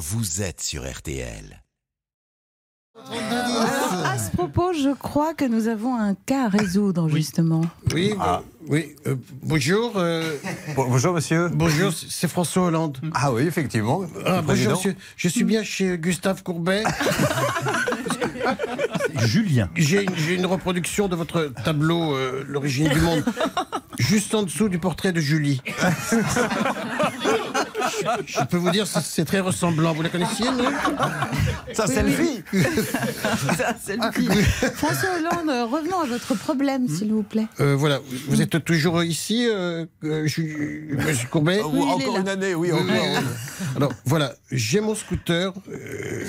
vous êtes sur RTL. Alors, à ce propos, je crois que nous avons un cas à résoudre, justement. Oui, euh, oui. euh, bonjour. euh, Bon- bonjour monsieur. bonjour, c'est François Hollande. Ah oui, effectivement. Ah, bonjour, monsieur. Je suis bien chez Gustave Courbet. Julien. J'ai une, j'ai une reproduction de votre tableau, euh, L'origine du monde, juste en dessous du portrait de Julie. Je peux vous dire, c'est- très ressemblant. Vous la connaissiez, non Ça, c'est le. François Hollande, euh, revenons à votre problème, s'il vous plaît. Euh, Voilà, vous êtes toujours ici, euh, euh, Monsieur Courbet est encore une année, oui, encore. Alors voilà, j'ai mon scooter euh,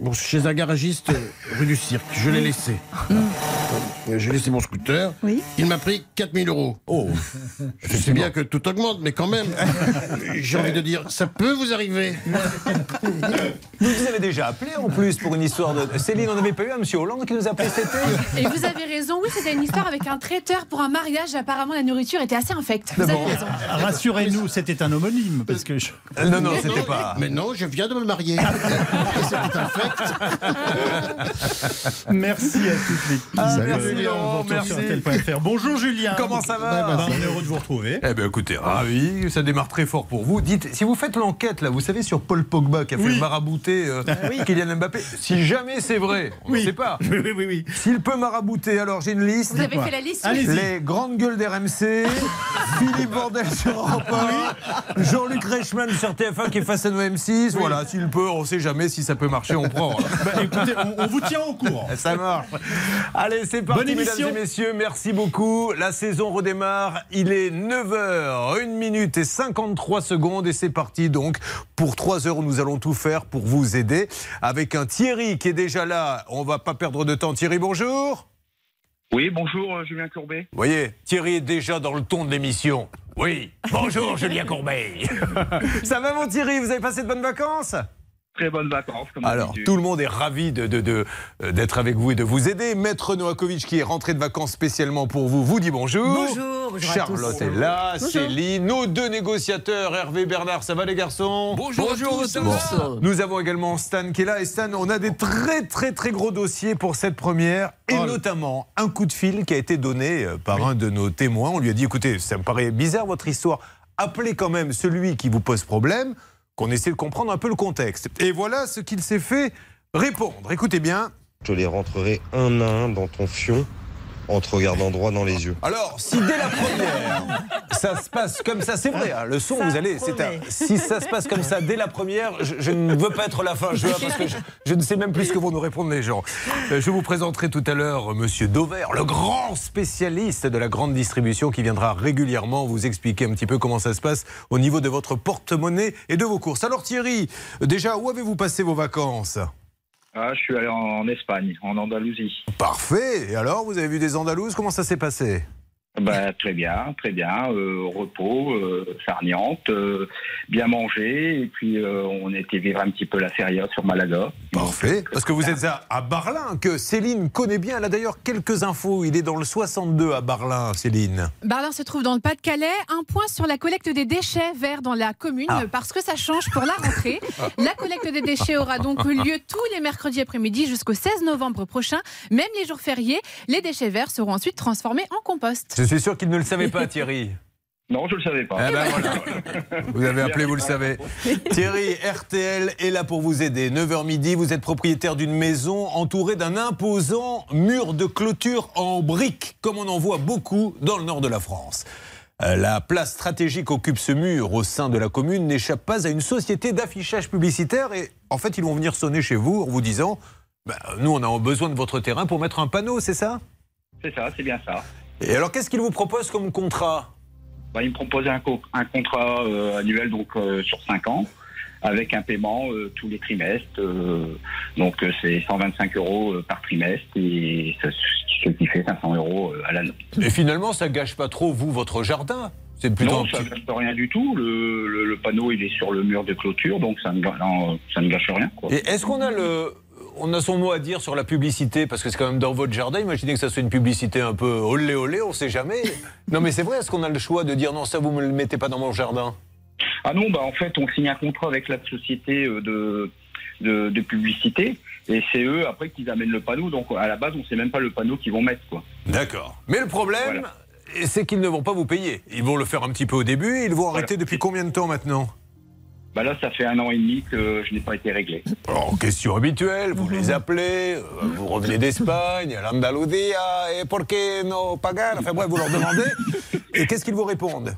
bon, chez un garagiste euh, rue du Cirque. Je l'ai laissé. Euh, J'ai laissé mon scooter. Oui. Il m'a pris 4000 euros. Oh, Je sais bien que tout augmente, mais quand même, j'ai envie de dire, ça peut vous arriver. vous nous avez déjà appelé en plus pour une histoire de. Céline, on n'avait pas eu un monsieur Hollande qui nous appelait cet été Et vous avez raison, oui, c'était une histoire avec un traiteur pour un mariage. Apparemment, la nourriture était assez infecte. Vous avez raison. Rassurez-nous, c'était un homonyme. Parce que je- Euh, Non, non, c'était pas. Mais non, je viens de me marier. C'était un fait. Merci à toutes les Ah, merci, Julien, Laurent, on vous retrouve sur merci. Bonjour Julien. Comment ça va Ben, On est heureux de vous retrouver. Eh bien, écoutez, ravi, ça démarre très fort pour vous. Dites, si vous faites l'enquête, là, vous savez, sur Paul Pogba qui a fait Oui. le marabouter euh, Kylian Mbappé, si jamais c'est vrai, on ne Oui. sait pas. Oui, oui, oui. oui. S'il peut marabouter, alors j'ai une liste. Vous avez fait la liste. Les grandes gueules d'RMC, Philippe Bordel sur Europe 1, Jean-Luc Reichmann sur TF1 qui est face à nos M6. Voilà, s'il peut, on ne sait jamais si ça peut marcher, on prend. Ben, écoutez, on, on vous tient au courant. Ça marche. Allez, c'est parti, Bonne mesdames et messieurs. Merci beaucoup. La saison redémarre. Il est 9h, 1 minute et 53 secondes. Et c'est parti donc pour 3 heures nous allons tout faire pour vous aider. Avec un Thierry qui est déjà là. On va pas perdre de temps. Thierry, bonjour. Oui, bonjour euh, Julien Courbet. Vous voyez, Thierry est déjà dans le ton de l'émission. Oui, bonjour Julien Courbet. Ça va mon Thierry? Vous avez passé de bonnes vacances? Très bonnes vacances, comme Alors, tout le monde est ravi de, de- de, euh, d'être avec vous et de vous aider. Maître Novakovic, qui est rentré de vacances spécialement pour vous, vous dit bonjour. Bonjour, bonjour à Charlotte tous. est là, Céline, nos deux négociateurs, Hervé Bernard, ça va les garçons? Bonjour, Bon. Nous avons également Stan qui est là. Et Stan, on a des très très très gros dossiers pour cette première. Et Oh, notamment un coup de fil qui a été donné euh, par un de nos témoins. On lui a dit, écoutez, ça me paraît bizarre votre histoire. Appelez quand même celui qui vous pose problème, qu'on essaie de comprendre un peu le contexte. Et voilà ce qu'il s'est fait répondre. Écoutez bien. Je les rentrerai un à un dans ton fion en te regardant droit dans les yeux. Alors, si dès la première, ça se passe comme ça, c'est vrai, hein, le son, Ça vous allez, c'est un- si ça se passe comme ça dès la première, je, je ne veux pas être la fin, je, parce que je, je ne sais même plus ce que vont nous répondre les gens. Euh, Je vous présenterai tout à l'heure Monsieur Dover, le grand spécialiste de la grande distribution qui viendra régulièrement vous expliquer un petit peu comment ça se passe au niveau de votre porte-monnaie et de vos courses. Alors Thierry, déjà, où avez-vous passé vos vacances? Ah, je suis allé en Espagne, en Andalousie. Parfait. Et alors, vous avez vu des Andalouses? Comment ça s'est passé? Bah, très bien, très bien. euh, repos, euh, euh, bien mangé. Et puis, euh, on était vivre un petit peu la feria sur Malaga. Parfait. Parce que vous êtes à, à Barlin, que Céline connaît bien. Elle a d'ailleurs quelques infos. Il est dans le 62 à Barlin, Céline. Barlin se trouve dans le Pas-de-Calais. Un point sur la collecte des déchets verts dans la commune, Ah. parce que ça change pour la rentrée. La collecte des déchets aura donc lieu tous les mercredis après-midi jusqu'au 16 novembre prochain. Même les jours fériés, les déchets verts seront ensuite transformés en compost. Je suis sûr qu'il ne le savait pas, Thierry. Non, je ne le savais pas. Eh ben voilà. Vous avez appelé, vous le savez. Thierry, RTL est là pour vous aider. 9h midi, vous êtes propriétaire d'une maison entourée d'un imposant mur de clôture en briques, comme on en voit beaucoup dans le nord de la France. Euh, La place stratégique occupe ce mur au sein de la commune n'échappe pas à une société d'affichage publicitaire et en fait ils vont venir sonner chez vous en vous disant Bah, nous on a besoin de votre terrain pour mettre un panneau, c'est ça? C'est ça, c'est bien ça. Et alors qu'est-ce qu'ils vous proposent comme contrat Bah, il me proposait un, co- un contrat euh, annuel donc euh, sur 5 ans avec un paiement euh, tous les trimestres. donc c'est 125 euros par trimestre et ça- ce qui fait 500 euros à l'année. Et finalement ça gâche pas trop vous votre jardin? C'est plutôt Non, ça ne gâche rien du tout. Le, le- le panneau il est sur le mur de clôture donc ça ne, ga- non, ça ne gâche rien. Quoi. Et est-ce qu'on a le. On a son mot à dire sur la publicité, parce que c'est quand même dans votre jardin. Imaginez que ça soit une publicité un peu olé olé, on sait jamais. Non, mais c'est vrai, est-ce qu'on a le choix de dire non, ça vous me le mettez pas dans mon jardin? Ah non, bah en fait, on signe un contrat avec la société euh, de, de, de publicité et c'est eux après qui amènent le panneau. Donc à la base, on sait même pas le panneau qu'ils vont mettre, quoi. D'accord. Mais le problème, Voilà. c'est qu'ils ne vont pas vous payer. Ils vont le faire un petit peu au début. Ils vont arrêter depuis combien de temps maintenant? Bah là, ça fait un an et demi que je n'ai pas été réglé. Alors, question habituelle, vous les appelez, euh, vous revenez d'Espagne, l'Andalusia, et por qué no pagar? Enfin bref, vous leur demandez. Et qu'est-ce qu'ils vous répondent?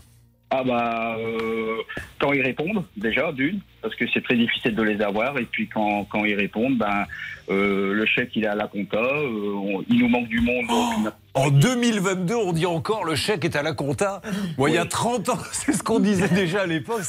Ah bah euh, quand ils répondent déjà d'une parce que c'est très difficile de les avoir et puis quand, quand ils répondent ben euh, le chèque il est à la compta euh, on- il nous manque du monde En 2022, on dit encore le chèque est à la compta. Moi, il y a 30 ans, c'est ce qu'on disait déjà à l'époque.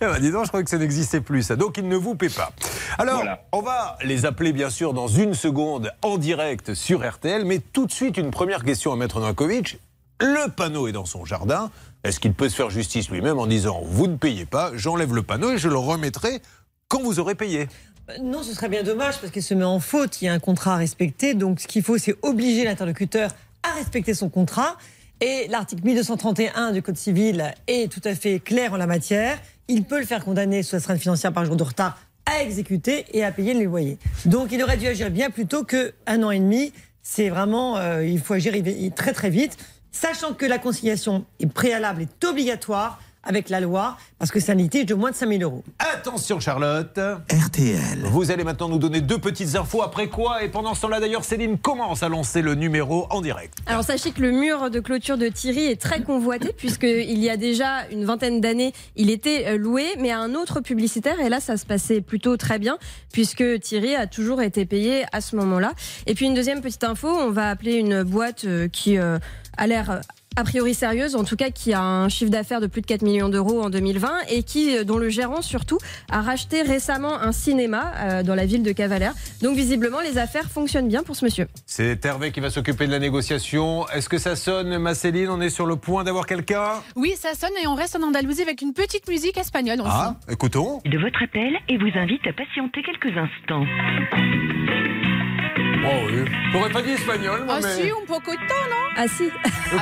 Eh ben, dis donc, je crois que ça n'existait plus, ça. Donc, ils ne vous paient pas. Alors, Voilà. on va les appeler, bien sûr, dans une seconde en direct sur RTL. Mais tout de suite, une première question à Maître Novakovic. Le panneau est dans son jardin. Est-ce qu'il peut se faire justice lui-même en disant Vous ne payez pas, j'enlève le panneau et je le remettrai quand vous aurez payé? Euh, Non, ce serait bien dommage parce qu'il se met en faute. Il y a un contrat à respecter. Donc, ce qu'il faut, c'est obliger l'interlocuteur à respecter son contrat. Et l'article 1231 du Code civil est tout à fait clair en la matière. Il peut le faire condamner sous astreinte financière par jour de retard à exécuter et à payer le loyer. Donc, il aurait dû agir bien plus tôt qu'un an et demi. C'est vraiment, euh, il faut agir très très vite, sachant que la conciliation est préalable, est obligatoire avec la loi, parce que c'est un litige de moins de 5000 euros. Attention, Charlotte. RTL. Vous allez maintenant nous donner deux petites infos. Après quoi Et pendant ce temps-là, d'ailleurs, Céline commence à lancer le numéro en direct. Alors sachez que le mur de clôture de Thierry est très convoité puisqu'il y a déjà une vingtaine d'années, il était euh, loué, mais à un autre publicitaire. Et là, ça se passait plutôt très bien puisque Thierry a toujours été payé à ce moment-là. Et puis une deuxième petite info, on va appeler une boîte euh, qui euh, a l'air a priori sérieuse, en tout cas qui a un chiffre d'affaires de plus de 4 millions d'euros en 2020 et qui, euh, dont le gérant surtout, a racheté récemment un cinéma euh, dans la ville de Cavalère. Donc visiblement, les affaires fonctionnent bien pour ce monsieur. C'est Hervé qui va s'occuper de la négociation. Est-ce que ça sonne, ma Céline? On est sur le point d'avoir quelqu'un? Oui, ça sonne et on reste en Andalousie avec une petite musique espagnole aussi. Ah, écoutons. de votre appel et vous invite à patienter quelques instants. Oh oui. T'aurais pas dit espagnol, moi, Ah mais... si, un poco de temps, non Ah si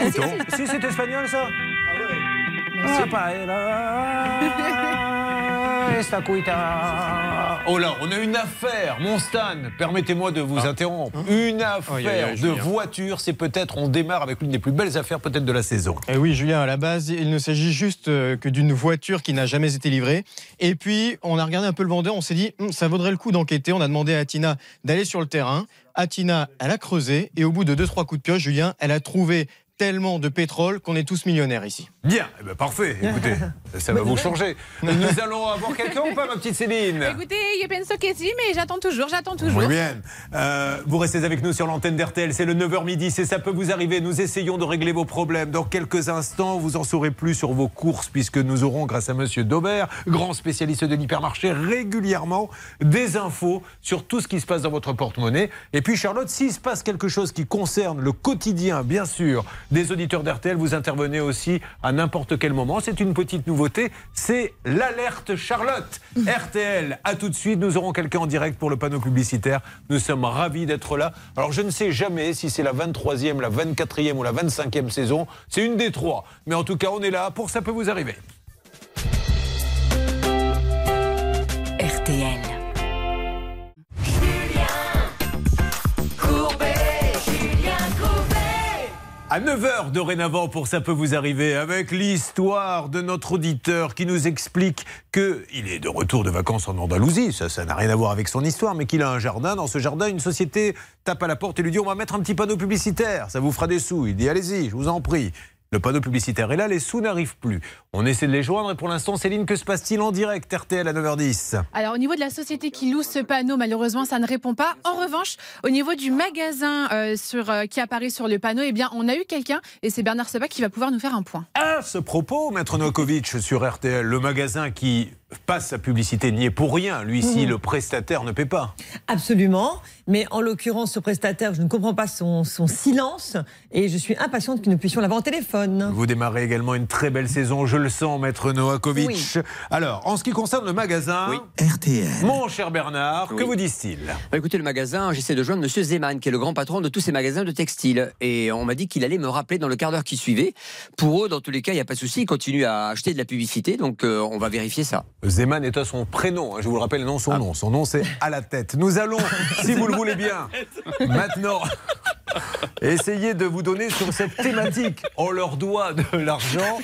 Écoutons. si, c'est espagnol, ça? Ah, Oh là, on a une affaire, mon Stan, permettez-moi de vous interrompre. Une affaire Aïe, aïe, aïe, de Julien. voiture, c'est peut-être, on démarre avec l'une des plus belles affaires peut-être de la saison. Eh oui, Julien, à la base, il ne s'agit juste euh, que d'une voiture qui n'a jamais été livrée. Et puis, on a regardé un peu le vendeur, on s'est dit, Hum, ça vaudrait le coup d'enquêter. On a demandé à Tina d'aller sur le terrain. Atina, elle a creusé et au bout de 2-3 coups de pioche, Julien, elle a trouvé tellement de pétrole qu'on est tous millionnaires ici. Bien, eh ben, parfait, écoutez, ça va vous changer. Nous allons avoir quelqu'un ou pas, ma petite Céline Écoutez, je pense que si, mais j'attends toujours, j'attends toujours. Muy bien. Euh, vous restez avec nous sur l'antenne d'RTL. C'est le 9h midi. C'est ça peut vous arriver. Nous essayons de régler vos problèmes. Dans quelques instants, vous en saurez plus sur vos courses puisque nous aurons, grâce à Monsieur Daubert, grand spécialiste de l'hypermarché, régulièrement des infos sur tout ce qui se passe dans votre porte-monnaie. Et puis, Charlotte, s'il se passe quelque chose qui concerne le quotidien, bien sûr, des auditeurs d'RTL, vous intervenez aussi à n'importe quel moment. C'est une petite nouveauté. C'est l'alerte Charlotte. RTL, à tout de suite. Nous aurons quelqu'un en direct pour le panneau publicitaire. Nous sommes ravis d'être là. Alors, je ne sais jamais si c'est la 23e, la 24e ou la 25e saison. C'est une des trois. Mais en tout cas, on est là pour Ça peut vous arriver. À 9h dorénavant pour Ça peut vous arriver avec l'histoire de notre auditeur qui nous explique qu'il est de retour de vacances en Andalousie. Ça, ça n'a rien à voir avec son histoire, mais qu'il a un jardin. Dans ce jardin, une société tape à la porte et lui dit On va mettre un petit panneau publicitaire, ça vous fera des sous. Il dit Allez-y, je vous en prie. Le panneau publicitaire est là, les sous n'arrivent plus. On essaie de les joindre et pour l'instant, Céline, que se passe-t-il en direct RTL à 9h10 Alors au niveau de la société qui loue ce panneau, malheureusement, ça ne répond pas. En revanche, au niveau du magasin euh, sur, euh, qui apparaît sur le panneau, eh bien, on a eu quelqu'un et c'est Bernard Sabat qui va pouvoir nous faire un point. À ce propos, Maître Novakovic sur RTL, le magasin qui passe sa publicité n'y est pour rien. Lui, si Mhm. le prestataire ne paie pas. Absolument. Mais en l'occurrence, ce prestataire, je ne comprends pas son, son silence et je suis impatiente que nous puissions l'avoir au téléphone. Vous démarrez également une très belle saison, je le sens, maître Novakovic. Alors, en ce qui concerne le magasin, RTL. mon cher Bernard, que Oui. vous disent-ils? Bah, écoutez, le magasin, j'essaie de joindre Monsieur Zeman, qui est le grand patron de tous ces magasins de textiles. Et on m'a dit qu'il allait me rappeler dans le quart d'heure qui suivait. Pour eux, dans tous les cas, il n'y a pas de souci. Ils continuent à acheter de la publicité. Donc, euh, on va vérifier ça. Zeman est à son prénom, hein, je vous le rappelle, non son nom. Son nom, c'est à la tête. Nous allons, si vous le voulez bien, maintenant essayer de vous donner sur cette thématique. On leur doit de l'argent,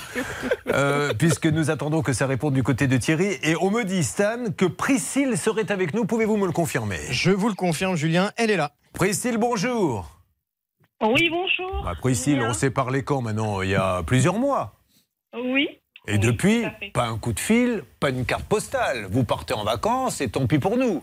euh, puisque nous attendons que ça réponde du côté de Thierry. Et on me dit, Stan, que Priscille serait avec nous. Pouvez-vous me le confirmer? Je vous le confirme, Julien, elle est là. Priscille, bonjour. Oui, bonjour. Bah, Priscille, on s'est parlé quand maintenant? Il y a plusieurs mois. Oui. Et depuis, pas un coup de fil, pas une carte postale. Vous partez en vacances et tant pis pour nous.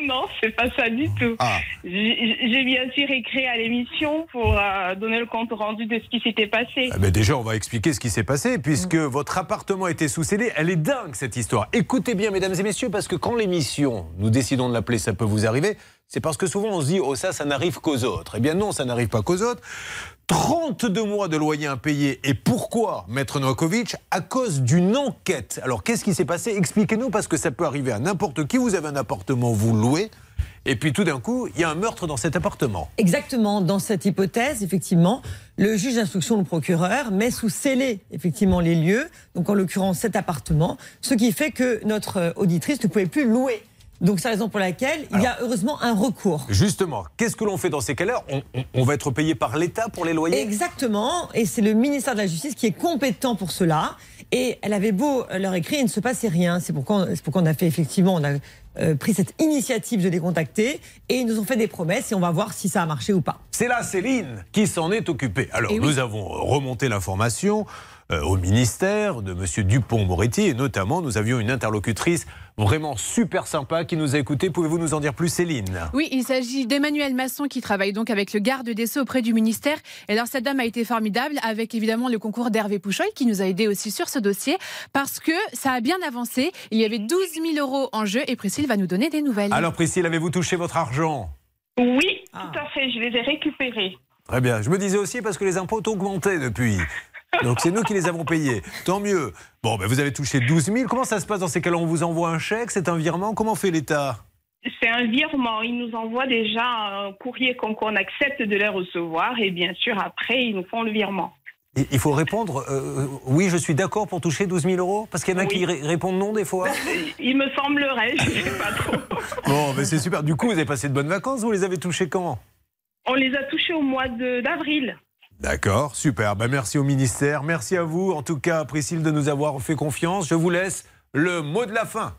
Non, c'est pas ça du tout. Ah. J'ai bien sûr écrit à l'émission pour euh, donner le compte rendu de ce qui s'était passé. Ah ben déjà, on va expliquer ce qui s'est passé, puisque votre appartement était sous scellé. Elle est dingue, cette histoire. Écoutez bien, mesdames et messieurs, parce que quand l'émission, nous décidons de l'appeler Ça peut vous arriver, c'est parce que souvent on se dit, oh ça, ça n'arrive qu'aux autres. Eh bien non, ça n'arrive pas qu'aux autres. 32 mois de loyer impayé. Et pourquoi, Maître Novakovic? À cause d'une enquête. Alors qu'est-ce qui s'est passé? Expliquez-nous, parce que ça peut arriver à n'importe qui. Vous avez un appartement, vous louez, et puis tout d'un coup, il y a un meurtre dans cet appartement. Exactement, dans cette hypothèse, effectivement, le juge d'instruction, le procureur, met sous scellé effectivement les lieux, donc en l'occurrence cet appartement, ce qui fait que notre euh, auditrice ne pouvait plus louer. Donc c'est la raison pour laquelle il y a heureusement un recours. Justement, qu'est-ce que l'on fait dans ces cas-là on, on- on va être payé par l'État pour les loyers? Exactement, et c'est le ministère de la Justice qui est compétent pour cela. Et elle avait beau leur écrire, il ne se passait rien. C'est pourquoi, c'est pourquoi on a fait effectivement, on a euh, pris cette initiative de les contacter, et ils nous ont fait des promesses, et on va voir si ça a marché ou pas. C'est là Céline qui s'en est occupée. Alors, Eh oui. nous avons remonté l'information au ministère de M. Dupont-Moretti et notamment, nous avions une interlocutrice vraiment super sympa qui nous a écoutés. Pouvez-vous nous en dire plus, Céline? Oui, il s'agit d'Emmanuel Masson qui travaille donc avec le garde des Sceaux auprès du ministère. Et alors cette dame a été formidable avec évidemment le concours d'Hervé Pouchoy qui nous a aidé aussi sur ce dossier parce que ça a bien avancé. Il y avait 12 000 euros en jeu et Priscille va nous donner des nouvelles. Alors, Priscille, avez-vous touché votre argent? Oui, tout à fait, je les ai récupérés. Très bien. Je me disais aussi parce que les impôts ont augmenté depuis. Donc c'est nous qui les avons payés. Tant mieux. Bon, ben, vous avez touché 12 000. Comment ça se passe dans ces cas-là? On vous envoie un chèque? C'est un virement? Comment fait l'État? C'est un virement. Ils nous envoient déjà un courrier qu'on accepte de les recevoir et bien sûr après ils nous font le virement. Il faut répondre euh, oui, je suis d'accord pour toucher 12 000 euros? Parce qu'il y en a qui ré- répondent non des fois. Il me semblerait, je sais pas trop. Bon, ben c'est super. Du coup, vous avez passé de bonnes vacances? Vous les avez touchés quand? On les a touchés au mois d'avril. D'accord, super. Ben, merci au ministère. Merci à vous, en tout cas, Priscille, de nous avoir fait confiance. Je vous laisse le mot de la fin.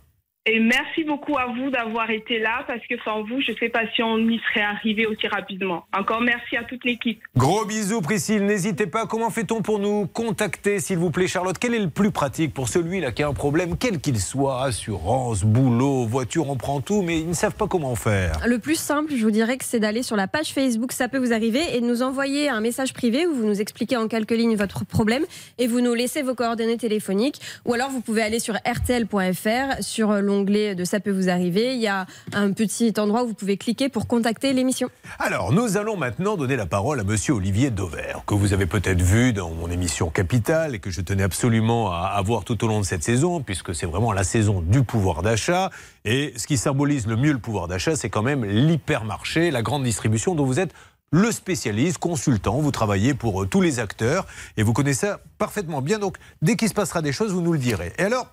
Et merci beaucoup à vous d'avoir été là parce que sans vous, je ne sais pas si on y serait arrivé aussi rapidement. Encore merci à toute l'équipe. Gros bisous, Priscille. N'hésitez pas. Comment fait-on pour nous contacter, s'il vous plaît, Charlotte? Quel est le plus pratique pour celui-là qui a un problème, quel qu'il soit? Assurance, boulot, voiture, on prend tout, mais ils ne savent pas comment faire. Le plus simple, je vous dirais que c'est d'aller sur la page Facebook Ça peut vous arriver et de nous envoyer un message privé où vous nous expliquez en quelques lignes votre problème et vous nous laissez vos coordonnées téléphoniques. Ou alors vous pouvez aller sur rtl.fr sur l'onglet de Ça peut vous arriver. Il y a un petit endroit où vous pouvez cliquer pour contacter l'émission. Alors, nous allons maintenant donner la parole à monsieur Olivier Dauvert, que vous avez peut-être vu dans mon émission Capitale et que je tenais absolument à avoir tout au long de cette saison, puisque c'est vraiment la saison du pouvoir d'achat. Et ce qui symbolise le mieux le pouvoir d'achat, c'est quand même l'hypermarché, la grande distribution dont vous êtes le spécialiste, consultant, vous travaillez pour euh, tous les acteurs et vous connaissez ça parfaitement bien. Donc, dès qu'il se passera des choses, vous nous le direz. Et alors,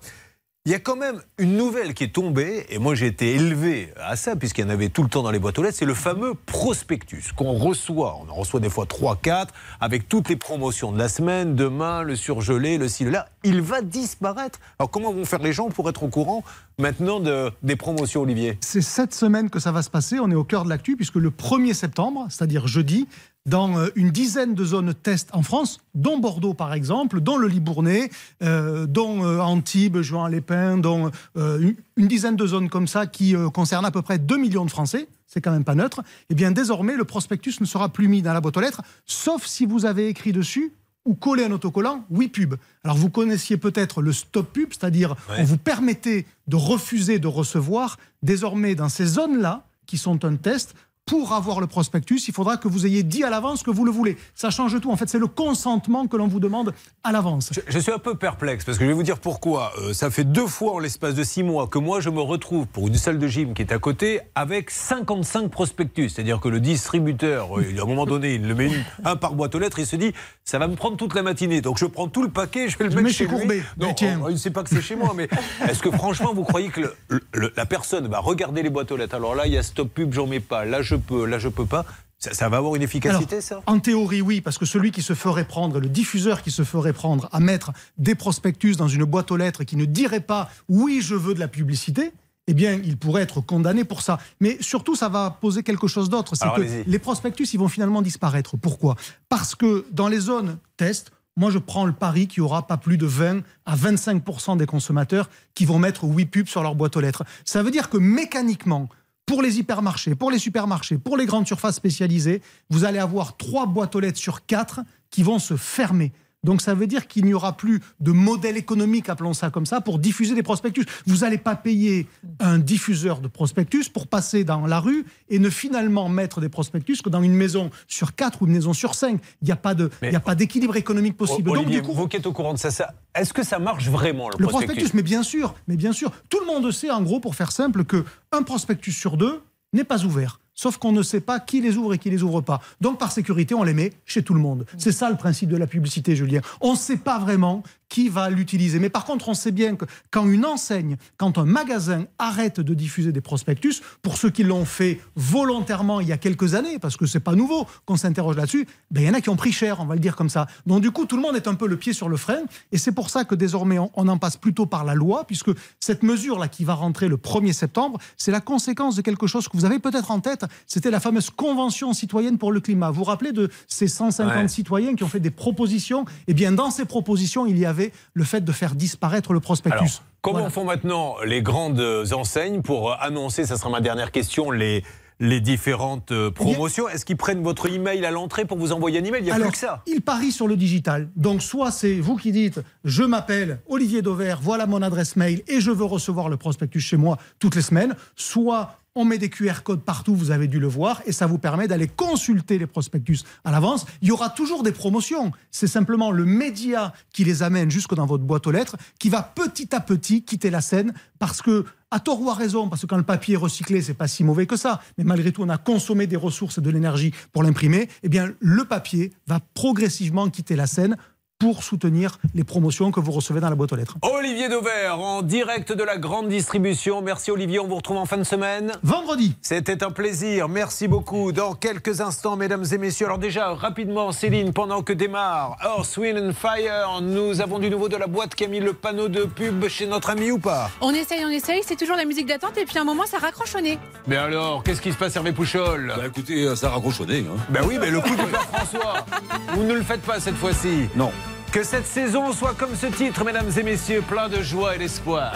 il y a quand même une nouvelle qui est tombée, et moi j'ai été élevé à ça, puisqu'il y en avait tout le temps dans les boîtes aux lettres, c'est le fameux prospectus qu'on reçoit. On en reçoit des fois 3-4, avec toutes les promotions de la semaine, demain, le surgelé, le ci, le là. Il va disparaître. Alors comment vont faire les gens pour être au courant maintenant de, des promotions, Olivier. C'est cette semaine que ça va se passer. On est au cœur de l'actu puisque le 1er septembre, c'est-à-dire jeudi, dans euh, une dizaine de zones test en France, dont Bordeaux par exemple, dont le Libournais, euh, dont euh, Antibes, Juan-les-Pins, dont euh, une, une dizaine de zones comme ça qui concernent à peu près 2 millions de Français, c'est quand même pas neutre, et bien désormais le prospectus ne sera plus mis dans la boîte aux lettres, sauf si vous avez écrit dessus ou collé un autocollant oui pub. Alors vous connaissiez peut-être le stop pub, c'est-à-dire on vous permettait de refuser de recevoir. Désormais, dans ces zones-là, qui sont un test, pour avoir le prospectus, il faudra que vous ayez dit à l'avance que vous le voulez. Ça change tout. En fait, c'est le consentement que l'on vous demande à l'avance. Je, je suis un peu perplexe parce que je vais vous dire pourquoi. Euh, ça fait deux fois en l'espace de six mois que moi je me retrouve pour une salle de gym qui est à côté avec 55 prospectus. C'est-à-dire que le distributeur, euh, à un moment donné, il le met une- un par boîte aux lettres, il se dit ça va me prendre toute la matinée. Donc je prends tout le paquet, je vais le mettre chez Courbet. lui. Mais Non, tiens. oh, il ne sait pas que c'est chez moi, mais est-ce que franchement vous croyez que le- le- la personne va regarder les boîtes aux lettres? Alors là, il y a stop pub, j'en mets pas. Là, je peux, là, je peux pas. Ça, ça va avoir une efficacité, Alors, ça? En théorie, oui, parce que celui qui se ferait prendre, le diffuseur qui se ferait prendre à mettre des prospectus dans une boîte aux lettres et qui ne dirait pas oui, je veux de la publicité, eh bien, il pourrait être condamné pour ça. Mais surtout, ça va poser quelque chose d'autre. C'est que les prospectus, ils vont finalement disparaître. Pourquoi? Parce que dans les zones test, moi, je prends le pari qu'il y aura pas plus de 20 à 25% des consommateurs qui vont mettre oui pub sur leur boîte aux lettres. Ça veut dire que mécaniquement, pour les hypermarchés, pour les supermarchés, pour les grandes surfaces spécialisées, vous allez avoir trois boîtes aux lettres sur quatre qui vont se fermer. Donc ça veut dire qu'il n'y aura plus de modèle économique, appelons ça comme ça, pour diffuser des prospectus. Vous n'allez pas payer un diffuseur de prospectus pour passer dans la rue et ne finalement mettre des prospectus que dans une maison sur quatre ou une maison sur cinq. Il n'y a pas de- il n'y a pas d'équilibre économique possible. Donc Olivier, du coup, vous qui êtes au courant de ça, ça est-ce que ça marche vraiment le, le prospectus, mais bien sûr, mais bien sûr, tout le monde sait en gros, pour faire simple, que un prospectus sur deux n'est pas ouvert. Sauf qu'on ne sait pas qui les ouvre et qui les ouvre pas. Donc par sécurité, on les met chez tout le monde. C'est ça le principe de la publicité, Julien. On ne sait pas vraiment qui va l'utiliser. Mais par contre, on sait bien que quand une enseigne, quand un magasin arrête de diffuser des prospectus, pour ceux qui l'ont fait volontairement il y a quelques années, parce que c'est pas nouveau qu'on s'interroge là-dessus, ben, il y en a qui ont pris cher, on va le dire comme ça. Donc du coup, tout le monde est un peu le pied sur le frein, et c'est pour ça que désormais on, on en passe plutôt par la loi, puisque cette mesure-là qui va rentrer le 1er septembre, c'est la conséquence de quelque chose que vous avez peut-être en tête, c'était la fameuse Convention citoyenne pour le climat. Vous vous rappelez de ces 150 Ouais. citoyens qui ont fait des propositions? Eh bien, dans ces propositions, il y avait le fait de faire disparaître le prospectus. Alors, comment Voilà. font maintenant les grandes enseignes pour annoncer, ça sera ma dernière question, les, les différentes euh, promotions? Est-ce qu'ils prennent votre email à l'entrée pour vous envoyer un email? Il n'y a Alors, plus que ça. Il parie sur le digital. Donc, soit c'est vous qui dites Je m'appelle Olivier Dauvert, voilà mon adresse mail et je veux recevoir le prospectus chez moi toutes les semaines. Soit on met des QR codes partout, vous avez dû le voir, et ça vous permet d'aller consulter les prospectus à l'avance. Il y aura toujours des promotions. C'est simplement le média qui les amène jusque dans votre boîte aux lettres qui va petit à petit quitter la scène parce que à tort ou à raison, parce que quand le papier est recyclé, c'est pas si mauvais que ça, mais malgré tout, on a consommé des ressources et de l'énergie pour l'imprimer, eh bien, le papier va progressivement quitter la scène pour soutenir les promotions que vous recevez dans la boîte aux lettres. Olivier Dauvert, en direct de la grande distribution. Merci Olivier, on vous retrouve en fin de semaine. Vendredi. C'était un plaisir, merci beaucoup. Dans quelques instants, mesdames et messieurs. Alors déjà, rapidement, Céline, pendant que démarre Earth, Wind and Fire, nous avons du nouveau de la boîte qui a mis le panneau de pub chez notre ami ou pas? On essaye, on essaye, c'est toujours la musique d'attente et puis à un moment ça raccroche au nez. Mais alors, qu'est-ce qui se passe Hervé Pouchol? Bah écoutez, euh, ça a raccrochonné. Hein. Ben oui, mais le coup du père François, vous ne le faites pas cette fois-ci. Non. Que cette saison soit comme ce titre, mesdames et messieurs, plein de joie et d'espoir.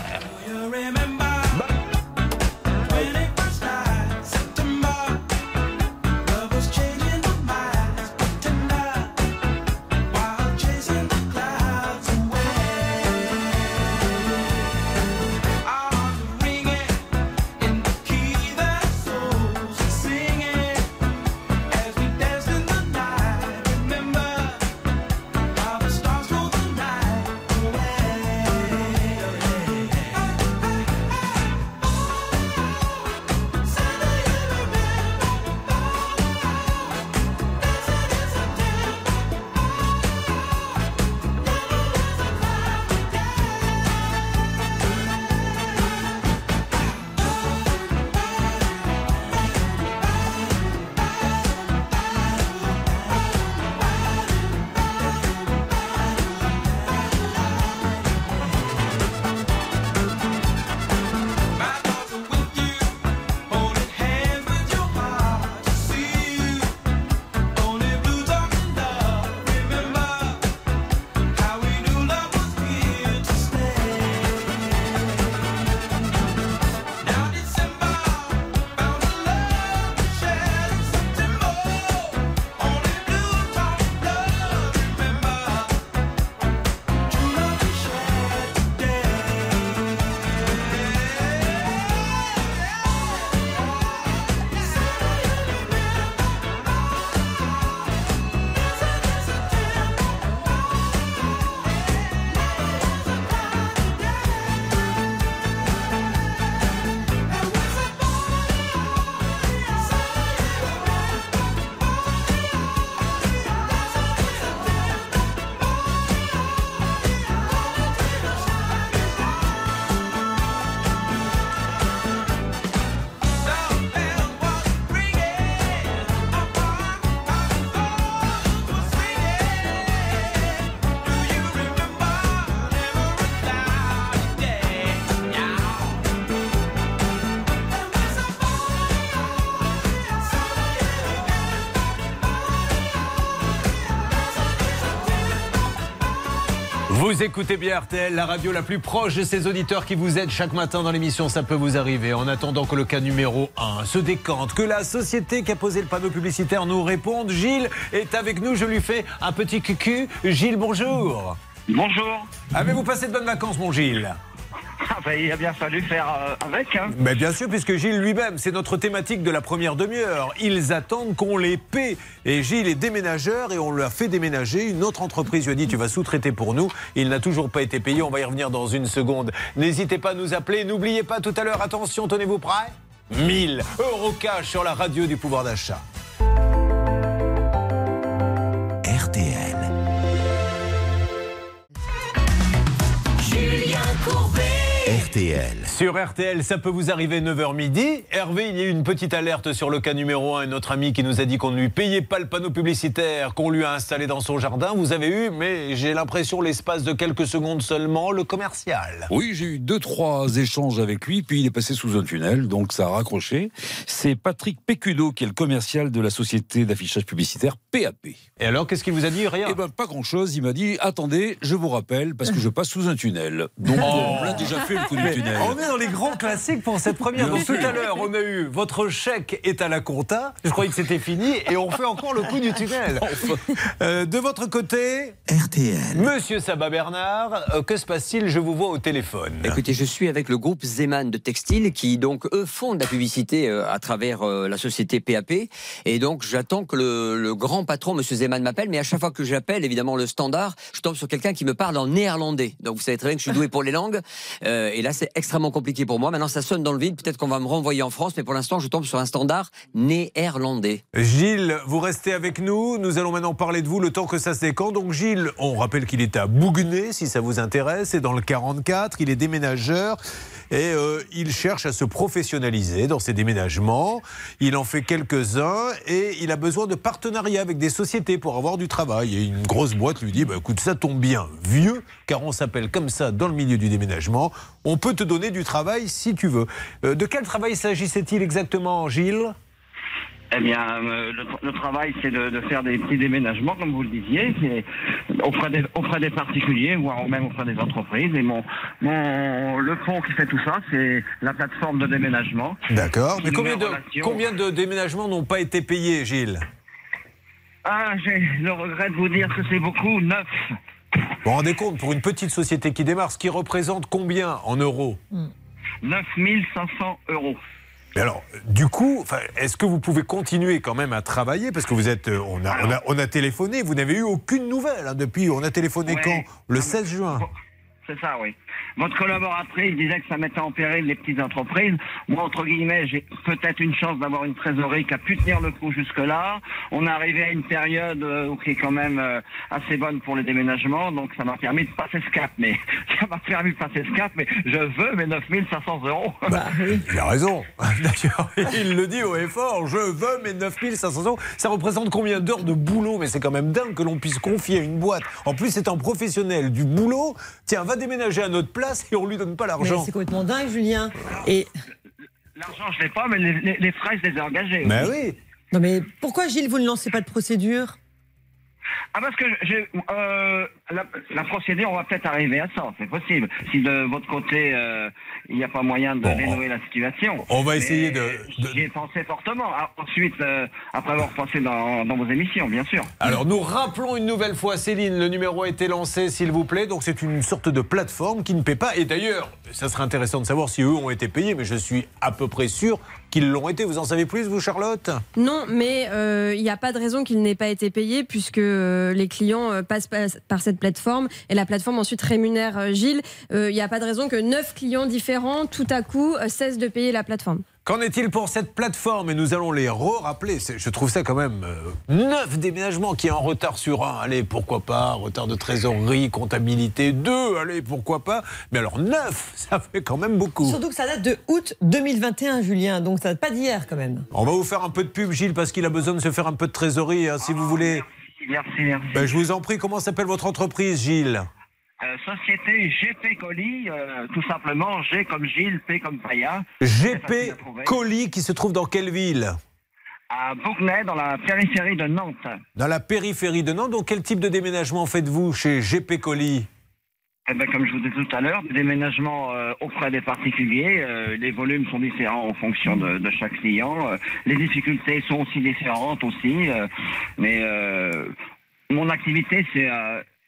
Vous écoutez bien RTL, la radio la plus proche de ses auditeurs qui vous aide chaque matin dans l'émission. Ça peut vous arriver. En attendant que le cas numéro 1 se décante, que la société qui a posé le panneau publicitaire nous réponde, Gilles est avec nous. Je lui fais un petit cucu. Gilles, bonjour. Bonjour. Avez-vous passé de bonnes vacances, mon Gilles? Il a bien fallu faire euh, avec. Hein. Bien sûr, puisque Gilles lui-même, c'est notre thématique de la première demi-heure. Ils attendent qu'on les paie. Et Gilles est déménageur et on lui a fait déménager. Une autre entreprise lui a dit Tu vas sous-traiter pour nous. Il n'a toujours pas été payé. On va y revenir dans une seconde. N'hésitez pas à nous appeler. N'oubliez pas tout à l'heure, attention, tenez-vous prêts 1000 euros cash sur la radio du pouvoir d'achat. RTL. Sur RTL, ça peut vous arriver 9h midi. Hervé, il y a eu une petite alerte sur le cas numéro 1. Notre ami qui nous a dit qu'on ne lui payait pas le panneau publicitaire qu'on lui a installé dans son jardin. Vous avez eu, mais j'ai l'impression, l'espace de quelques secondes seulement, le commercial. Oui, j'ai eu deux, trois échanges avec lui, puis il est passé sous un tunnel, donc ça a raccroché. C'est Patrick Pécudo, qui est le commercial de la société d'affichage publicitaire PAP. Et alors, qu'est-ce qu'il vous a dit Rien Eh ben, pas grand-chose. Il m'a dit attendez, je vous rappelle, parce que je passe sous un tunnel. Donc, on l'a déjà fait le coup du Mais tunnel. on est dans les grands classiques pour cette première. Donc tout à l'heure, on a eu votre chèque est à la compta. Je croyais que c'était fini et on fait encore le coup du tunnel. Euh, de votre côté, RTL. Monsieur Sabat Bernard, euh, que se passe-t-il? Je vous vois au téléphone. Écoutez, je suis avec le groupe Zeman de Textile qui, donc, eux, font de la publicité euh, à travers euh, la société PAP. Et donc, j'attends que le, le grand patron, Monsieur Zeman, m'appelle. Mais à chaque fois que j'appelle, évidemment, le standard, je tombe sur quelqu'un qui me parle en néerlandais. Donc, vous savez très bien que je suis doué pour les langues. Euh, et là, c'est extrêmement compliqué pour moi. Maintenant, ça sonne dans le vide. Peut-être qu'on va me renvoyer en France. Mais pour l'instant, je tombe sur un standard néerlandais. Gilles, vous restez avec nous. Nous allons maintenant parler de vous le temps que ça se décante. Donc Gilles, on rappelle qu'il est à Bouguenais, si ça vous intéresse, c'est dans le 44. Il est déménageur et euh, il cherche à se professionnaliser dans ses déménagements. Il en fait quelques-uns et il a besoin de partenariats avec des sociétés pour avoir du travail. Et une grosse boîte lui dit bah, écoute, ça tombe bien, vieux, car on s'appelle comme ça dans le milieu du déménagement. On peut te donner du travail si tu veux. Euh, de quel travail s'agissait-il exactement, Gilles? Eh bien, euh, le, le travail, c'est de, de faire des petits déménagements, comme vous le disiez, auprès des, auprès des particuliers, voire même auprès des entreprises. Et mon, mon, le fond qui fait tout ça, c'est la plateforme de déménagement. D'accord. Mais combien de, relation- combien de déménagements n'ont pas été payés, Gilles? Ah, j'ai le regret de vous dire que c'est beaucoup, neuf. Vous vous rendez compte, pour une petite société qui démarre, ce qui représente combien en euros 9 500 euros. Mais alors, du coup, est-ce que vous pouvez continuer quand même à travailler? Parce que vous êtes. euh, On a, on a, on a téléphoné, vous n'avez eu aucune nouvelle hein, depuis. On a téléphoné Ouais. quand? Le 16 juin. C'est ça, oui. Votre collaboratrice disait que ça mettait en péril les petites entreprises. Moi, entre guillemets, j'ai peut-être une chance d'avoir une trésorerie qui a pu tenir le coup jusque-là. On est arrivé à une période euh, qui est quand même euh, assez bonne pour les déménagements, donc ça m'a permis de passer ce cap. Mais ça m'a permis de passer ce cap, mais je veux mes 9500 euros. Il a raison. D'ailleurs, il le dit haut et fort. Je veux mes 9500 euros. Ça représente combien d'heures de boulot? Mais c'est quand même dingue que l'on puisse confier à une boîte. En plus, c'est un professionnel du boulot. Tiens, va déménager à notre place et on lui donne pas l'argent. c'est complètement dingue, Julien. Et L'argent, je l'ai pas, mais les, les- les frais, je les ai engagés. Mais oui. non, mais pourquoi Gilles, vous ne lancez pas de procédure? Ah parce que j'ai euh, la, la procédure, on va peut-être arriver à ça, c'est possible. Si de votre côté euh, il n'y a pas moyen de Bon, dénouer la situation. on va essayer de- de- J'y ai pensé fortement. Ah, Ensuite, euh, après avoir pensé dans, dans vos émissions, bien sûr. Alors nous rappelons une nouvelle fois, Céline, le numéro a été lancé, s'il vous plaît. Donc c'est une sorte de plateforme qui ne paie pas. Et d'ailleurs, ça serait intéressant de savoir si eux ont été payés, mais je suis à peu près sûr qu'ils l'ont été. Vous en savez plus, vous, Charlotte? Non, mais euh, il n'y a pas de raison qu'il n'ait pas été payé puisque euh, les clients euh, passent par, cette plateforme et la plateforme ensuite rémunère Gilles. Il n'y a pas de raison que neuf clients différents, tout à coup, cessent de payer la plateforme. Qu'en est-il pour cette plateforme Et nous allons les re-rappeler. Je trouve ça quand même euh, neuf déménagements qui est en retard sur un. Allez, pourquoi pas Retard de trésorerie, comptabilité, deux. Allez, pourquoi pas Mais alors neuf, ça fait quand même beaucoup. Surtout que ça date de août 2021, Julien, donc ça date pas d'hier quand même. On va vous faire un peu de pub, Gilles, parce qu'il a besoin de se faire un peu de trésorerie, hein, si vous voulez. Merci, merci. Ben, je vous en prie, comment s'appelle votre entreprise, Gilles? Euh, société GP Colis, euh, tout simplement, G comme Gilles, P comme Paya. GP Colis, qui se trouve dans quelle ville À Bougnay, dans la périphérie de Nantes. Dans la périphérie de Nantes. Donc, quel type de déménagement faites-vous chez GP Colis Eh ben, comme je vous disais tout à l'heure, des déménagements euh, auprès des particuliers, euh, les volumes sont différents en fonction de, de chaque client. Euh, les difficultés sont aussi différentes aussi. mais mon activité, c'est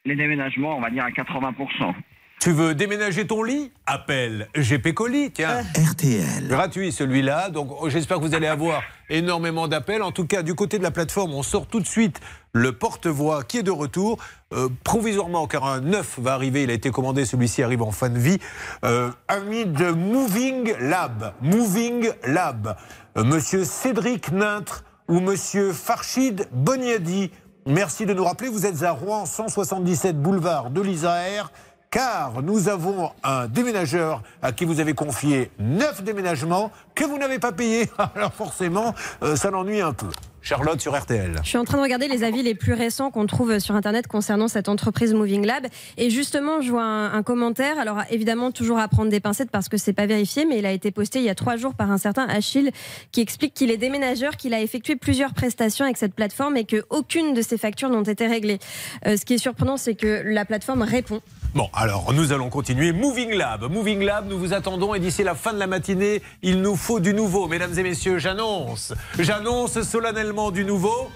les déménagements, on va dire à 80%. Tu veux déménager ton lit? Appelle GP Colis, tiens. RTL. Gratuit celui-là, donc oh, j'espère que vous allez avoir énormément d'appels. En tout cas, du côté de la plateforme, on sort tout de suite le porte-voix qui est de retour. Euh, provisoirement, car un neuf va arriver, il a été commandé, celui-ci arrive en fin de vie. Euh, ami de Moving Lab. Moving Lab. Euh, Monsieur Cédric Nintre ou Monsieur Farchid Boniadi. Merci de nous rappeler, vous êtes à Rouen, 177 boulevard de l'Isère car nous avons un déménageur à qui vous avez confié neuf déménagements que vous n'avez pas payés. Alors forcément, euh, ça l'ennuie un peu. Charlotte sur RTL. Je suis en train de regarder les avis les plus récents qu'on trouve sur Internet concernant cette entreprise Moving Lab. Et justement, je vois un, commentaire. Alors, évidemment, toujours à prendre des pincettes parce que c'est pas vérifié, mais il a été posté il y a trois jours par un certain Achille qui explique qu'il est déménageur, qu'il a effectué plusieurs prestations avec cette plateforme et qu'aucune de ses factures n'ont été réglées. Euh, ce qui est surprenant, c'est que la plateforme répond. Bon, alors nous allons continuer. Moving Lab. Moving Lab, nous vous attendons et d'ici la fin de la matinée, il nous faut du nouveau. Mesdames et messieurs, j'annonce, j'annonce solennellement du nouveau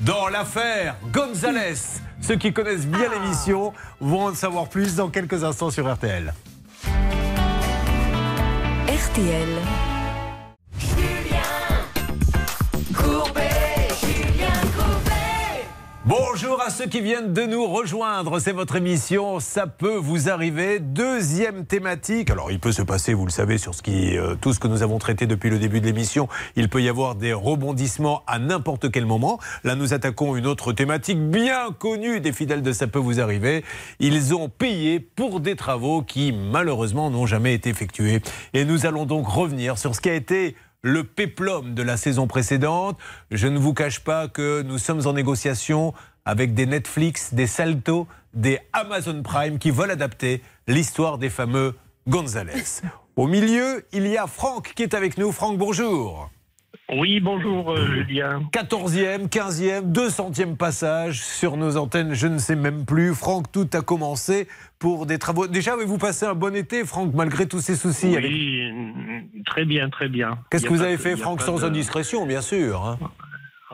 dans l'affaire Gonzalez. Ceux qui connaissent bien l'émission vont en savoir plus dans quelques instants sur RTL. RTL. Bonjour à ceux qui viennent de nous rejoindre. C'est votre émission. Ça peut vous arriver. Deuxième thématique. Alors, il peut se passer, vous le savez, sur ce qui, euh, tout ce que nous avons traité depuis le début de l'émission. Il peut y avoir des rebondissements à n'importe quel moment. Là, nous attaquons une autre thématique bien connue des fidèles de Ça peut vous arriver. Ils ont payé pour des travaux qui, malheureusement, n'ont jamais été effectués. Et nous allons donc revenir sur ce qui a été le péplum de la saison précédente. Je ne vous cache pas que nous sommes en négociation avec des Netflix, des Salto, des Amazon Prime qui veulent adapter l'histoire des fameux Gonzalez. Au milieu, il y a Franck qui est avec nous. Franck, bonjour. Oui, bonjour euh, Julien. 14e, 15e, 200e passage sur nos antennes, je ne sais même plus. Franck, tout a commencé pour des travaux. Déjà, avez-vous passé un bon été, Franck, malgré tous ces soucis Oui, très bien, très bien. Qu'est-ce que vous avez fait, Franck, sans de- indiscrétion, bien sûr hein?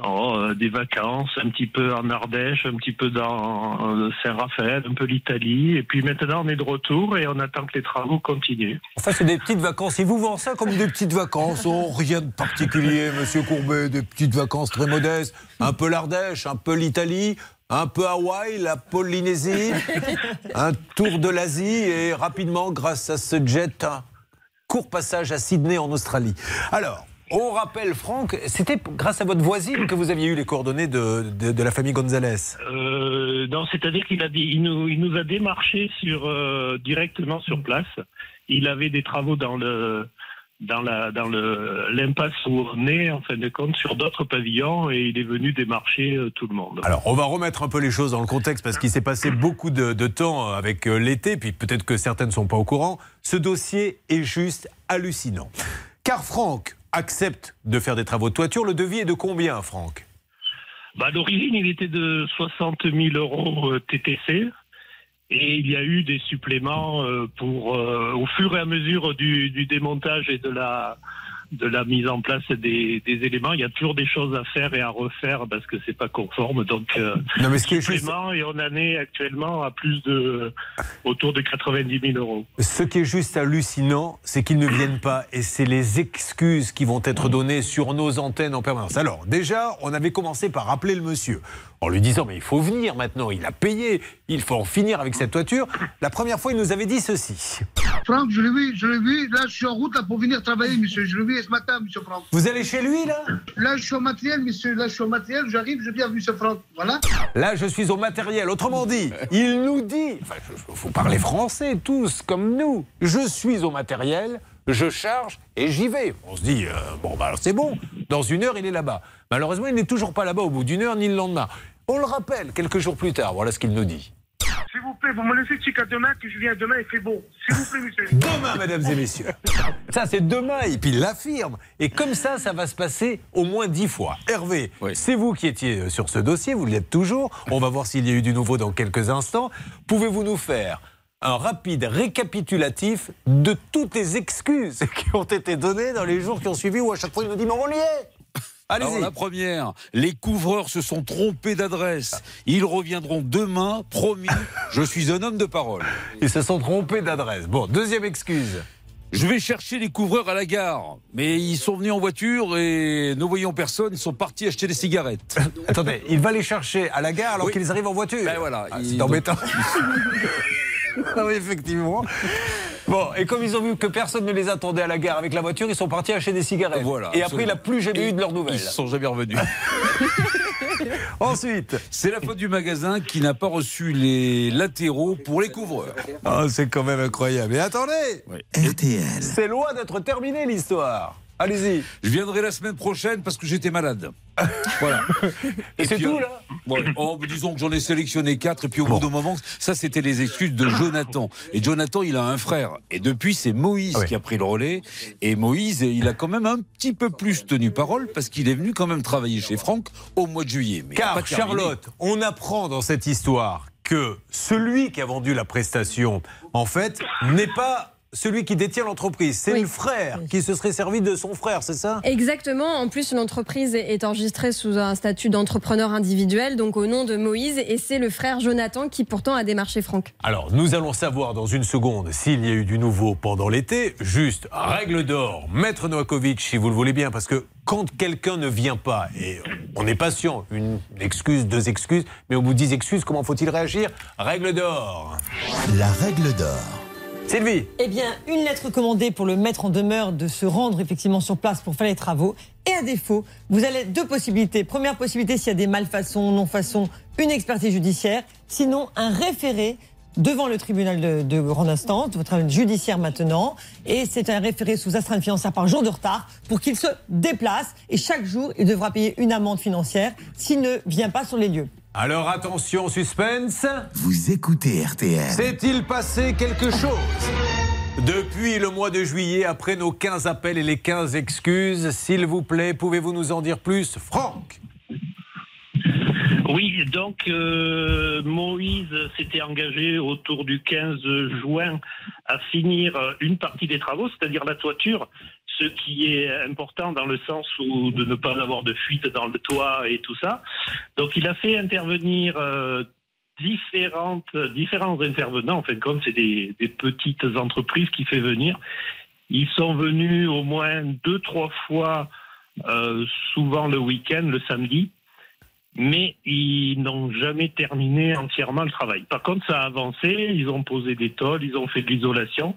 Oh, euh, des vacances, un petit peu en Ardèche, un petit peu dans euh, Saint-Raphaël, un peu l'Italie. Et puis maintenant, on est de retour et on attend que les travaux continuent. Enfin, c'est des petites vacances. Ils vous vendent ça comme des petites vacances. Oh, rien de particulier, monsieur Courbet. Des petites vacances très modestes. Un peu l'Ardèche, un peu l'Italie, un peu Hawaï, la Polynésie, un tour de l'Asie et rapidement, grâce à ce jet, un court passage à Sydney en Australie. Alors. On rappelle, Franck, c'était grâce à votre voisine que vous aviez eu les coordonnées de, de- de la famille Gonzalez. Euh, non, c'est-à-dire qu'il a il nous, il nous a démarché sur euh, directement sur place. Il avait des travaux dans le dans la dans le l'impasse où on est en fin de compte sur d'autres pavillons et il est venu démarcher euh, tout le monde. Alors, on va remettre un peu les choses dans le contexte parce qu'il s'est passé beaucoup de, de temps avec euh, l'été, puis peut-être que certains ne sont pas au courant. Ce dossier est juste hallucinant. Car Franck accepte de faire des travaux de toiture. Le devis est de combien, Franck? Bah, à l'origine, il était de 60 000 euros euh, TTC. Et il y a eu des suppléments euh, pour, euh, au fur et à mesure du démontage et de la, de la mise en place des, des éléments. Il y a toujours des choses à faire et à refaire parce que c'est pas conforme. Donc, euh, Non, mais ce qui est supplément, et on en est actuellement à plus de, autour de 90 000 euros. Ce qui est juste hallucinant, c'est qu'ils ne viennent pas et c'est les excuses qui vont être données sur nos antennes en permanence. Alors, déjà, on avait commencé par rappeler le monsieur en lui disant Mais il faut venir maintenant, il a payé, il faut en finir avec cette toiture. La première fois, il nous avait dit ceci. Franck, je l'ai vu, je l'ai vu. Là, je suis en route là, pour venir travailler, monsieur. Je l'ai vu ce matin, monsieur Franck. Vous allez chez lui, là? Là, je suis au matériel, monsieur. Là, je suis au matériel. J'arrive, je viens, monsieur Franck. Voilà. Là, je suis au matériel. Autrement dit, il nous dit, enfin, il faut parler français tous comme nous. Je suis au matériel, je charge et j'y vais. On se dit, euh, bon, bah, alors c'est bon. Dans une heure, il est là-bas. Malheureusement, il n'est toujours pas là-bas au bout d'une heure ni le lendemain. On le rappelle quelques jours plus tard. Voilà ce qu'il nous dit. S'il vous plaît, vous me laissez jusqu'à demain, que je viens demain, il fait beau. S'il vous plaît, monsieur. Demain, mesdames et messieurs. Ça, c'est demain, et puis il l'affirme. Et comme ça, ça va se passer au moins dix fois. Hervé, c'est vous qui étiez euh, sur ce dossier, vous l'êtes toujours. On va voir s'il y a eu du nouveau dans quelques instants. Pouvez-vous nous faire un rapide récapitulatif de toutes les excuses qui ont été données dans les jours qui ont suivi où à chaque fois il nous dit mais on y est Alors la première, les couvreurs se sont trompés d'adresse. Ils reviendront demain, promis. Je suis un homme de parole. Ils se sont trompés d'adresse. Bon, deuxième excuse. Je vais chercher les couvreurs à la gare, mais ils sont venus en voiture et ne voyant personne, ils sont partis acheter des cigarettes. Attendez, il va les chercher à la gare alors Oui. qu'ils arrivent en voiture. Ben voilà, Ah, c'est embêtant. Oui, effectivement. Bon, et comme ils ont vu que personne ne les attendait à la gare avec la voiture, ils sont partis acheter des cigarettes. Voilà, et après, il n'a plus jamais eu de leurs nouvelles. Ils ne sont jamais revenus. Ensuite, C'est la faute du magasin qui n'a pas reçu les latéraux pour les couvreurs. Ah, c'est quand même incroyable. Et attendez, RTL. c'est loin d'être terminé l'histoire. Allez-y. Je viendrai la semaine prochaine parce que j'étais malade. Voilà. Et c'est tout euh, là Ouais, oh, disons que j'en ai sélectionné quatre, et puis au bout d'un moment, ça c'était les excuses de Jonathan. Et Jonathan, il a un frère. Et depuis, c'est Moïse Ah qui a pris le relais. Et Moïse, il a quand même un petit peu plus tenu parole parce qu'il est venu quand même travailler chez Franck au mois de juillet. Mais Car. Charlotte, on apprend dans cette histoire que celui qui a vendu la prestation, en fait, n'est pas celui qui détient l'entreprise. C'est Oui. le frère qui se serait servi de son frère, c'est ça? Exactement. En plus, l'entreprise est enregistrée sous un statut d'entrepreneur individuel, donc au nom de Moïse, et c'est le frère Jonathan qui pourtant a démarché Franck. Alors, nous allons savoir dans une seconde s'il y a eu du nouveau pendant l'été. Juste, règle d'or, Maître Novakovic, si vous le voulez bien, parce que quand quelqu'un ne vient pas, et on est patient, une excuse, deux excuses, mais au bout de dix excuses, comment faut-il réagir? Règle d'or. La règle d'or. Sylvie Eh bien, une lettre commandée pour le mettre en demeure de se rendre effectivement sur place pour faire les travaux. Et à défaut, vous avez deux possibilités. Première possibilité, s'il y a des malfaçons, non-façons, une expertise judiciaire. Sinon, un référé devant le tribunal de, de grande instance, votre tribunal judiciaire maintenant. Et c'est un référé sous astreinte financière par jour de retard pour qu'il se déplace. Et chaque jour, il devra payer une amende financière s'il ne vient pas sur les lieux. Alors attention, suspense. Vous écoutez RTL. S'est-il passé quelque chose? Depuis le mois de juillet, après nos 15 appels et les 15 excuses, s'il vous plaît, pouvez-vous nous en dire plus Franck? Oui, donc euh, Moïse s'était engagé autour du 15 juin à finir euh, une partie des travaux, c'est-à-dire la toiture, ce qui est important dans le sens où de ne pas avoir de fuite dans le toit et tout ça. Donc il a fait intervenir euh, différentes, différents intervenants. En fin de compte, c'est des, des petites entreprises qui fait venir. Ils sont venus au moins deux, trois fois, euh, souvent le week-end, le samedi mais ils n'ont jamais terminé entièrement le travail. Par contre, ça a avancé, ils ont posé des tôles, ils ont fait de l'isolation,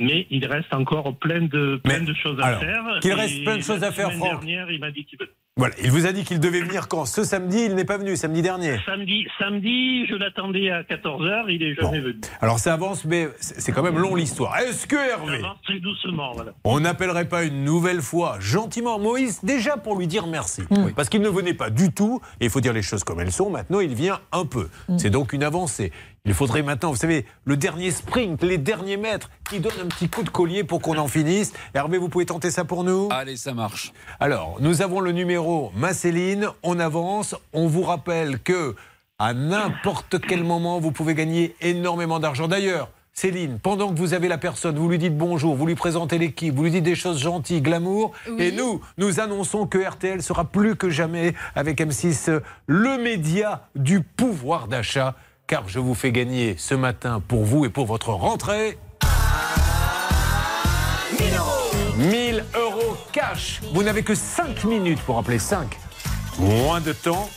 mais il reste encore plein de, plein Mais, de choses à alors, faire. qu'il reste plein de choses à faire, Franck. dernière, il m'a dit qu'il veut. Voilà, il vous a dit qu'il devait venir quand? Ce samedi, il n'est pas venu, samedi dernier. Samedi, samedi, je l'attendais à 14h, il est jamais venu. Alors ça avance, mais c'est quand même long l'histoire. Est-ce que Ça Hervé, avance très doucement, voilà. on n'appellerait pas une nouvelle fois gentiment Moïse, déjà pour lui dire merci Parce qu'il ne venait pas du tout, et il faut dire les choses comme elles sont, maintenant il vient un peu. C'est donc une avancée. Il faudrait maintenant, vous savez, le dernier sprint, les derniers mètres, qui donne un petit coup de collier pour qu'on en finisse. Hervé, vous pouvez tenter ça pour nous? Allez, ça marche. Alors, nous avons le numéro Macéline, on avance, on vous rappelle que à n'importe quel moment, vous pouvez gagner énormément d'argent. D'ailleurs, Céline, pendant que vous avez la personne, vous lui dites bonjour, vous lui présentez l'équipe, vous lui dites des choses gentilles, glamour, Oui. et nous, nous annonçons que RTL sera plus que jamais avec M6 euh, le média du pouvoir d'achat, car je vous fais gagner ce matin pour vous et pour votre rentrée 1000 euros cash. Vous n'avez que 5 minutes pour appeler 5. Moins de temps,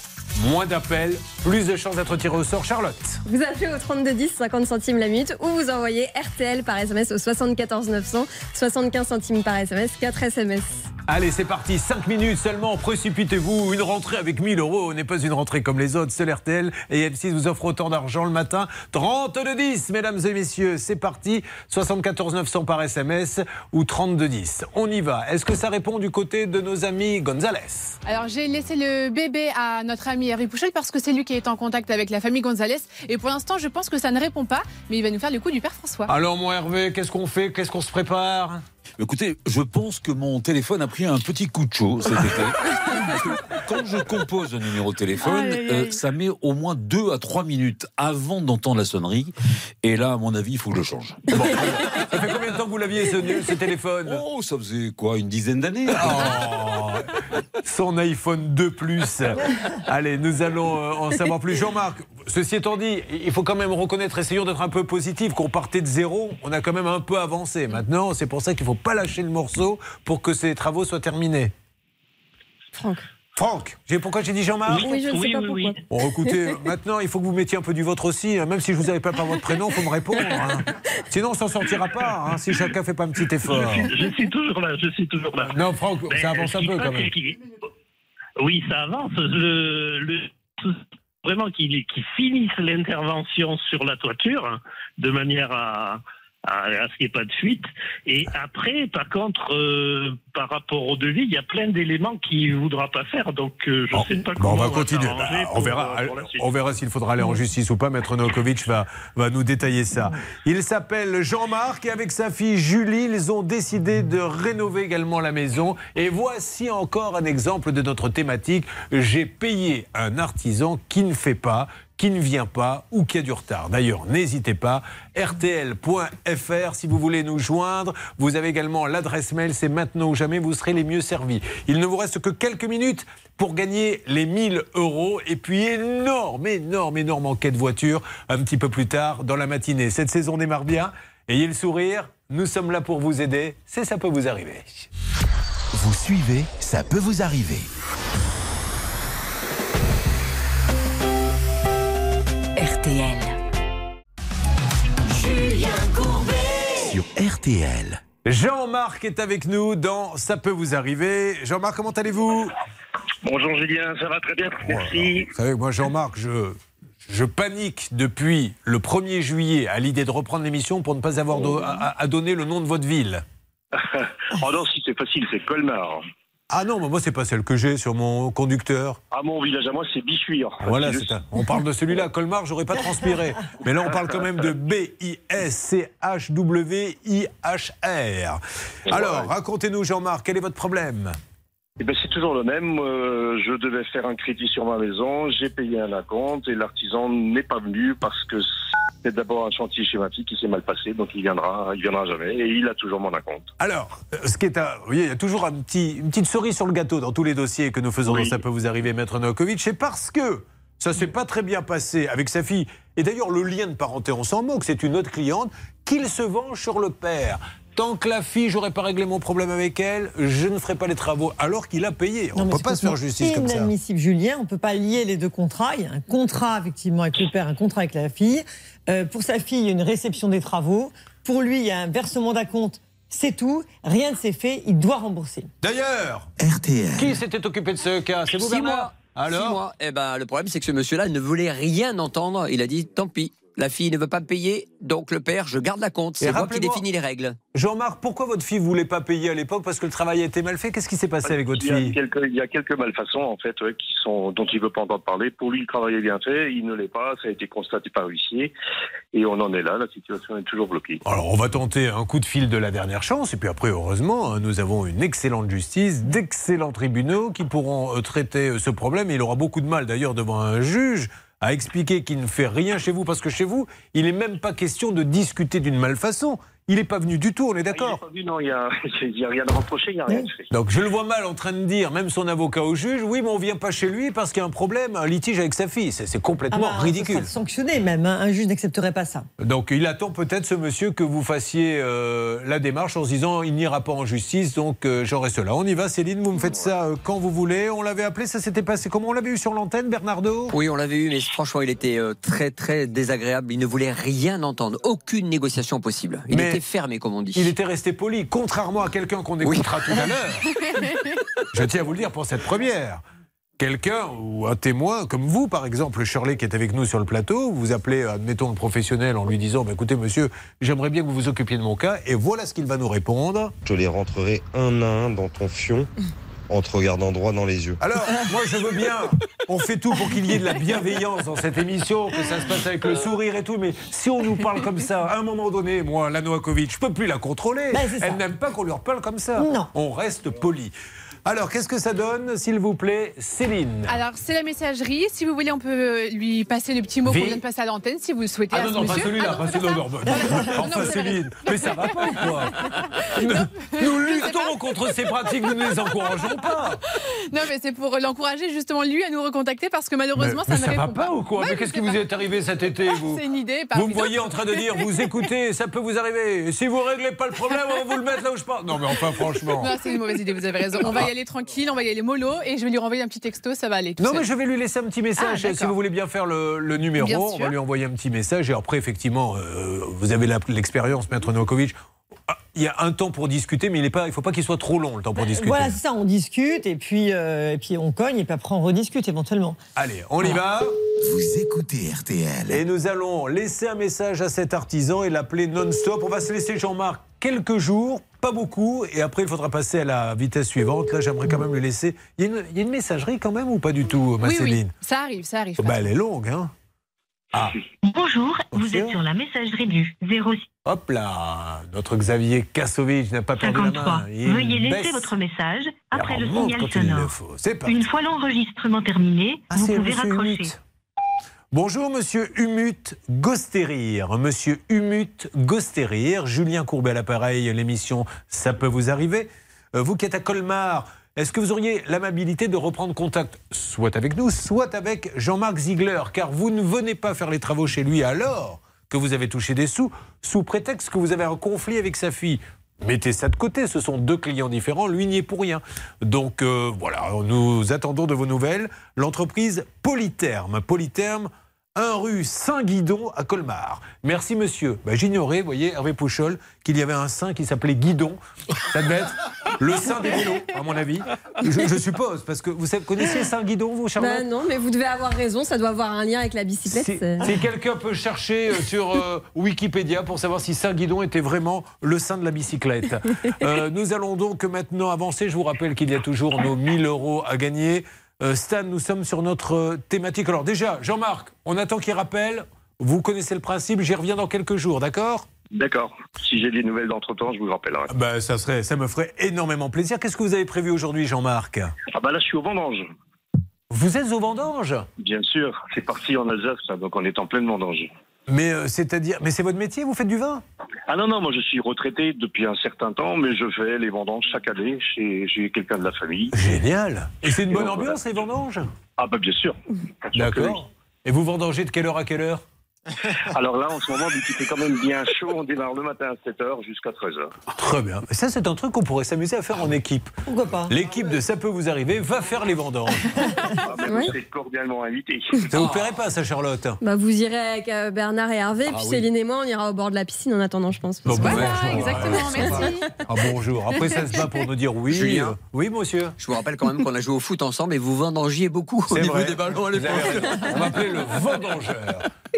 moins d'appels, plus de chances d'être tiré au sort. Charlotte. Vous appelez au 3210, 50 centimes la minute, ou vous envoyez RTL par SMS au 74 900, 75 centimes par SMS, 4 SMS. Allez, c'est parti. 5 minutes seulement. Précipitez-vous. Une rentrée avec 1000 euros n'est pas une rentrée comme les autres. Seul RTL et M6 vous offre autant d'argent le matin. 32 10, mesdames et messieurs. C'est parti. 74 900 par SMS ou 32 10. On y va. Est-ce que ça répond du côté de nos amis Gonzalez? Alors j'ai laissé le bébé à notre ami Hervé Pouchel parce que c'est lui qui est en contact avec la famille Gonzalez. Et pour l'instant, je pense que ça ne répond pas, mais il va nous faire le coup du père François. Alors, mon Hervé, qu'est-ce qu'on fait? Qu'est-ce qu'on se prépare? Écoutez, je pense que mon téléphone a pris un petit coup de chaud cet été. Quand je compose un numéro de téléphone, euh, ça met au moins deux à trois minutes avant d'entendre la sonnerie. Et là, à mon avis, il faut que je change. Ça fait temps que vous l'aviez ce, ce téléphone? Oh, ça faisait quoi Une dizaine d'années Oh, son iPhone 2 Plus. Allez, nous allons euh, en savoir plus. Jean-Marc, ceci étant dit, il faut quand même reconnaître, essayons d'être un peu positif, qu'on partait de zéro, on a quand même un peu avancé. Maintenant, c'est pour ça qu'il ne faut pas lâcher le morceau pour que ces travaux soient terminés. Franck. Franck, pourquoi j'ai dit Jean-Marc Oui, je ne sais pas pourquoi. Bon, écoutez, maintenant, il faut que vous mettiez un peu du vôtre aussi. hein. Même si je vous avais pas par votre prénom, il faut me répondre. hein. Sinon, on s'en sortira pas, hein, si chacun fait pas un petit effort. Je suis, je suis toujours là, je suis toujours là. Non, Franck, Mais ça avance ce un peu quand même. Oui, ça avance. Le, le- vraiment qu'ils finissent l'intervention sur la toiture hein, de manière à, à, à ce qu'il n'y ait pas de fuite. Et après, par contre, euh, par rapport au devis, il y a plein d'éléments qu'il ne voudra pas faire. Donc, euh, je ne sais pas Bon, comment on va continuer. Bah, on pour, verra. euh, pour. On verra s'il faudra aller en justice ou pas. Maître Novakovic va, va nous détailler ça. Il s'appelle Jean-Marc et avec sa fille Julie, ils ont décidé de rénover également la maison. Et voici encore un exemple de notre thématique. J'ai payé un artisan qui ne fait pas qui ne vient pas ou qui a du retard. D'ailleurs, n'hésitez pas, rtl.fr si vous voulez nous joindre. Vous avez également l'adresse mail, c'est maintenant ou jamais, vous serez les mieux servis. Il ne vous reste que quelques minutes pour gagner les 1000 euros et puis énorme, énorme, énorme enquête voiture un petit peu plus tard dans la matinée. Cette saison démarre bien. Ayez le sourire, nous sommes là pour vous aider. C'est ça peut vous arriver. Vous suivez, ça peut vous arriver. RTL. Julien Courbet. Sur RTL. Jean-Marc est avec nous dans Ça peut vous arriver. Jean-Marc, comment allez-vous? Bonjour Julien, ça va très bien, merci. Vous savez, moi, Jean-Marc, je, je panique depuis le 1er juillet à l'idée de reprendre l'émission pour ne pas avoir do- à, à donner le nom de votre ville. oh non, si c'est facile, c'est Colmar. Ah non, mais moi, c'est pas celle que j'ai sur mon conducteur. À mon village à moi, c'est Bichuire. Voilà, c'est un- on parle de celui-là. Colmar, j'aurais pas transpiré. Mais là, on parle quand même de B-I-S-C-H-W-I-H-R. Alors, racontez-nous, Jean-Marc, quel est votre problème? Eh ben, c'est toujours le même. Euh, je devais faire un crédit sur ma maison, j'ai payé un acompte et l'artisan n'est pas venu parce que c'est d'abord un chantier chez ma fille qui s'est mal passé, donc il viendra, il viendra jamais et il a toujours mon acompte. Alors, euh, ce qui est à, vous voyez, il y a toujours un petit, une petite cerise sur le gâteau dans tous les dossiers que nous faisons. dans Ça peut vous arriver, Maître Novakovic. C'est parce que ça s'est pas très bien passé avec sa fille. Et d'ailleurs, le lien de parenté, on s'en moque. C'est une autre cliente qu'il se venge sur le père. Tant que la fille, j'aurais pas réglé mon problème avec elle, je ne ferai pas les travaux alors qu'il a payé. On ne peut pas c'est se faire justice comme ça. inadmissible, Julien. On ne peut pas lier les deux contrats. Il y a un contrat, effectivement, avec le père, un contrat avec la fille. Euh, pour sa fille, il y a une réception des travaux. Pour lui, il y a un versement d'acompte. C'est tout. Rien ne s'est fait. Il doit rembourser. D'ailleurs, RTL. qui s'était occupé de ce cas? C'est vous, Six Bernard? mois. Alors? Six mois. Eh ben, le problème, c'est que ce monsieur-là ne voulait rien entendre. Il a dit tant pis. La fille ne veut pas me payer, donc le père, je garde la compte. Et C'est moi qui définis les règles. Jean-Marc, pourquoi votre fille voulait pas payer à l'époque Parce que le travail a été mal fait? Qu'est-ce qui s'est passé avec votre il y, a fille? quelques, il y a quelques malfaçons en fait ouais, qui sont dont il veut pas entendre parler. Pour lui, le travail est bien fait, il ne l'est pas, ça a été constaté par l'huissier et on en est là. La situation est toujours bloquée. Alors, on va tenter un coup de fil de la dernière chance, et puis après, heureusement, hein, nous avons une excellente justice, d'excellents tribunaux qui pourront euh, traiter euh, ce problème. Il aura beaucoup de mal, d'ailleurs, devant un juge à expliquer qu'il ne fait rien chez vous, parce que chez vous, il n'est même pas question de discuter d'une malfaçon. Il n'est pas venu du tout, on est d'accord Pas vu, non, il y a, il y a rien à reprocher, il n'y a rien de fait. donc je le vois mal en train de dire, même son avocat au juge, oui, mais on vient pas chez lui parce qu'il y a un problème, un litige avec sa fille. C'est complètement Ah bah, ridicule. Sera sanctionné même. hein. Un juge n'accepterait pas ça. Donc il attend peut-être ce monsieur que vous fassiez euh, la démarche en se disant il n'ira pas en justice, donc euh, j'en reste là. On y va, Céline, vous me faites ça euh, quand vous voulez. On l'avait appelé, ça s'était passé comment? On l'avait eu sur l'antenne, Bernardo? Oui, on l'avait eu, mais franchement, il était euh, très, très désagréable. Il ne voulait rien entendre. Aucune négociation possible. Il Mais- était fermé, comme on dit. Il était resté poli, contrairement à quelqu'un qu'on écoutera tout à l'heure. Je tiens à vous le dire pour cette première. Quelqu'un ou un témoin, comme vous par exemple, Shirley qui est avec nous sur le plateau, vous appelez, admettons, le professionnel en lui disant bah, écoutez, monsieur, j'aimerais bien que vous vous occupiez de mon cas, et voilà ce qu'il va nous répondre. Je les rentrerai un à un dans ton fion en te regardant droit dans les yeux. Alors, moi je veux bien, on fait tout pour qu'il y ait de la bienveillance dans cette émission, que ça se passe avec le sourire et tout, mais si on nous parle comme ça, à un moment donné, moi, la Novakovic, je peux plus la contrôler. Ben. Elle n'aime pas qu'on lui reparle comme ça. Non. On reste poli. Alors, qu'est-ce que ça donne, s'il vous plaît, Céline Alors, c'est la messagerie. Si vous voulez, on peut lui passer le petit mot qu'on vient de passer à l'antenne, si vous le souhaitez. Ah à non, non, pas celui-là, Ah pas non, celui-là. c'est non, non. Enfin, Céline, mais ça va pas ou quoi Nous luttons contre ces pratiques, nous ne les encourageons pas. Non, mais c'est pour l'encourager justement lui à nous recontacter parce que malheureusement, mais, ça ne ça va répond pas ou quoi Mais qu'est-ce qui vous pas. est arrivé cet été, vous C'est une idée. Vous me voyez en train de dire, vous écoutez, ça peut vous arriver. Si vous réglez pas le problème, on va vous le mettre là où je parle. Non, mais enfin, franchement. Non, c'est une mauvaise idée, vous avez raison. On va y aller tranquille, on va y aller mollo et je vais lui renvoyer un petit texto, ça va aller. tout Non, seul. mais je vais lui laisser un petit Ah, message. d'accord. si vous voulez bien faire le, le numéro, on va lui envoyer un petit message. Et après, effectivement, euh, vous avez l'expérience, Maître Novakovic. Ah, Il y a un temps pour discuter, mais il ne faut pas qu'il soit trop long, le temps pour discuter. Voilà, c'est ça, on discute et puis, euh, et puis on cogne et puis après on rediscute éventuellement. Allez, on y va. Vous écoutez RTL. Et nous allons laisser un message à cet artisan et l'appeler non-stop. On va se laisser Jean-Marc quelques jours, pas beaucoup, et après il faudra passer à la vitesse suivante. Là, j'aimerais quand même le laisser. Il y, a une, il y a une messagerie quand même ou pas du tout, ma Oui, oui, Céline? Ça arrive, ça arrive. Bah, Elle est longue, hein Ah, Bonjour, vous êtes sur la messagerie du 06 hop là Notre Xavier Kassovitch n'a pas perdu la 53. main. Il Veuillez laisser baisse. votre message après le signal sonore. Une fois l'enregistrement terminé, Ah, vous pouvez raccrocher. Humut. Bonjour Monsieur Humut Gostérir. Monsieur Humut Gostérir, Julien Courbet à l'appareil, l'émission Ça peut vous arriver. Euh, Vous qui êtes à Colmar, est-ce que vous auriez l'amabilité de reprendre contact soit avec nous, soit avec Jean-Marc Ziegler? Car vous ne venez pas faire les travaux chez lui alors que vous avez touché des sous, sous prétexte que vous avez un conflit avec sa fille. Mettez ça de côté, ce sont deux clients différents, lui n'y est pour rien. Donc euh, voilà, nous attendons de vos nouvelles. L'entreprise Polytherme, Polytherme, 1 rue Saint-Guidon à Colmar. Merci monsieur. Bah, J'ignorais, vous voyez, Hervé Pouchol, qu'il y avait un saint qui s'appelait Guidon. Ça devait être le saint des vélos, à mon avis. Je, je suppose, parce que vous savez- connaissiez Saint-Guidon, vous, Charlotte Bah non, mais vous devez avoir raison, ça doit avoir un lien avec la bicyclette. si quelqu'un peut chercher euh, sur euh, Wikipédia pour savoir si Saint-Guidon était vraiment le saint de la bicyclette. Euh, nous allons donc maintenant avancer. Je vous rappelle qu'il y a toujours nos 1000 euros à gagner. Euh, Stan, nous sommes sur notre thématique. Alors déjà, Jean-Marc, on attend qu'il rappelle. Vous connaissez le principe, j'y reviens dans quelques jours, d'accord? D'accord. Si j'ai des nouvelles d'entre-temps, je vous rappellerai. ben, ça, serait, ça me ferait énormément plaisir. Qu'est-ce que vous avez prévu aujourd'hui, Jean-Marc? Ah bah là, je suis au vendange. Vous êtes au vendange? Bien sûr. C'est parti en Alsace, ça, donc on est en pleine vendange. Mais euh, c'est-à-dire, mais c'est votre métier, vous faites du vin? Ah non, non, moi je suis retraité depuis un certain temps, mais je fais les vendanges chaque année chez, chez quelqu'un de la famille. Génial Et c'est une bonne ambiance, les vendanges? Ah bah bien sûr. D'accord. Et vous vendangez de quelle heure à quelle heure? Alors là, en ce moment, vu qu'il fait quand même bien chaud, on démarre le matin à 7h jusqu'à 13h. Très bien. Mais ça, c'est un truc qu'on pourrait s'amuser à faire en équipe. Pourquoi pas? L'équipe de Ça peut vous arriver va faire les vendanges. Ah, ben, Vous serez cordialement invité. Ça vous plairait pas, ça, Charlotte? Bah, vous irez avec euh, Bernard et Hervé, Ah puis oui. Céline et moi, on ira au bord de la piscine en attendant, je pense. Bon, bah, Voilà, bonjour. exactement, merci. Ah, bonjour. Après, ça se bat pour nous dire oui. Julien Euh, Oui, monsieur. Je vous rappelle quand même qu'on a joué au foot ensemble et vous vendangiez beaucoup au C'est niveau vrai. des ballons à l'époque. On m'appelait le vendangeur.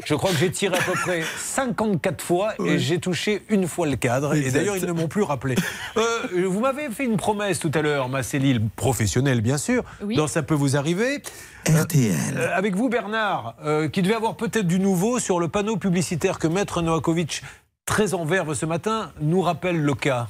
Je crois que j'ai tiré à peu près 54 fois et j'ai touché une fois le cadre. Et d'ailleurs, ils ne m'ont plus rappelé. Euh, vous m'avez fait une promesse tout à l'heure, ma Céline, professionnelle bien sûr, Oui. dans Ça peut vous arriver. RTL. Euh, avec vous, Bernard, euh, qui devait avoir peut-être du nouveau sur le panneau publicitaire que Maître Novakovic, très en verve ce matin, nous rappelle le cas.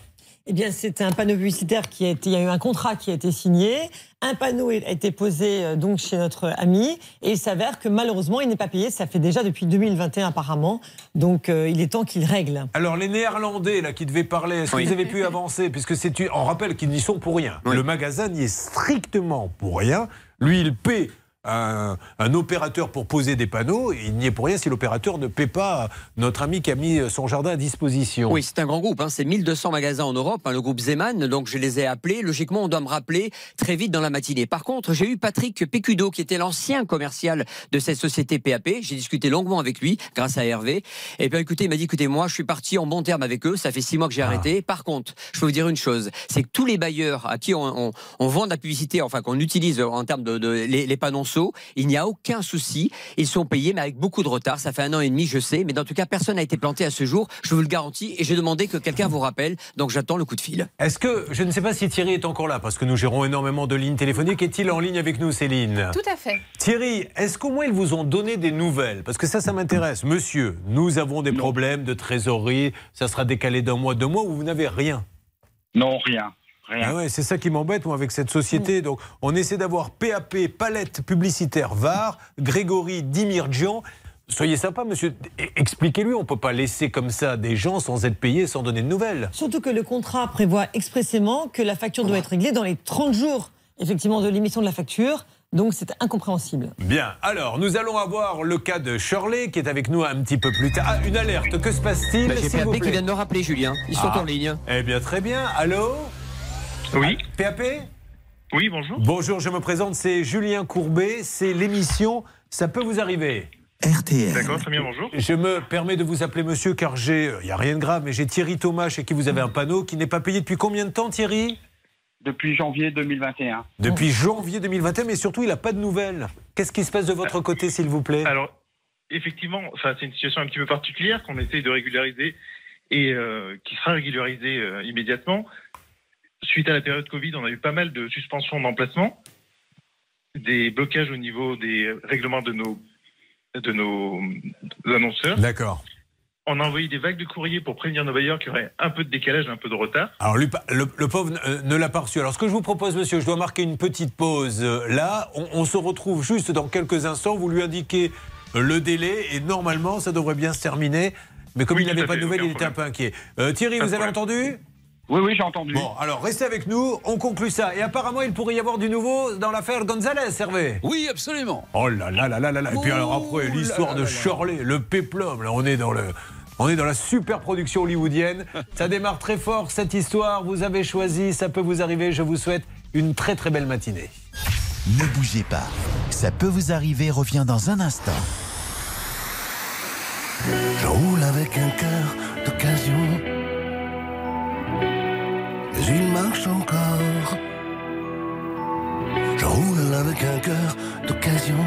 Eh bien, c'est un panneau publicitaire qui a été. Il y a eu un contrat qui a été signé. Un panneau a été posé euh, donc chez notre ami. Et il s'avère que malheureusement, il n'est pas payé. Ça fait déjà depuis 2021 apparemment. Donc, euh, il est temps qu'il règle. Alors, les Néerlandais là, qui devaient parler, est-ce que Oui. vous avez pu avancer? Puisque c'est on rappelle qu'ils n'y sont pour rien. Oui. Le magasin n'y est strictement pour rien. Lui, il paie un, un opérateur pour poser des panneaux. Et il n'y est pour rien si l'opérateur ne paie pas notre ami qui a mis son jardin à disposition. Oui, c'est un grand groupe. hein. C'est 1200 magasins en Europe, hein, le groupe Zeman. Donc, je les ai appelés. Logiquement, on doit me rappeler très vite dans la matinée. Par contre, j'ai eu Patrick Pécudo, qui était l'ancien commercial de cette société PAP. J'ai discuté longuement avec lui, grâce à Hervé. Et puis, écoutez, il m'a dit, écoutez, moi, je suis parti en bon terme avec eux. Ça fait six mois que j'ai arrêté. Par contre, je peux vous dire une chose. C'est que tous les bailleurs à qui on, on- on vend de la publicité, enfin, qu'on utilise en termes de, de- les, les panneaux morceaux. Il n'y a aucun souci. Ils sont payés, mais avec beaucoup de retard. Ça fait un an et demi, je sais. Mais dans tout cas, personne n'a été planté à ce jour. Je vous le garantis. Et j'ai demandé que quelqu'un vous rappelle. Donc j'attends le coup de fil. Est-ce que, je ne sais pas si Thierry est encore là, parce que nous gérons énormément de lignes téléphoniques. Est-il en ligne avec nous, Céline? Tout à fait. Thierry, est-ce qu'au moins ils vous ont donné des nouvelles? Parce que ça, ça m'intéresse. Monsieur, nous avons des problèmes de trésorerie. Ça sera décalé d'un mois, deux mois, ou vous n'avez rien? Non, rien. Rien. Ah ouais, c'est ça qui m'embête, moi, avec cette société. Donc, on essaie d'avoir PAP, palette publicitaire VAR, Grégory Dimirjian. Soyez sympa, monsieur. E- Expliquez-lui, on ne peut pas laisser comme ça des gens sans être payés, sans donner de nouvelles. Surtout que le contrat prévoit expressément que la facture doit être réglée dans les 30 jours, effectivement, de l'émission de la facture. Donc c'est incompréhensible. Bien, alors nous allons avoir le cas de Shirley qui est avec nous un petit peu plus tard. Ah, une alerte, que se passe-t-il Bah, J'ai qui vient de me rappeler, Julien. Ils sont Ah. en ligne. Eh bien, très bien. Allô? Oui. PAP Oui, bonjour. Bonjour, je me présente, c'est Julien Courbet. C'est l'émission Ça peut vous arriver. RTL. D'accord, très bien, bonjour. Je me permets de vous appeler monsieur car j'ai, il n'y a rien de grave, mais j'ai Thierry Thomas chez qui vous avez un panneau qui n'est pas payé depuis combien de temps Thierry? Depuis janvier 2021. Depuis janvier 2021, mais surtout il n'a pas de nouvelles. Qu'est-ce qui se passe de votre côté s'il vous plaît? Alors, effectivement, enfin, c'est une situation un petit peu particulière qu'on essaye de régulariser et euh, qui sera régularisée euh, immédiatement. Suite à la période Covid, on a eu pas mal de suspensions d'emplacement, des blocages au niveau des règlements de nos, de nos annonceurs. D'accord. On a envoyé des vagues de courriers pour prévenir nos bailleurs qu'il y aurait un peu de décalage, un peu de retard. Alors le, le pauvre euh, ne l'a pas reçu. Alors ce que je vous propose, monsieur, je dois marquer une petite pause euh, là. On, on se retrouve juste dans quelques instants. Vous lui indiquez euh, le délai et normalement ça devrait bien se terminer. Mais comme Oui, il n'avait pas de nouvelles, il était un peu inquiet. Euh, Thierry, vous avez entendu? Oui, oui, j'ai entendu. Bon, alors restez avec nous, on conclut ça. Et apparemment, il pourrait y avoir du nouveau dans l'affaire Gonzalez, Hervé. Oui, absolument. Oh là là là là là là. Et puis alors après, l'histoire de. Shirley, le péplum, là, on est dans le. On est dans la super production hollywoodienne. Ça démarre très fort cette histoire. Vous avez choisi, ça peut vous arriver. Je vous souhaite une très très belle matinée. Ne bougez pas. Ça peut vous arriver revient dans un instant. Je roule avec un cœur d'occasion. Il marche encore. Je roule avec un cœur d'occasion.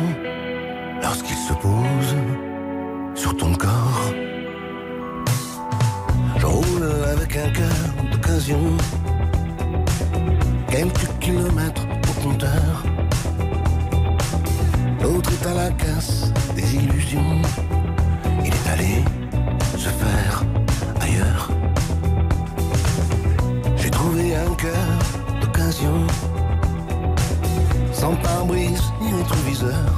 Lorsqu'il se pose sur ton corps. Je roule avec un cœur d'occasion. Quelques kilomètres au compteur. L'autre est à la casse des illusions. Il est allé se faire Trouvé un cœur d'occasion, sans pare-brise ni rétroviseur,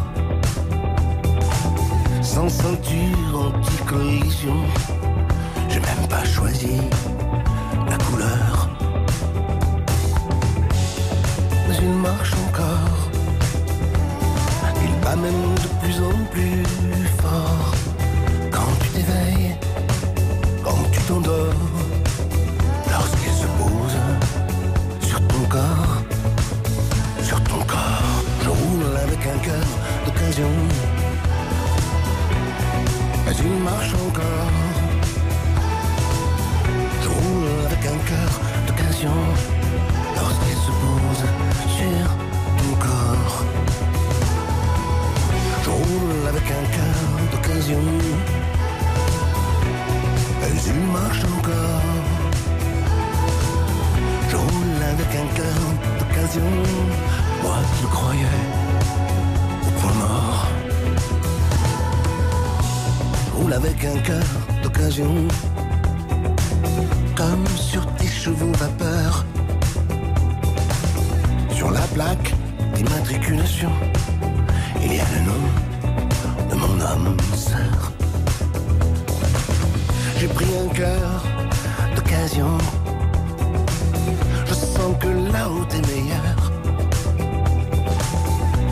sans ceinture anti-collision. J'ai même pas choisi la couleur. Mais il marche encore. Il bat même de plus en plus fort. Quand tu t'éveilles, quand tu t'endors, d'occasion. Mais marche encore. Je roule avec un cœur d'occasion lorsqu'il se pose sur ton corps. Je roule avec un cœur d'occasion. Mais il marche encore. Je roule avec un cœur d'occasion. Moi le croyais roule avec un cœur d'occasion. Comme sur tes chevaux vapeur. Sur la plaque d'immatriculation, il y a le nom de mon âme sœur. J'ai pris un cœur d'occasion. Je sens que là-haut est meilleur.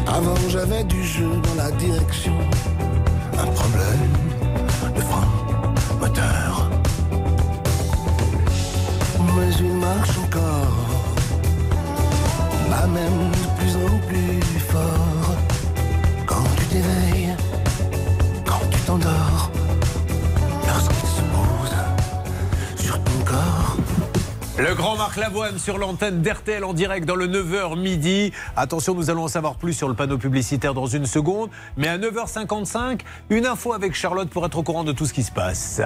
Avant j'avais du jeu dans la direction. Un problème Quand tu t'éveilles, quand tu t'endors, lorsqu'il se pose sur ton corps. Le grand Marc Lavoine sur l'antenne d'RTL en direct dans le 9h midi. Attention, nous allons en savoir plus sur le panneau publicitaire dans une seconde. Mais à 9h55, une info avec Charlotte pour être au courant de tout ce qui se passe.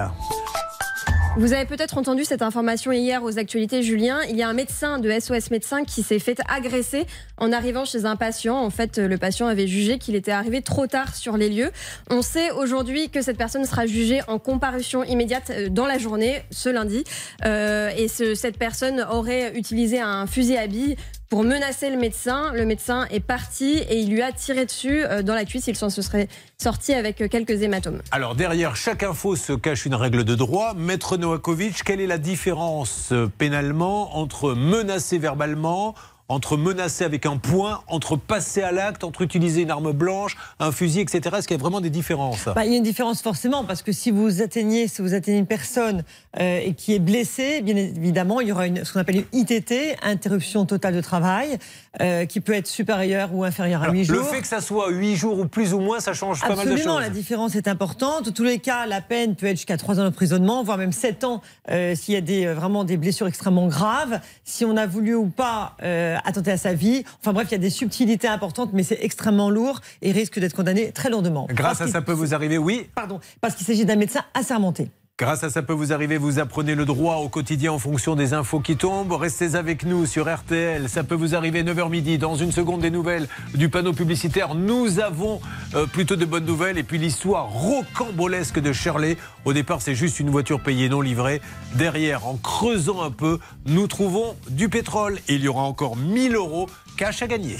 Vous avez peut-être entendu cette information hier aux actualités, Julien. Il y a un médecin de SOS Médecins qui s'est fait agresser en arrivant chez un patient. En fait, le patient avait jugé qu'il était arrivé trop tard sur les lieux. On sait aujourd'hui que cette personne sera jugée en comparution immédiate euh, dans la journée, ce lundi. Euh, et ce- cette personne aurait utilisé un fusil à billes pour menacer le médecin. Le médecin est parti et il lui a tiré dessus euh, dans la cuisse. Il s'en se serait sorti avec euh, quelques hématomes. Alors derrière chaque info se cache une règle de droit. Maître Novakovic, quelle est la différence euh, pénalement entre menacer verbalement, entre menacer avec un poing, entre passer à l'acte, entre utiliser une arme blanche, un fusil, etc. Est-ce qu'il y a vraiment des différences? Bah, il y a une différence forcément parce que si vous atteignez, si vous atteignez une personne euh, et qui est blessée, bien évidemment, il y aura ce qu'on appelle une ITT, interruption totale de travail, euh, qui peut être supérieure ou inférieure à Alors, 8 jours. Le fait que ça soit 8 jours ou plus ou moins, ça change pas mal de Absolument, choses. la différence est importante. En tous les cas, la peine peut être jusqu'à 3 ans d'emprisonnement, voire même 7 ans euh, s'il y a des, euh, vraiment des blessures extrêmement graves. Si on a voulu ou pas euh, attenter à sa vie. Enfin bref, il y a des subtilités importantes, mais c'est extrêmement lourd et risque d'être condamné très lourdement. Grâce à ça peut vous arriver, oui. Pardon, parce qu'il s'agit d'un médecin assermenté. Grâce à ça peut vous arriver, vous apprenez le droit au quotidien en fonction des infos qui tombent. Restez avec nous sur RTL. Ça peut vous arriver 9h midi. Dans une seconde, des nouvelles du panneau publicitaire. Nous avons euh, plutôt de bonnes nouvelles. Et puis l'histoire rocambolesque de Shirley. Au départ, c'est juste une voiture payée non livrée. Derrière, en creusant un peu, nous trouvons du pétrole. Et il y aura encore 1000 euros cash à gagner.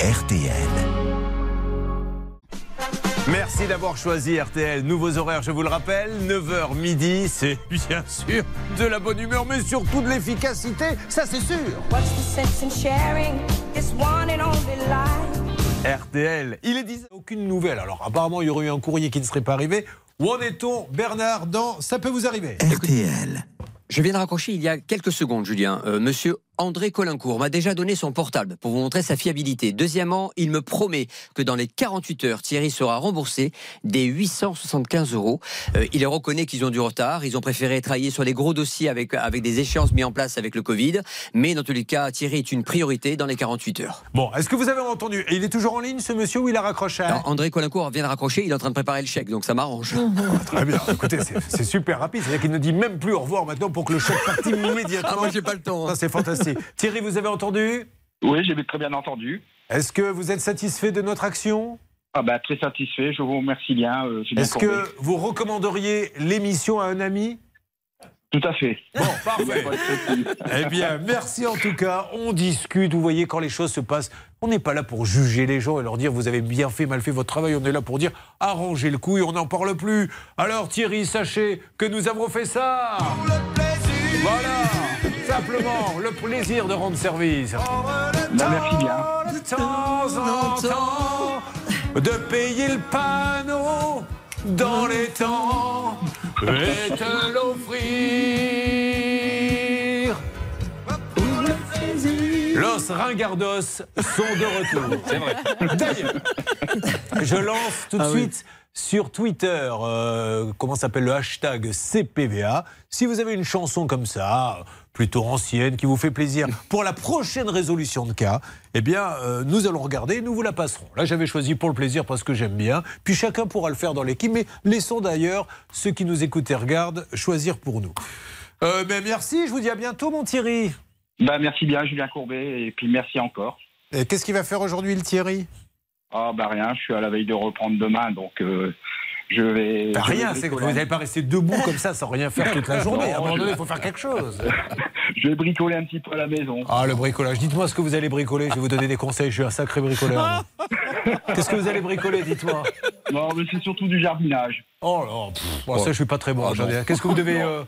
RTL. Merci d'avoir choisi RTL. Nouveaux horaires, je vous le rappelle, 9h midi, c'est bien sûr de la bonne humeur, mais surtout de l'efficacité, ça c'est sûr. What's the sense in sharing this one and only life? RTL, il est 10 aucune nouvelle. Alors apparemment, il y aurait eu un courrier qui ne serait pas arrivé. Où en est-on, Bernard, dans Ça peut vous arriver RTL. Je viens de raccrocher il y a quelques secondes, Julien. Euh, Monsieur André Colincourt m'a déjà donné son portable pour vous montrer sa fiabilité. Deuxièmement, il me promet que dans les 48 heures, Thierry sera remboursé des 875 euros. Euh, il reconnaît qu'ils ont du retard. Ils ont préféré travailler sur des gros dossiers avec, avec des échéances mises en place avec le Covid. Mais dans tous les cas, Thierry est une priorité dans les 48 heures. Bon, est-ce que vous avez entendu? Il est toujours en ligne, ce monsieur, ou il a raccroché André Colincourt vient de raccrocher. Il est en train de préparer le chèque, donc ça m'arrange. Très bien. Écoutez, c'est- c'est super rapide. C'est-à-dire qu'il ne dit même plus au revoir maintenant pour que le chèque parte immédiatement. Ah, moi, j'ai pas le temps. hein. Ça, c'est fantastique. Thierry, vous avez entendu? Oui, j'ai très bien entendu. Est-ce que vous êtes satisfait de notre action? Ah bah, très satisfait, je vous remercie bien. euh, Est-ce que vous recommanderiez l'émission à un ami? Tout à fait. Bon, parfait. Eh bien, merci en tout cas. On discute. Vous voyez, quand les choses se passent, on n'est pas là pour juger les gens et leur dire vous avez bien fait, mal fait votre travail. On est là pour dire arrangez le coup et on n'en parle plus. Alors, Thierry, sachez que nous avons fait ça. Voilà, simplement le plaisir de rendre service. Bah, merci bien. De temps en temps, de payer le panneau dans les temps et te l'offrir. Los Ringardos sont de retour. C'est vrai. D'ailleurs, je lance tout de Ah oui. suite sur Twitter, euh, comment s'appelle le hashtag CPVA. Si vous avez une chanson comme ça, plutôt ancienne, qui vous fait plaisir pour la prochaine résolution de cas, eh bien, euh, nous allons regarder et nous vous la passerons. Là, j'avais choisi pour le plaisir parce que j'aime bien. Puis chacun pourra le faire dans l'équipe, mais laissons d'ailleurs ceux qui nous écoutent et regardent choisir pour nous. Euh, mais merci, je vous dis à bientôt, mon Thierry. Bah, merci bien, Julien Courbet, et puis merci encore. Et Qu'est-ce qu'il va faire aujourd'hui, le Thierry? Ah, bah rien, je suis à la veille de reprendre demain, donc euh, je vais. Bah, je vais rien, c'est que vous n'allez pas rester debout comme ça sans rien faire toute la journée. À un moment donné, il faut faire quelque chose. Je vais bricoler un petit peu à la maison. Ah, le bricolage. Dites-moi ce que vous allez bricoler. Je vais vous donner des conseils. Je suis un sacré bricoleur. Qu'est-ce que vous allez bricoler Dites-moi? Non, mais c'est surtout du jardinage. Oh là, pff, bon, ça, je suis pas très bon. jardin. Qu'est-ce que vous devez. euh,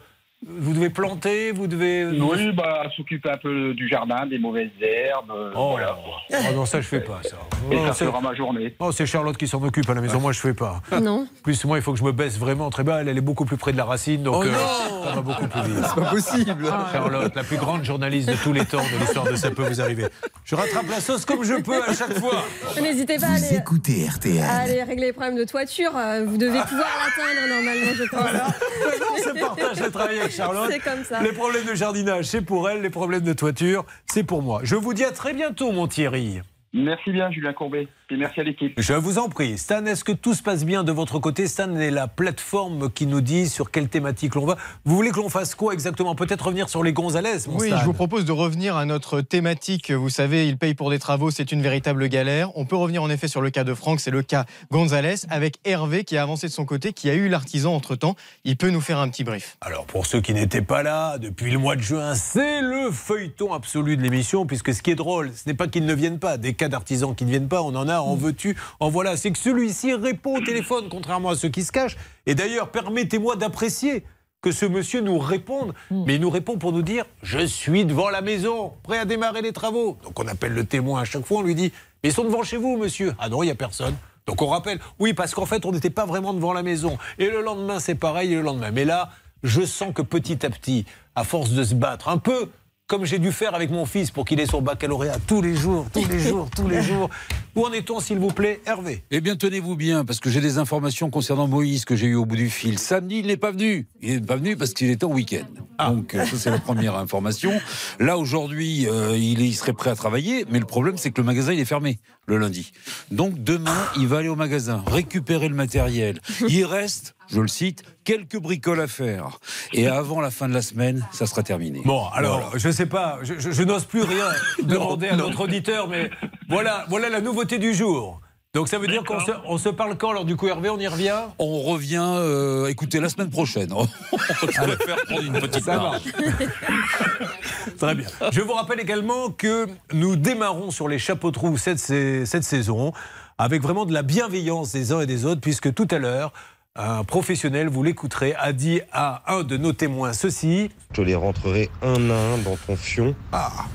vous devez planter Vous devez. Oui, bah, s'occuper un peu du jardin, des mauvaises herbes. euh, Oh, voilà. oh non, ça, je fais pas, ça. Et Oh, ça c'est- fera ma journée. Oh, c'est Charlotte qui s'en occupe à la maison. Moi, je fais pas. Non. Plus, moi, il faut que je me baisse vraiment très bas. Elle, elle est beaucoup plus près de la racine, donc Oh euh, non ça va beaucoup plus vite. C'est pas possible. Charlotte, la plus grande journaliste de tous les temps de l'histoire de Ça peut vous arriver. Je rattrape la sauce comme je peux à chaque fois. N'hésitez pas à aller, écoutez RTL. à aller régler les problèmes de toiture. Euh, Vous devez pouvoir l'atteindre normalement, je pense. Non, c'est partage le travail avec Charlotte. C'est comme ça. Les problèmes de jardinage, c'est pour elle. Les problèmes de toiture, c'est pour moi. Je vous dis à très bientôt, mon Thierry. Merci bien, Julien Courbet. Et merci à l'équipe. Je vous en prie. Stan, est-ce que tout se passe bien de votre côté? Stan est la plateforme qui nous dit sur quelle thématique l'on va. Vous voulez que l'on fasse quoi exactement? Peut-être revenir sur les Gonzalez, mon Oui, Stan je vous propose de revenir à notre thématique. Vous savez, il paye pour des travaux, c'est une véritable galère. On peut revenir en effet sur le cas de Franck, c'est le cas Gonzalez, avec Hervé qui a avancé de son côté, qui a eu l'artisan entre-temps. Il peut nous faire un petit brief. Alors pour ceux qui n'étaient pas là, depuis le mois de juin, c'est le feuilleton absolu de l'émission, puisque ce qui est drôle, ce n'est pas qu'ils ne viennent pas, des cas d'artisans qui ne viennent pas, on en a, en veux-tu, en voilà. C'est que celui-ci répond au téléphone, contrairement à ceux qui se cachent. Et d'ailleurs, permettez-moi d'apprécier que ce monsieur nous réponde, mais il nous répond pour nous dire Je suis devant la maison, prêt à démarrer les travaux. Donc on appelle le témoin à chaque fois, on lui dit Mais ils sont devant chez vous, monsieur Ah non, il n'y a personne. Donc on rappelle, oui, parce qu'en fait, on n'était pas vraiment devant la maison. Et le lendemain, c'est pareil, et le lendemain. Mais là, je sens que petit à petit, à force de se battre, un peu comme j'ai dû faire avec mon fils pour qu'il ait son baccalauréat tous les jours, tous les jours, tous les jours. Où en est-on, s'il vous plaît, Hervé? Eh bien, tenez-vous bien, parce que j'ai des informations concernant Moïse que j'ai eu au bout du fil. Samedi, il n'est pas venu. Il n'est pas venu parce qu'il était en week-end. Donc, euh, ça, c'est la première information. Là, aujourd'hui, euh, il, il serait prêt à travailler, mais le problème, c'est que le magasin, il est fermé le lundi. Donc, demain, il va aller au magasin, récupérer le matériel. Il reste, je le cite, quelques bricoles à faire. Et avant la fin de la semaine, ça sera terminé. Bon, alors, je sais pas, je, je- je n'ose plus rien demander à notre auditeur, mais voilà, voilà la nouveauté du jour. Donc ça veut dire qu'on se, on se parle quand Alors du coup, Hervé, on y revient? On revient, euh, écoutez, la semaine prochaine. on préfère prendre une petite Ça marge. Très bien. Je vous rappelle également que nous démarrons sur les chapeaux de roue cette saison avec vraiment de la bienveillance des uns et des autres, puisque tout à l'heure, un professionnel, vous l'écouterez, a dit à un de nos témoins ceci. Je les rentrerai un à un dans ton fion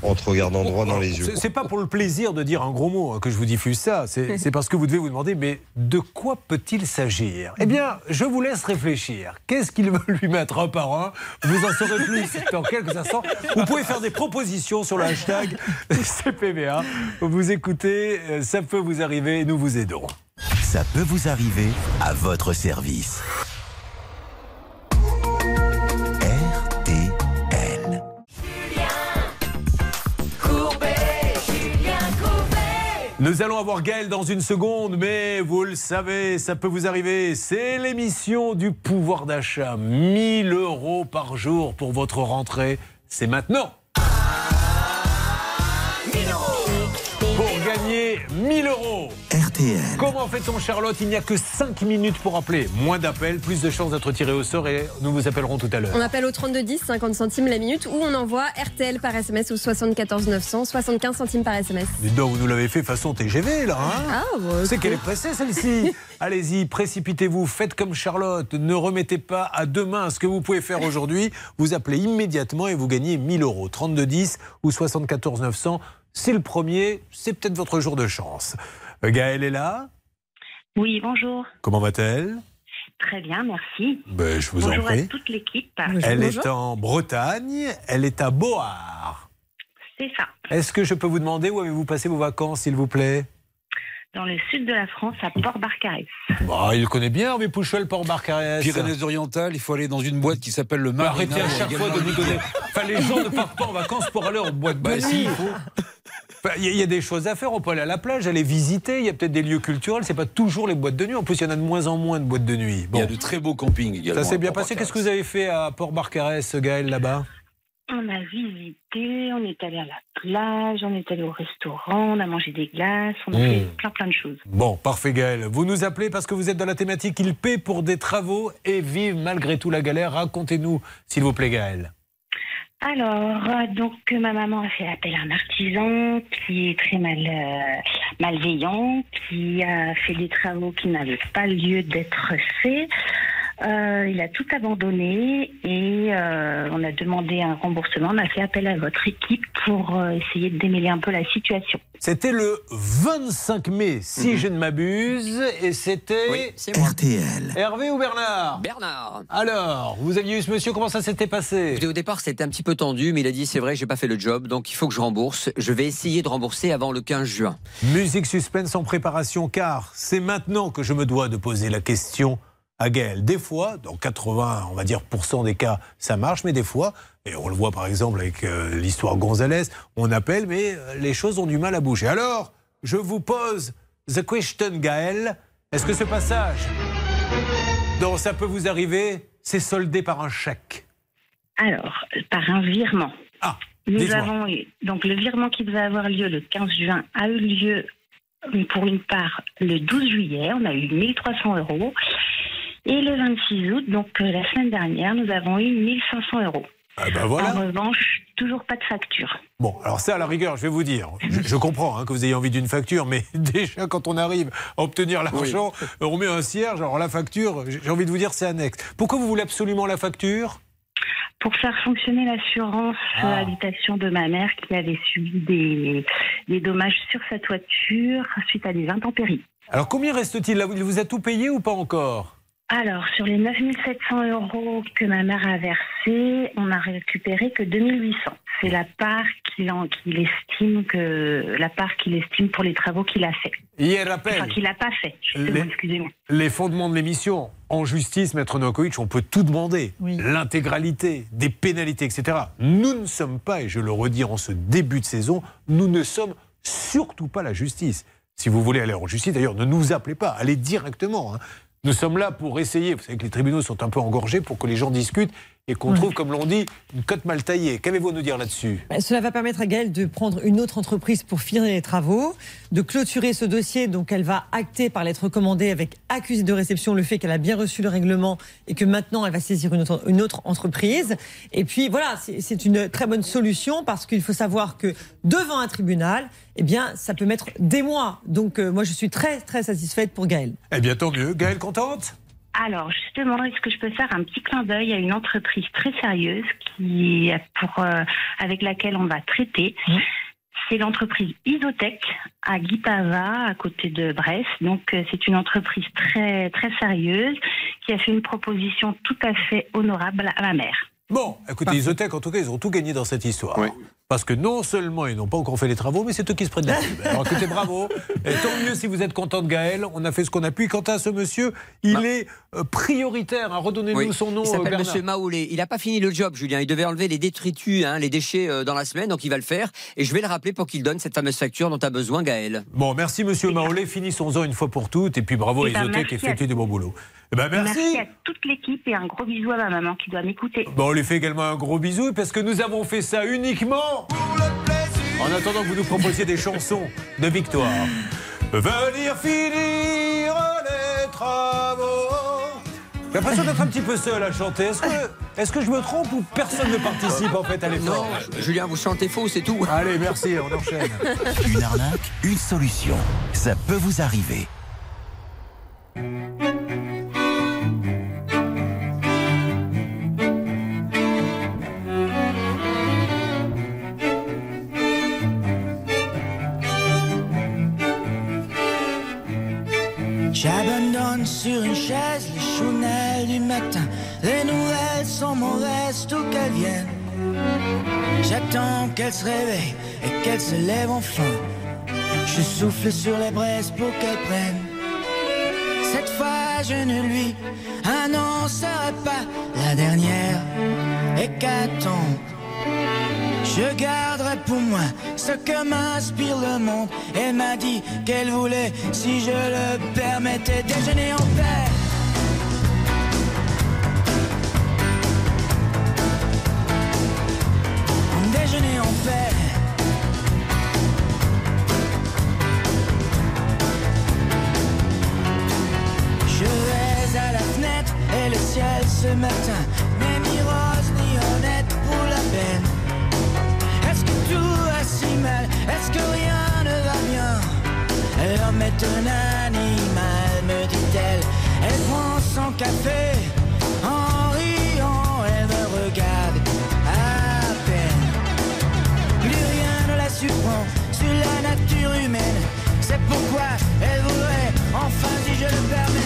en te regardant droit dans les yeux. C'est- pas pour le plaisir de dire un gros mot hein, que je vous diffuse ça. C'est c'est parce que vous devez vous demander, mais de quoi peut-il s'agir? Eh bien, je vous laisse réfléchir. Qu'est-ce qu'il veut lui mettre un par un? Vous en saurez plus dans quelques instants. Vous pouvez faire des propositions sur le hashtag CPVA. Vous écoutez, euh, ça peut vous arriver et nous vous aidons. Ça peut vous arriver à votre service. RTL. Nous allons avoir Gaël dans une seconde, mais vous le savez, ça peut vous arriver. C'est l'émission du pouvoir d'achat. 1000 euros par jour pour votre rentrée. C'est maintenant. 1000 euros. RTL. Comment fait-on, Charlotte Il n'y a que 5 minutes pour appeler. Moins d'appels, plus de chances d'être tiré au sort et nous vous appellerons tout à l'heure. On appelle au 3210, 50 centimes la minute, ou on envoie RTL par SMS ou 74 900, 75 centimes par SMS. Dis donc, vous nous l'avez fait façon TGV, là. Hein Ah, bah, C'est qu'elle est pressée, celle-ci. Allez-y, précipitez-vous, faites comme Charlotte. Ne remettez pas à demain ce que vous pouvez faire aujourd'hui. Vous appelez immédiatement et vous gagnez 1000 euros. 3210 ou 74 900. C'est le premier, c'est peut-être votre jour de chance. Euh, Gaëlle est là. Oui, bonjour. Comment va-t-elle? Très bien, merci. Ben, je vous bonjour en prie. à toute l'équipe. Elle est en Bretagne, elle est à Board. C'est ça, Est-ce que je peux vous demander où avez-vous passé vos vacances, s'il vous plaît? Dans le sud de la France, à Port-Barcarès. Bah, il connaît bien, Hervé Pouchol, Port-Barcarès. Pyrénées-Orientales, il faut aller dans une boîte qui s'appelle le Bah, Marina. arrêtez à chaque fois de nous donner. Enfin, les gens ne partent pas en vacances pour aller en boîte de Bah, nuit. si. il faut. Enfin, Il y, a- des choses à faire. On peut aller à la plage, aller visiter. Il y a peut-être des lieux culturels. C'est pas toujours les boîtes de nuit. En plus, il y en a de moins en moins de boîtes de nuit. Il y a de très beaux campings également. Ça s'est bien passé. Qu'est-ce que vous avez fait à Port-Barcarès, Gaël, là-bas? On a visité, on est allé à la plage, on est allé au restaurant, on a mangé des glaces, on a Mmh. fait plein plein de choses. Bon, parfait, Gaël. Vous nous appelez parce que vous êtes dans la thématique Il paie pour des travaux et vive malgré tout la galère. Racontez-nous, s'il vous plaît, Gaël. Alors, euh, donc euh, ma maman a fait appel à un artisan qui est très mal, euh, malveillant, qui a fait des travaux qui n'avaient pas lieu d'être faits. Euh, il a tout abandonné et euh, on a demandé un remboursement. On a fait appel à votre équipe pour euh, essayer de démêler un peu la situation. C'était le 25 mai, si je ne m'abuse, et c'était. RTL. Hervé ou Bernard Bernard. Alors, vous aviez eu ce monsieur, comment ça s'était passé? Écoutez, Au départ, c'était un petit peu tendu, mais il a dit c'est vrai, j'ai pas fait le job, donc il faut que je rembourse. Je vais essayer de rembourser avant le 15 juin. Musique suspense en préparation, car c'est maintenant que je me dois de poser la question à Gaël. Des fois, dans 80, on va dire, des cas, ça marche, mais des fois, et on le voit par exemple avec euh, l'histoire Gonzalez, on appelle, mais euh, les choses ont du mal à bouger. Alors, je vous pose the question, Gaël. Est-ce que ce passage, dont ça peut vous arriver, c'est soldé par un chèque? Alors, par un virement. Ah, Nous avons eu, donc le virement qui devait avoir lieu le 15 juin a eu lieu pour une part le 12 juillet. On a eu 1300 euros. Et le 26 août, donc euh, la semaine dernière, nous avons eu 1500 euros. Ah ben voilà. En revanche, toujours pas de facture. Bon, alors ça, à la rigueur, je vais vous dire, je, je comprends hein, que vous ayez envie d'une facture, mais déjà, quand on arrive à obtenir l'argent, on met un cierge, alors la facture, j'ai envie de vous dire, c'est annexe. Pourquoi vous voulez absolument la facture? Pour faire fonctionner l'assurance Ah. euh, habitation de ma mère qui avait subi des, des dommages sur sa toiture suite à des intempéries. Alors combien reste-t-il? Là Il vous a tout payé ou pas encore? Alors, sur les 9700 euros que ma mère a versés, on n'a récupéré que 2800. C'est la part qu'il estime que la part qu'il estime pour les travaux qu'il a fait. Hier, rappel. Enfin, qu'il n'a pas fait. justement, Les- Excusez-moi. Les fondements de l'émission. En justice, Maître Novakovic, on peut tout demander. L'intégralité, des pénalités, etc. Nous ne sommes pas, et je le redis en ce début de saison, nous ne sommes surtout pas la justice. Si vous voulez aller en justice, d'ailleurs, ne nous appelez pas, allez directement. hein. Nous sommes là pour essayer, vous savez que les tribunaux sont un peu engorgés pour que les gens discutent et qu'on Ouais. trouve, comme l'on dit, une cote mal taillée. Qu'avez-vous à nous dire là-dessus? Bah, Cela va permettre à Gaëlle de prendre une autre entreprise pour finir les travaux, de clôturer ce dossier. Donc, elle va acter par lettre recommandée avec accusé de réception le fait qu'elle a bien reçu le règlement et que maintenant elle va saisir une autre, une autre entreprise. Et puis voilà, c'est c'est une très bonne solution parce qu'il faut savoir que devant un tribunal, eh bien, ça peut mettre des mois. Donc, euh, moi, je suis très, très satisfaite pour Gaëlle. Eh bien, tant mieux. Gaëlle, contente? Alors justement, est-ce que je peux faire un petit clin d'œil à une entreprise très sérieuse qui, pour, euh, avec laquelle on va traiter C'est l'entreprise Isotech à Guipava, à côté de Brest. Donc euh, c'est une entreprise très très sérieuse qui a fait une proposition tout à fait honorable à ma mère. Bon, écoutez, Isotech, en tout cas, ils ont tout gagné dans cette histoire. Parce que non seulement ils n'ont pas encore fait les travaux, mais c'est eux qui se prennent la pub. Alors écoutez, bravo. Et tant mieux si vous êtes content de Gaël. On a fait ce qu'on a pu. Quant à ce monsieur, il est euh, prioritaire. hein. Redonnez-nous Oui. son nom, Il euh, s'appelle Bernard. Monsieur Maoulé. Il n'a pas fini le job, Julien. Il devait enlever les détritus, hein, les déchets euh, dans la semaine, donc il va le faire. Et je vais le rappeler pour qu'il donne cette fameuse facture dont a besoin Gaël. Bon, merci Monsieur Maolé. Finissons-en une fois pour toutes. Et puis bravo à Eh ben, Isotech qui merci effectue à- du bon boulot. Eh ben, merci. à toute l'équipe et un gros bisou à ma maman qui doit m'écouter. Bon, on lui fait également un gros bisou parce que nous avons fait ça uniquement en attendant que vous nous proposiez des chansons de victoire. Venir finir les travaux. J'ai l'impression d'être un petit peu seul à chanter. Est-ce que, est-ce que je me trompe ou personne ne participe en fait à l'effort Non, Julien, vous chantez faux, c'est tout. Allez, merci, on enchaîne. Une arnaque, une solution. Ça peut vous arriver. J'abandonne sur une chaise les chounelles du matin. Les nouvelles sont mauvaises, tout qu'elles viennent. J'attends qu'elle se réveille et qu'elle se lève enfin. Je souffle sur les braises pour qu'elle prenne. Cette fois, je ne lui annoncerai pas la dernière hécatombe. Je garderai pour moi ce que m'inspire le monde. Elle m'a dit qu'elle voulait, si je le permettais, déjeuner en paix. Déjeuner en paix. Je vais à la fenêtre et le ciel ce matin Est un animal, me dit-elle. Elle prend son café en riant, elle me regarde à peine. Plus rien ne la surprend sur la nature humaine. C'est pourquoi elle voudrait, enfin si je le permets,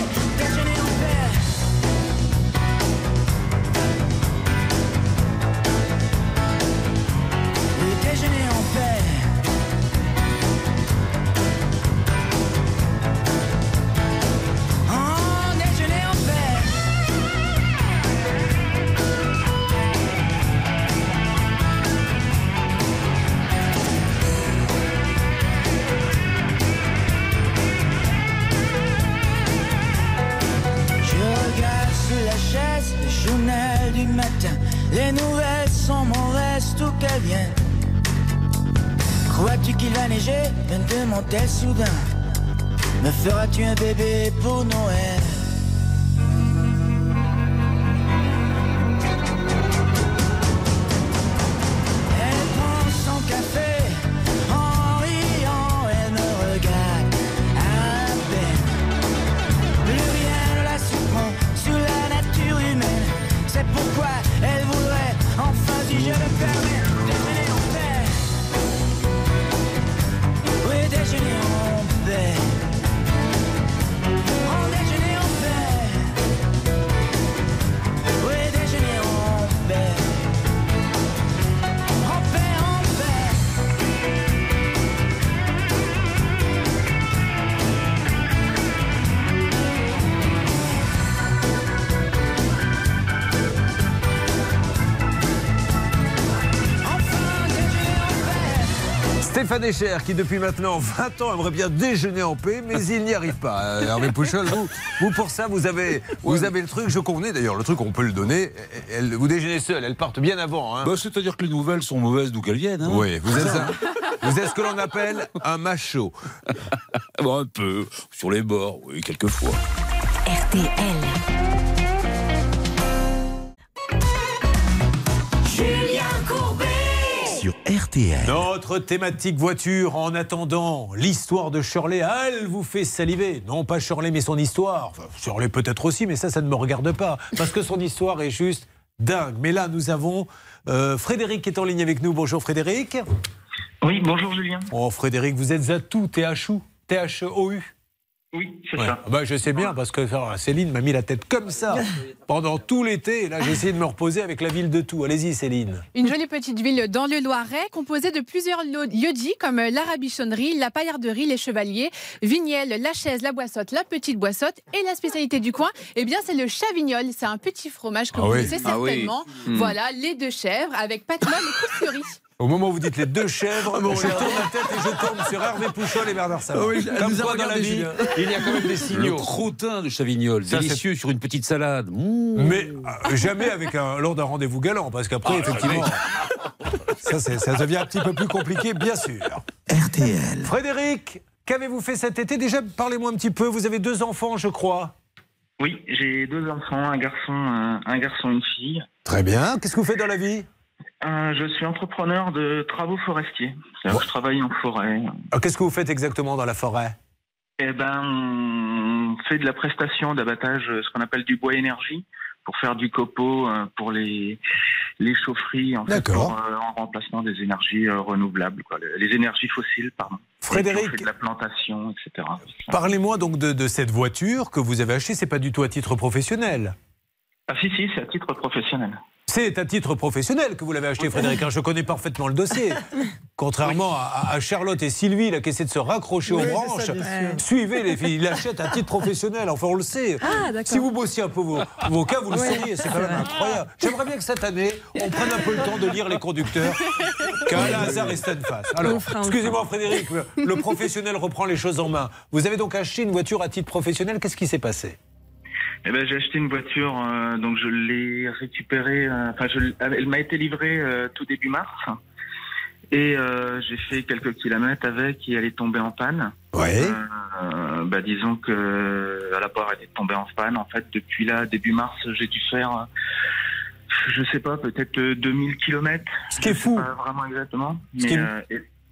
Stéphane Echer, qui depuis maintenant 20 ans aimerait bien déjeuner en paix, mais il n'y arrive pas. Euh, Hervé Pouchol, vous, vous, pour ça, vous avez, vous avez le truc, je convenais d'ailleurs, le truc, on peut le donner. Elle- vous déjeunez seul, elles partent bien avant. hein. Bah, C'est-à-dire que les nouvelles sont mauvaises d'où qu'elles viennent. hein. Oui, vous êtes, un- vous êtes ce que l'on appelle un macho. Bon, un peu, sur les bords, oui, quelquefois. Julien RTL. Notre thématique voiture, en attendant, l'histoire de Shirley, elle vous fait saliver. Non, pas Shirley, mais son histoire. Enfin, Shirley peut-être aussi, mais ça, ça ne me regarde pas. Parce que son histoire est juste dingue. Mais là, nous avons euh, Frédéric qui est en ligne avec nous. Bonjour Frédéric. Oui, bonjour Julien. Oh Frédéric, vous êtes à tout, THU, T-H-O-U. Oui, c'est Ouais. ça. Bah, je sais bien parce que Céline m'a mis la tête comme ça pendant tout l'été. Et là, j'ai essayé de me reposer avec la ville de tout. Allez-y, Céline. Une jolie petite ville dans le Loiret, composée de plusieurs lieux-dits comme la rabichonnerie, la paillarderie, les chevaliers, Vignel, la chaise, la boissotte, la petite boissotte. Et la spécialité du coin, eh bien, c'est le chavignol. C'est un petit fromage que Ah vous oui. connaissez Ah oui. certainement. Hmm. Voilà, les deux chèvres avec patelin et coupe Au moment où vous dites les deux chèvres, Ah bon, je tourne la tête et je tombe sur Hervé Pouchol et Bernard Sabat. Oui, Comme quoi, dans la vie, il y a quand même des Le signaux. crottin de Chavignol, Ça, délicieux sur une petite salade. Mmh. Mais euh, jamais avec un, lors d'un rendez-vous galant, parce qu'après, Ah, effectivement, ça, ça devient un petit peu plus compliqué, bien sûr. RTL. Frédéric, qu'avez-vous fait cet été? Déjà, parlez-moi un petit peu. Vous avez deux enfants, je crois. Oui, j'ai deux enfants, un garçon, un, un garçon, une fille. Très bien. Qu'est-ce que vous faites dans la vie? Euh, je suis entrepreneur de travaux forestiers. Je travaille en forêt. Qu'est-ce que vous faites exactement dans la forêt? Eh ben, on fait de la prestation d'abattage, ce qu'on appelle du bois énergie, pour faire du copeau euh, pour les les chaufferies, en fait, D'accord. pour, euh, en remplacement des énergies euh, renouvelables, quoi, les, les énergies fossiles, pardon. Frédéric. Fait de la plantation, etc. Parlez-moi donc de, de cette voiture que vous avez achetée. C'est pas du tout à titre professionnel. Ah si, si, c'est à titre professionnel. C'est à titre professionnel que vous l'avez acheté, Frédéric. hein, Je connais parfaitement le dossier. Contrairement à, à Charlotte et Sylvie, là, qui essaient de se raccrocher aux Oui, branches. Suivez les filles, ils l'achètent à titre professionnel. Enfin, on le sait. Ah, si vous bossiez un peu vos, vos cas, vous le Ouais, sauriez. C'est quand même incroyable. J'aimerais bien que cette année, on prenne un peu le temps de lire les conducteurs. Qu'un hasard et face. Alors, excusez-moi, Frédéric, le professionnel reprend les choses en main. Vous avez donc acheté une voiture à titre professionnel. Qu'est-ce qui s'est passé? Eh ben, j'ai acheté une voiture, euh, donc je l'ai récupérée. euh, Enfin, je l- elle m'a été livrée euh, tout début mars, et euh, j'ai fait quelques kilomètres avec, et elle est tombée en panne. Ouais. Euh, bah, disons que à la part elle est tombée en panne. En fait, depuis là, début mars, j'ai dû faire, euh, je sais pas, peut-être euh, 2000 kilomètres. Ce qui est fou. Pas vraiment exactement. Ce Mais, qui est- euh,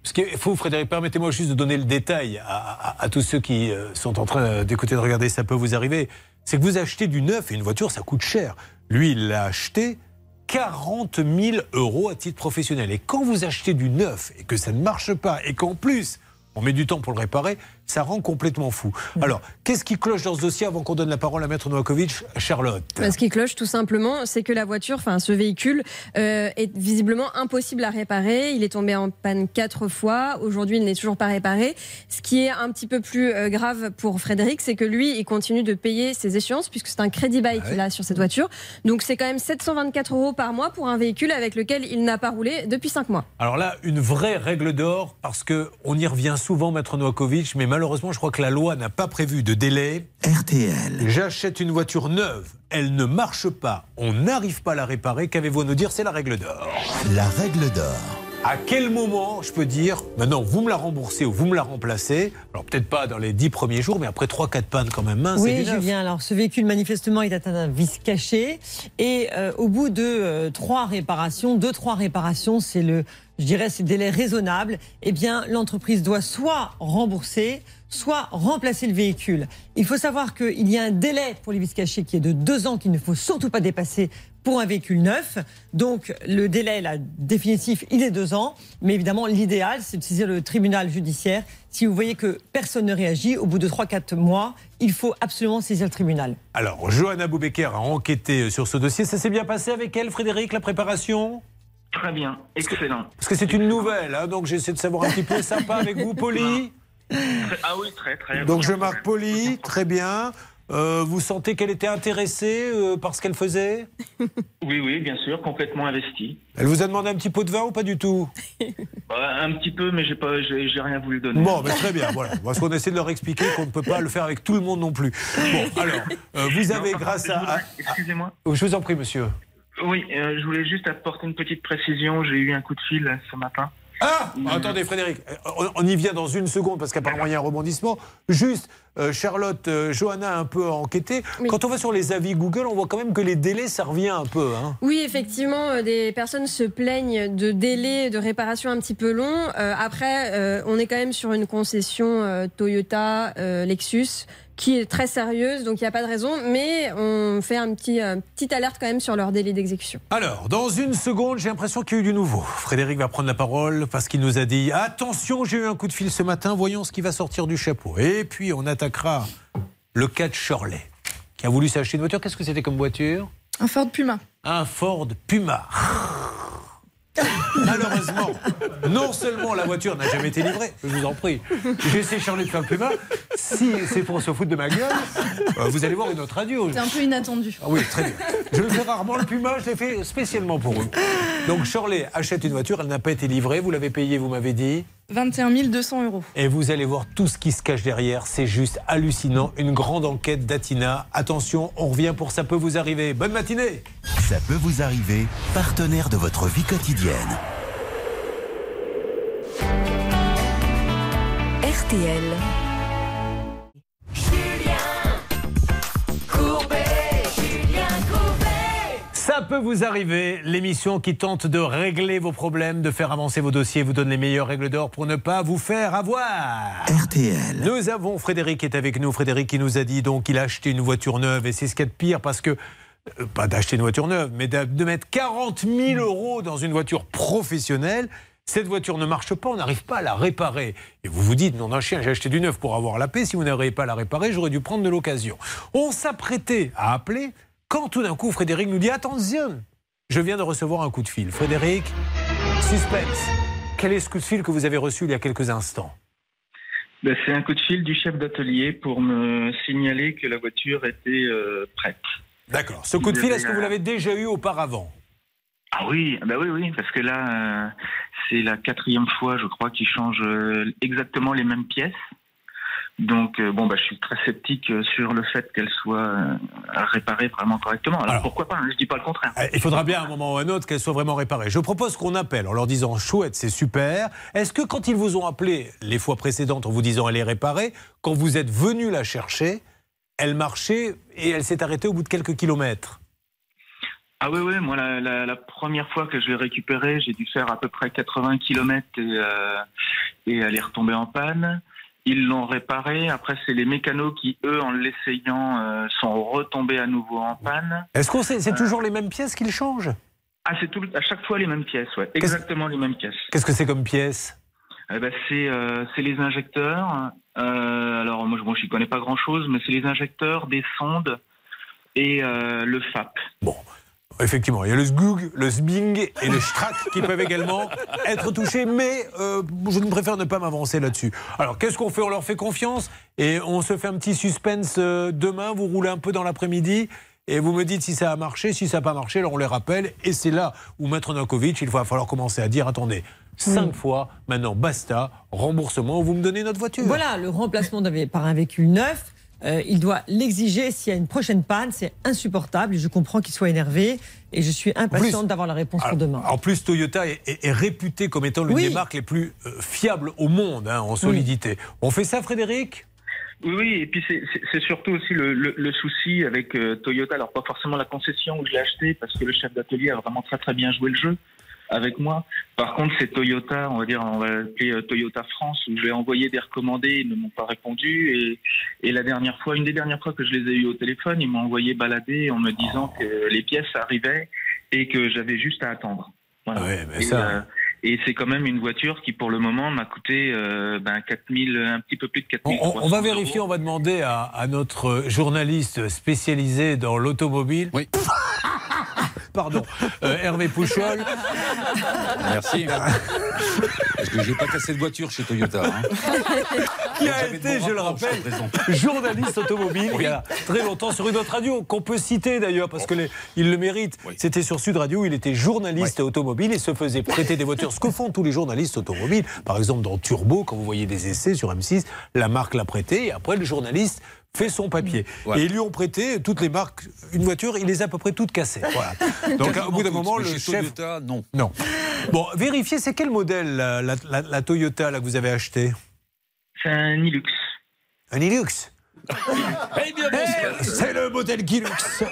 Ce qui est faux, Frédéric, permettez-moi juste de donner le détail à, à- à tous ceux qui euh, sont en train d'écouter, de regarder, ça peut vous arriver. C'est que vous achetez du neuf et une voiture, ça coûte cher. Lui, il l'a acheté 40 000 euros à titre professionnel. Et quand vous achetez du neuf et que ça ne marche pas et qu'en plus, on met du temps pour le réparer, ça rend complètement fou. Alors, qu'est-ce qui cloche dans ce dossier avant qu'on donne la parole à Maître Novakovic Charlotte Bah, Ce qui cloche tout simplement, c'est que la voiture, enfin ce véhicule, euh, est visiblement impossible à réparer. Il est tombé en panne quatre fois. Aujourd'hui, il n'est toujours pas réparé. Ce qui est un petit peu plus euh, grave pour Frédéric, c'est que lui, il continue de payer ses échéances puisque c'est un crédit bail qu'il a sur cette voiture. Donc c'est quand même 724 euros par mois pour un véhicule avec lequel il n'a pas roulé depuis cinq mois. Alors là, une vraie règle d'or, parce que on y revient souvent, Maître Novakovic, mais malheureusement, je crois que la loi n'a pas prévu de délai. RTL. J'achète une voiture neuve, elle ne marche pas, on n'arrive pas à la réparer. Qu'avez-vous à nous dire? C'est la règle d'or. La règle d'or. À quel moment je peux dire, maintenant, vous me la remboursez ou vous me la remplacez? Alors peut-être pas dans les 10 premiers jours, mais après 3-4 pannes quand même, mince, c'est Oui. Julien. Alors, ce véhicule, manifestement, est atteint d'un vice caché. Et euh, au bout de euh, trois réparations, deux, trois réparations, c'est le, je dirais, c'est délai raisonnable. Eh bien, l'entreprise doit soit rembourser, soit remplacer le véhicule. Il faut savoir qu'il y a un délai pour les vices cachés qui est de deux ans qu'il ne faut surtout pas dépasser pour un véhicule neuf. Donc, le délai là, définitif, il est deux ans. Mais évidemment, l'idéal, c'est de saisir le tribunal judiciaire. Si vous voyez que personne ne réagit, au bout de 3-4 mois, il faut absolument saisir le tribunal. Alors, Johanna Boubecker a enquêté sur ce dossier. Ça s'est bien passé avec elle, Frédéric, la préparation? Très bien, excellent. Parce que c'est une nouvelle, hein, donc j'essaie de savoir un petit peu sympa avec vous, Poli. Ah oui, très très. Donc je marque Poli, très bien. Euh, vous sentez qu'elle était intéressée euh, par ce qu'elle faisait? Oui, oui, bien sûr, complètement investi. Elle vous a demandé un petit pot de vin ou pas du tout? Bah, un petit peu, mais j'ai pas, j'ai j'ai rien voulu donner. Bon, ben, très bien, voilà. Parce qu'on essaie de leur expliquer qu'on ne peut pas le faire avec tout le monde non plus. Bon, alors, euh, vous avez Non, grâce à... Excusez-moi. Oh, Je vous en prie, monsieur. Oui, euh, je voulais juste apporter une petite précision. J'ai eu un coup de fil euh, ce matin. Ah Attendez, Frédéric, euh, on, on y vient dans une seconde parce qu'apparemment il y a un rebondissement. Juste, euh, Charlotte, euh, Johanna a un peu enquêté. Quand on va sur les avis Google, on voit quand même que les délais, ça revient un peu. Hein. Oui, effectivement, euh, des personnes se plaignent de délais de réparation un petit peu longs. Euh, après, euh, on est quand même sur une concession euh, Toyota, euh, Lexus, qui est très sérieuse, donc il n'y a pas de raison. Mais on fait un petit, euh, petite alerte quand même sur leur délai d'exécution. Alors, dans une seconde, j'ai l'impression qu'il y a eu du nouveau. Frédéric va prendre la parole parce qu'il nous a dit Attention, j'ai eu un coup de fil ce matin, voyons ce qui va sortir du chapeau. Et puis, on attaquera le cas de Shirley, qui a voulu s'acheter une voiture. Qu'est-ce que c'était comme voiture? Un Ford Puma. Un Ford Puma. Malheureusement, non seulement la voiture n'a jamais été livrée, je vous en prie, j'ai de faire le Puma. Si c'est pour se foutre de ma gueule, euh, vous allez voir une autre radio. C'est un peu inattendu. Ah oui, très bien. Je le fais rarement le Puma, je l'ai fait spécialement pour eux. Donc Shirley achète une voiture, elle n'a pas été livrée, vous l'avez payée, vous m'avez dit. 21 200 euros. Et vous allez voir tout ce qui se cache derrière, c'est juste hallucinant. Une grande enquête d'Atina. Attention, on revient pour Ça peut vous arriver. Bonne matinée Ça peut vous arriver, partenaire de votre vie quotidienne. RTL. Peut vous arriver, l'émission qui tente de régler vos problèmes, de faire avancer vos dossiers, vous donne les meilleures règles d'or pour ne pas vous faire avoir. RTL. Nous avons Frédéric qui est avec nous. Frédéric qui nous a dit donc qu'il a acheté une voiture neuve et c'est ce qu'il y a de pire parce que euh, pas d'acheter une voiture neuve, mais de, de mettre 40 000 euros dans une voiture professionnelle. Cette voiture ne marche pas, on n'arrive pas à la réparer. Et vous vous dites, non d'un chien, j'ai acheté du neuf pour avoir la paix. Si vous n'arrivez pas à la réparer, j'aurais dû prendre de l'occasion. On s'apprêtait à appeler quand tout d'un coup Frédéric nous dit, attention, je viens de recevoir un coup de fil. Frédéric, suspense. Quel est ce coup de fil que vous avez reçu il y a quelques instants Ben, c'est un coup de fil du chef d'atelier pour me signaler que la voiture était euh, prête. D'accord. Ce coup de fil, est-ce que vous l'avez déjà eu auparavant Ah oui, bah oui, oui, parce que là, euh, c'est la quatrième fois, je crois, qu'il change euh, exactement les mêmes pièces. Donc, euh, bon, bah, je suis très sceptique euh, sur le fait qu'elle soit euh, réparée vraiment correctement. Alors, pourquoi pas hein, Je dis pas le contraire. Il faudra bien à un moment ou à un autre qu'elle soit vraiment réparée. Je propose qu'on appelle en leur disant chouette, c'est super. Est-ce que quand ils vous ont appelé les fois précédentes en vous disant elle est réparée, quand vous êtes venu la chercher, elle marchait et elle s'est arrêtée au bout de quelques kilomètres? Ah oui, oui, moi, la, la- la première fois que je l'ai récupérée, j'ai dû faire à peu près 80 km et, euh, et elle est retombée en panne. Ils l'ont réparée. Après, c'est les mécanos qui, eux, en l'essayant, euh, sont retombés à nouveau en panne. Est-ce sait, c'est toujours les mêmes pièces qu'ils changent? Ah, c'est tout, à chaque fois les mêmes pièces, ouais. Exactement les mêmes pièces. Qu'est-ce que c'est comme pièces Eh ben, c'est euh, les injecteurs. Euh, alors moi, je bon, j'y connais pas grand-chose, mais c'est les injecteurs, des sondes et euh, le FAP. Effectivement, il y a le SGUG, le SBING et le STRAC qui peuvent également être touchés, mais euh, je ne préfère ne pas m'avancer là-dessus. Alors, qu'est-ce qu'on fait? On leur fait confiance et on se fait un petit suspense euh, demain. Vous roulez un peu dans l'après-midi et vous me dites si ça a marché. Si ça n'a pas marché, alors on les rappelle. Et c'est là où, Maître Novakovic, il va falloir commencer à dire attendez, cinq fois, maintenant basta, remboursement, vous me donnez notre voiture. Voilà, le remplacement par un véhicule neuf. Euh, il doit l'exiger s'il y a une prochaine panne. C'est insupportable. Je comprends qu'il soit énervé et je suis impatiente d'avoir la réponse pour demain. En plus, Toyota est, est- est réputé comme étant l'une Oui. des marques les plus euh, fiables au monde hein, en solidité. On fait ça, Frédéric? Oui, oui, et puis c'est- surtout aussi le, le- le souci avec euh, Toyota. Alors pas forcément la concession où je l'ai acheté parce que le chef d'atelier a vraiment très très bien joué le jeu avec moi. Par contre, c'est Toyota, on va dire, on va l'appeler euh, Toyota France où j'ai envoyé des recommandés, ils ne m'ont pas répondu. Et, et la dernière fois, une des dernières fois que je les ai eu au téléphone, ils m'ont envoyé balader en me disant que les pièces arrivaient et que j'avais juste à attendre. Voilà. mais et ça- euh, et c'est quand même une voiture qui, pour le moment, m'a coûté euh, ben, 4000, un petit peu plus de 4000 on, on va vérifier, on va demander à, à notre journaliste spécialisé dans l'automobile. Oui. Pardon, euh, Hervé Pouchol. Merci. Parce que j'ai pas cassé de voiture chez Toyota. hein. qui a été, je le rappelle, journaliste automobile il y a très longtemps sur une autre radio, qu'on peut citer d'ailleurs, parce que les- il le mérite. C'était sur Sud Radio, il était journaliste automobile et se faisait prêter des voitures. Ce que font tous les journalistes automobiles, par exemple dans Turbo, quand vous voyez des essais sur M6, la marque l'a prêté et après le journaliste fait son papier. Ouais. Et ils lui ont prêté, toutes les marques, une voiture, il les a à peu près toutes cassées. Voilà. Donc au bout d'un moment, le chef... Toyota, non. Non. Bon, vérifiez, c'est quel modèle la, la- la- la Toyota là, que vous avez acheté? C'est un Hilux. Un Hilux? Eh bien, Eh, C'est le modèle Hilux.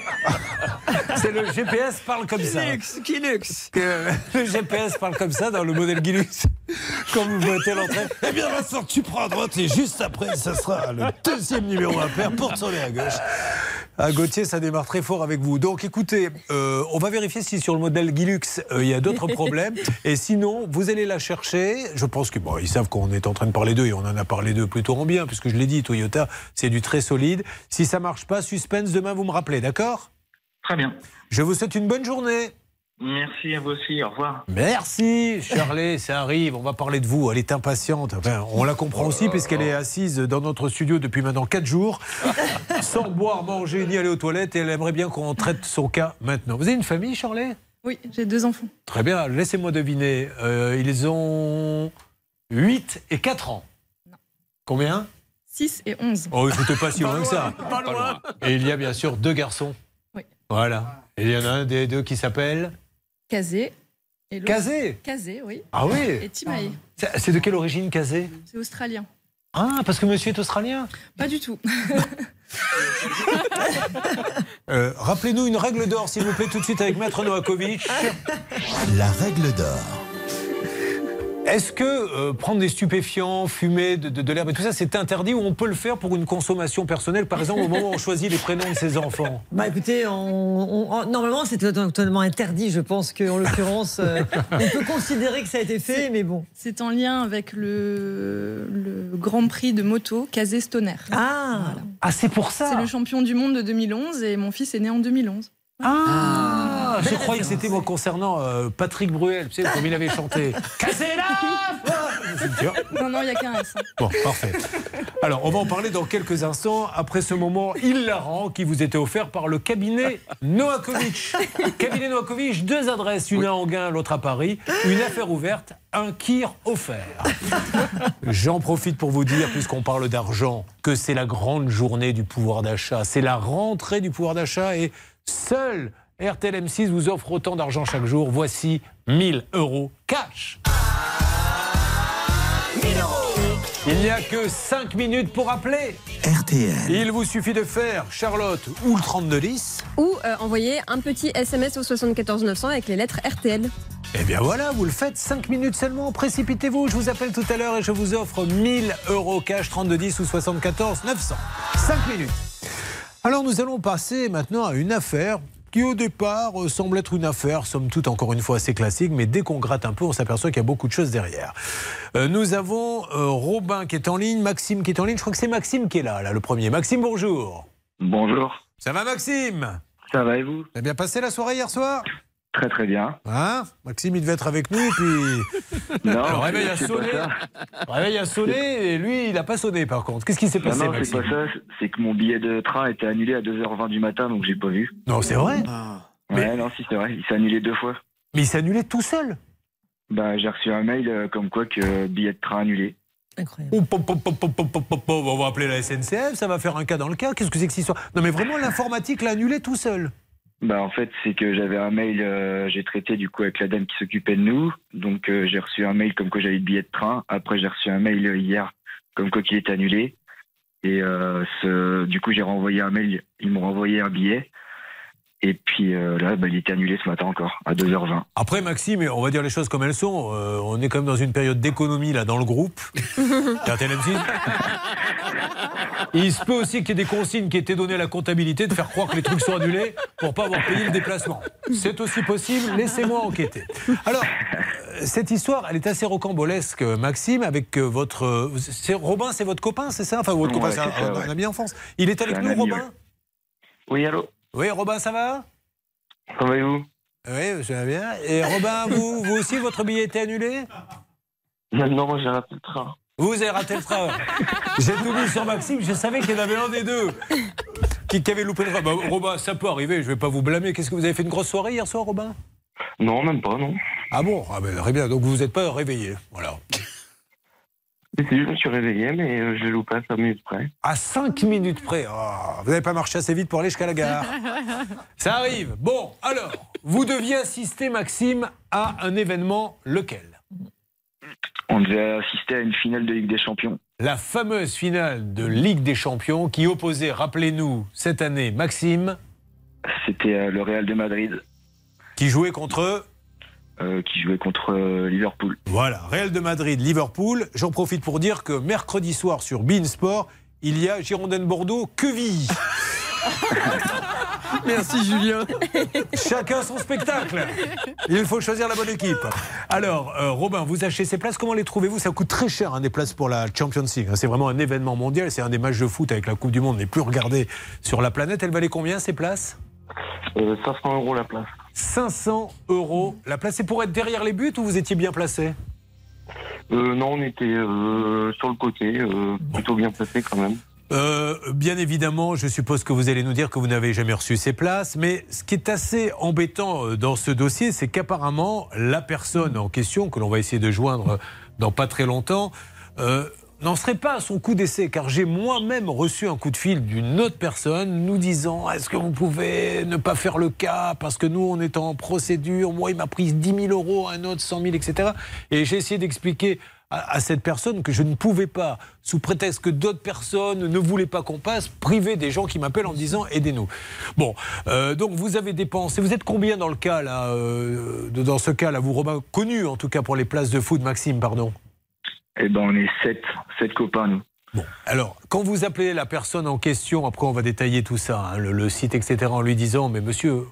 C'est le GPS parle comme ça. Hilux. Que le GPS parle comme ça dans le modèle Hilux. Quand vous votez l'entrée, eh bien Vincent, tu prends à droite et juste après, ça sera le deuxième numéro à pair pour tourner à gauche. À Gauthier, ça démarre très fort avec vous. Donc écoutez, euh, on va vérifier si sur le modèle Gilux, euh, il y a d'autres problèmes. Et sinon, vous allez la chercher. Je pense que bon, ils savent qu'on est en train de parler d'eux et on en a parlé d'eux plutôt en bien, puisque je l'ai dit, Toyota, c'est du très solide. Si ça marche pas, suspense, demain vous me rappelez, d'accord? Très bien. Je vous souhaite une bonne journée. Merci à vous aussi. Au revoir. Merci, Charlie, ça arrive. On va parler de vous. Elle est impatiente. Enfin, on la comprend aussi, puisqu'elle est assise dans notre studio depuis maintenant 4 jours, sans boire, manger, ni aller aux toilettes. Et elle aimerait bien qu'on traite son cas maintenant. Vous avez une famille, Charlie Oui, j'ai deux enfants. Très bien, laissez-moi deviner. Euh, ils ont 8 et 4 ans. Combien? 6 et 11. Oh, écoutez, pas si loin que ça. Pas loin. Et il y a bien sûr deux garçons. Oui. Voilà. Et il y en a un des deux qui s'appelle Kazé. et Kazé Kazé, oui. Ah oui Et Timae. C'est c'est de quelle origine, Kazé? C'est australien. Ah, parce que monsieur est australien? Pas du tout. Euh, Rappelez-nous une règle d'or, s'il vous plaît, tout de suite avec Maître Novakovic. La règle d'or. Est-ce que euh, prendre des stupéfiants, fumer de, de- de l'herbe et tout ça, c'est interdit ou on peut le faire pour une consommation personnelle, par exemple au moment où on choisit les prénoms de ses enfants? Bah écoutez, on- on- on- normalement c'est totalement interdit. Je pense qu'en l'occurrence, euh, on peut considérer que ça a été fait, mais bon. C'est en lien avec le, le Grand Prix de moto Kazé Stoner. Ah, ah c'est pour ça C'est le champion du monde de 2011 et mon fils est né en 2011. Ah, je croyais que c'était moi concernant euh, Patrick Bruel, tu sais, comme il avait chanté. Cassez la Je me dis, oh, Non, non, il n'y a qu'un S. hein. Bon, parfait. Alors, on va en parler dans quelques instants, après ce moment hilarant qui vous était offert par le cabinet Noakovic. cabinet Noakovic, deux adresses, une à Anguin, l'autre à Paris. Une affaire ouverte, un kir offert. J'en profite pour vous dire, puisqu'on parle d'argent, que c'est la grande journée du pouvoir d'achat. C'est la rentrée du pouvoir d'achat et seul RTL M6 vous offre autant d'argent chaque jour. Voici 1000 euros cash. Il n'y a que 5 minutes pour appeler. RTL. Il vous suffit de faire, Charlotte, ou le 3210. Ou euh, envoyer un petit SMS au 74 900 avec les lettres RTL. Eh bien voilà, vous le faites 5 minutes seulement. Précipitez-vous, je vous appelle tout à l'heure et je vous offre 1000 euros cash 3210 ou 74 900. 5 minutes. Alors nous allons passer maintenant à une affaire qui au départ euh, semble être une affaire, somme toute encore une fois assez classique, mais dès qu'on gratte un peu, on s'aperçoit qu'il y a beaucoup de choses derrière. Euh, nous avons euh, Robin qui est en ligne, Maxime qui est en ligne. Je crois que c'est Maxime qui est là, là, le premier. Maxime, bonjour. Bonjour. Ça va Maxime? Ça va et vous? Avez bien passé la soirée hier soir? Très très bien. Hein Maxime, il devait être avec nous, puis. Non, le réveil a c'est sonné. Le réveil a sonné et lui, il n'a pas sonné par contre. Qu'est-ce qui s'est Non, passé, non, c'est Maxime pas ça. C'est que mon billet de train était annulé à 2h20 du matin, donc j'ai pas vu. Non, c'est vrai Ouais, non, si, c'est vrai. Il s'est annulé deux fois. Mais il s'est annulé tout seul Bah, j'ai reçu un mail euh, comme quoi que billet de train annulé. Incroyable. Oup, pop, pop, pop, pop, pop, pop, pop, On va appeler la SNCF, ça va faire un cas dans le cas. Qu'est-ce que c'est que cette histoire? Non, mais vraiment, l'informatique l'a annulé tout seul. Bah en fait c'est que j'avais un mail, euh, j'ai traité du coup avec la dame qui s'occupait de nous, donc euh, j'ai reçu un mail comme quoi j'avais le billet de train. Après j'ai reçu un mail euh, hier comme quoi qu'il était annulé. Et ce, du coup j'ai renvoyé un mail, ils m'ont renvoyé un billet. Et puis euh, là bah, il était annulé ce matin encore à 2h20. Après, Maxime, on va dire les choses comme elles sont. euh, on est quand même dans une période d'économie là dans le groupe. RTL M6. Il se peut aussi qu'il y ait des consignes qui aient été données à la comptabilité de faire croire que les trucs sont annulés pour pas avoir payé le déplacement. C'est aussi possible. Laissez-moi enquêter. Alors, euh, cette histoire, elle est assez rocambolesque, Maxime, avec votre. c'est- Robin, c'est votre copain, c'est ça? Enfin, votre Ouais, copain, c'est un, ouais. un ami enfance. Il est avec nous, ami, Robin? ouais. Oui, allô? Oui, Robin, ça va? Comment allez-vous? Oui, ça va bien. Et Robin, vous, vous aussi, votre billet était annulé? Non, j'ai raté le train. Vous avez raté le train. J'ai tout mis sur Maxime, je savais qu'il y en avait un des deux qui, qui avait loupé le train. Bah, Robin, ça peut arriver, je vais pas vous blâmer. Qu'est-ce que vous avez fait une grosse soirée hier soir, Robin? Non, même pas, non. Ah bon? Ah ben, très bien, donc vous n'êtes pas réveillé. Voilà. Si, si, je me suis réveillé, mais euh, je l'ai loupé à 5 minutes près. À 5 minutes près. Oh, vous n'avez pas marché assez vite pour aller jusqu'à la gare. Ça arrive. Bon, alors, vous deviez assister, Maxime, à un événement lequel? On devait assister à une finale de Ligue des Champions. La fameuse finale de Ligue des Champions qui opposait, rappelez-nous, cette année, Maxime? C'était euh, le Real de Madrid. Qui jouait contre Euh, Qui jouait contre euh, Liverpool. Voilà, Real de Madrid, Liverpool. J'en profite pour dire que mercredi soir sur Bein Sport, il y a Girondin Bordeaux, Quevilly. Merci Julien. Chacun son spectacle. Il faut choisir la bonne équipe. Alors, euh, Robin, vous achetez ces places, comment les trouvez-vous? Ça coûte très cher, hein, des places pour la Champions League. C'est vraiment un événement mondial. C'est un des matchs de foot avec la Coupe du Monde les plus regardés sur la planète. Elle valait combien ces places? Euh, 500 euros la place. 500 euros la place. C'est pour être derrière les buts ou vous étiez bien placé Euh, non, on était euh, sur le côté, euh, plutôt bien placé quand même. Bien évidemment, je suppose que vous allez nous dire que vous n'avez jamais reçu ces places, mais ce qui est assez embêtant dans ce dossier, c'est qu'apparemment, la personne en question, que l'on va essayer de joindre dans pas très longtemps, n'en serait pas à son coup d'essai, car j'ai moi-même reçu un coup de fil d'une autre personne nous disant est-ce que vous pouvez ne pas faire le cas parce que nous on est en procédure, moi il m'a pris 10 000 euros, un autre 100 000, etc. Et j'ai essayé d'expliquer à, cette personne que je ne pouvais pas, sous prétexte que d'autres personnes ne voulaient pas qu'on passe, priver des gens qui m'appellent en disant aidez-nous. Bon, euh, donc vous avez dépensé, vous êtes combien dans le cas là, euh, dans ce cas là, vous Robin, connu en tout cas pour les places de foot, Maxime, pardon? Eh ben, on est 7, sept copains, nous. Bon, alors, quand vous appelez la personne en question, après on va détailler tout ça, hein, le, le site, etc., en lui disant, mais monsieur,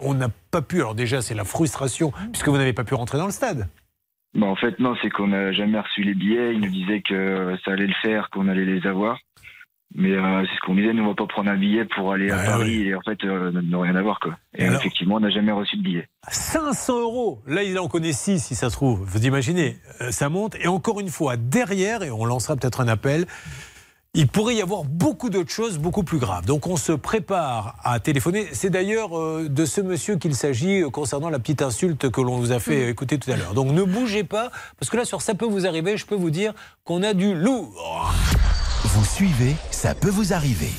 on n'a pas pu, alors déjà c'est la frustration, puisque vous n'avez pas pu rentrer dans le stade. Bah, en fait, non, c'est qu'on n'a jamais reçu les billets. Ils nous disaient que ça allait le faire, qu'on allait les avoir. Mais euh, c'est ce qu'on disait, nous, on va pas prendre un billet pour aller à Paris et en fait, euh, ne rien avoir, quoi. Et Alors effectivement, on n'a jamais reçu de billet. 500 euros Là, il en connaît 6 si ça se trouve. Vous imaginez, euh, ça monte. Et encore une fois, derrière, et on lancera peut-être un appel, il pourrait y avoir beaucoup d'autres choses beaucoup plus graves. Donc on se prépare à téléphoner. C'est d'ailleurs euh, de ce monsieur qu'il s'agit concernant la petite insulte que l'on vous a fait écouter tout à l'heure. Donc ne bougez pas, parce que là, sur ça peut vous arriver, je peux vous dire qu'on a du lourd. Vous suivez, ça peut vous arriver.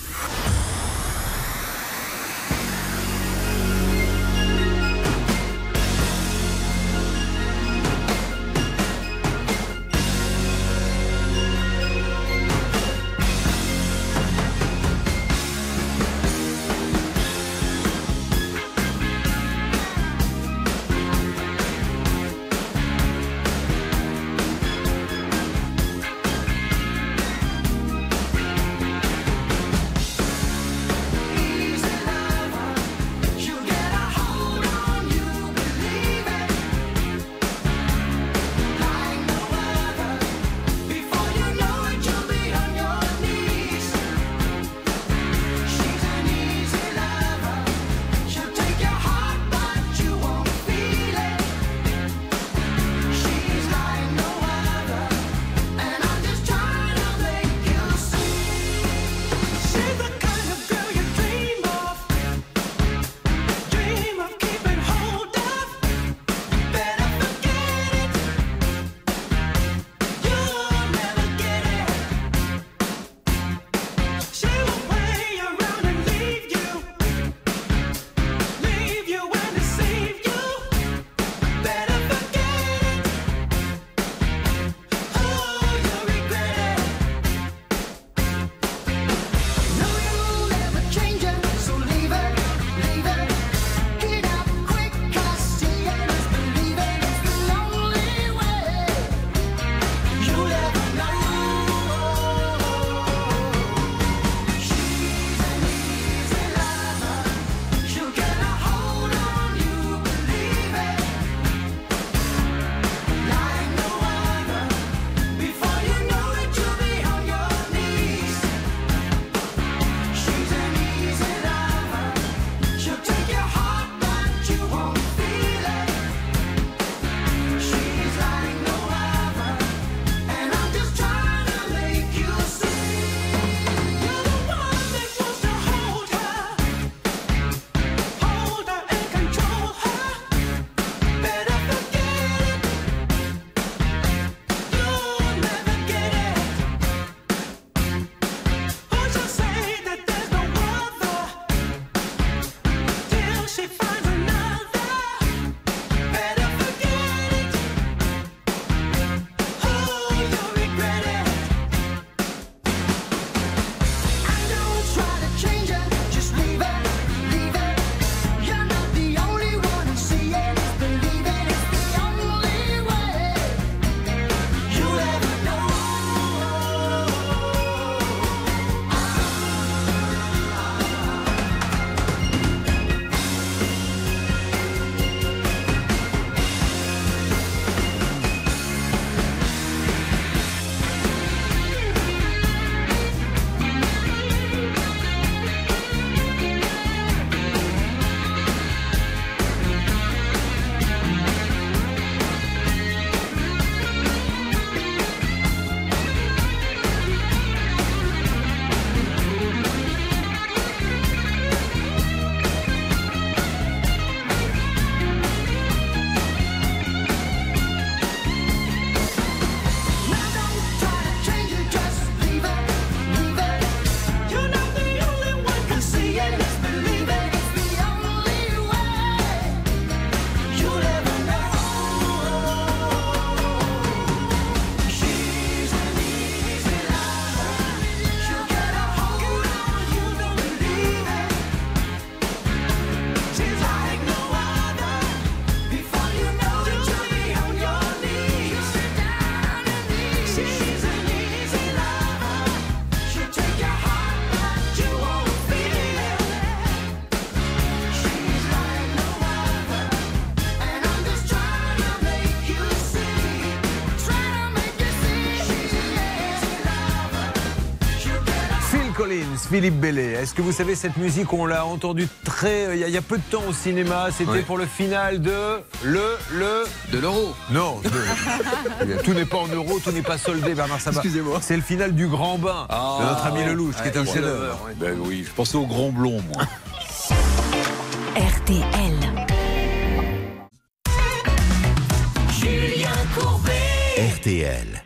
Philippe Bellet. Est-ce que vous savez cette musique On l'a entendue très. euh, Il y, a- il y a peu de temps au cinéma? C'était Ouais. pour le final de le le De l'euro. Non. de- tout n'est pas en euros, tout n'est pas soldé, Bernard Sabat. Excusez-moi. C'est le final du Grand Bain de notre ami Lelouch, qui est un chef-d'œuvre. ouais. Ben oui, je pensais au grand blond, moi. RTL.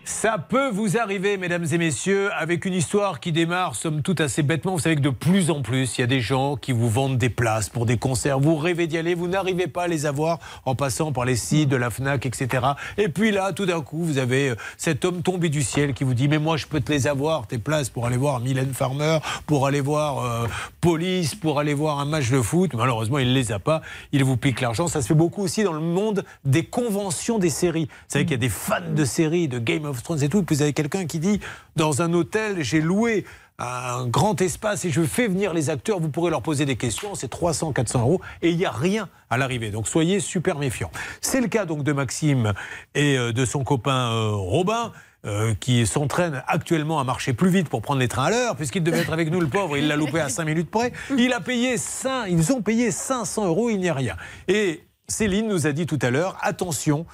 Ça peut vous arriver, mesdames et messieurs, avec une histoire qui démarre, somme toute, assez bêtement. Vous savez que de plus en plus, il y a des gens qui vous vendent des places pour des concerts. Vous rêvez d'y aller, vous n'arrivez pas à les avoir en passant par les sites de la FNAC, etc. Et puis là, tout d'un coup, vous avez euh, cet homme tombé du ciel qui vous dit Mais moi, je peux te les avoir, tes places, pour aller voir Mylène Farmer, pour aller voir euh, Police, pour aller voir un match de foot. Malheureusement, il ne les a pas. Il vous pique l'argent. Ça se fait beaucoup aussi dans le monde des conventions des séries. Vous savez qu'il y a des fans de séries, de Game of Thrones et tout. Puis vous avez quelqu'un qui dit Dans un hôtel, j'ai loué un grand espace et je fais venir les acteurs, vous pourrez leur poser des questions, c'est 300, 400 euros et il n'y a rien à l'arrivée. Donc soyez super méfiants. C'est le cas donc de Maxime et euh, de son copain euh, Robin. euh, qui s'entraîne actuellement à marcher plus vite pour prendre les trains à l'heure, puisqu'il devait être avec nous, le pauvre, il l'a loupé à 5 minutes près. Il a payé 5, ils ont payé 500 euros, il n'y a rien. Et Céline nous a dit tout à l'heure, attention,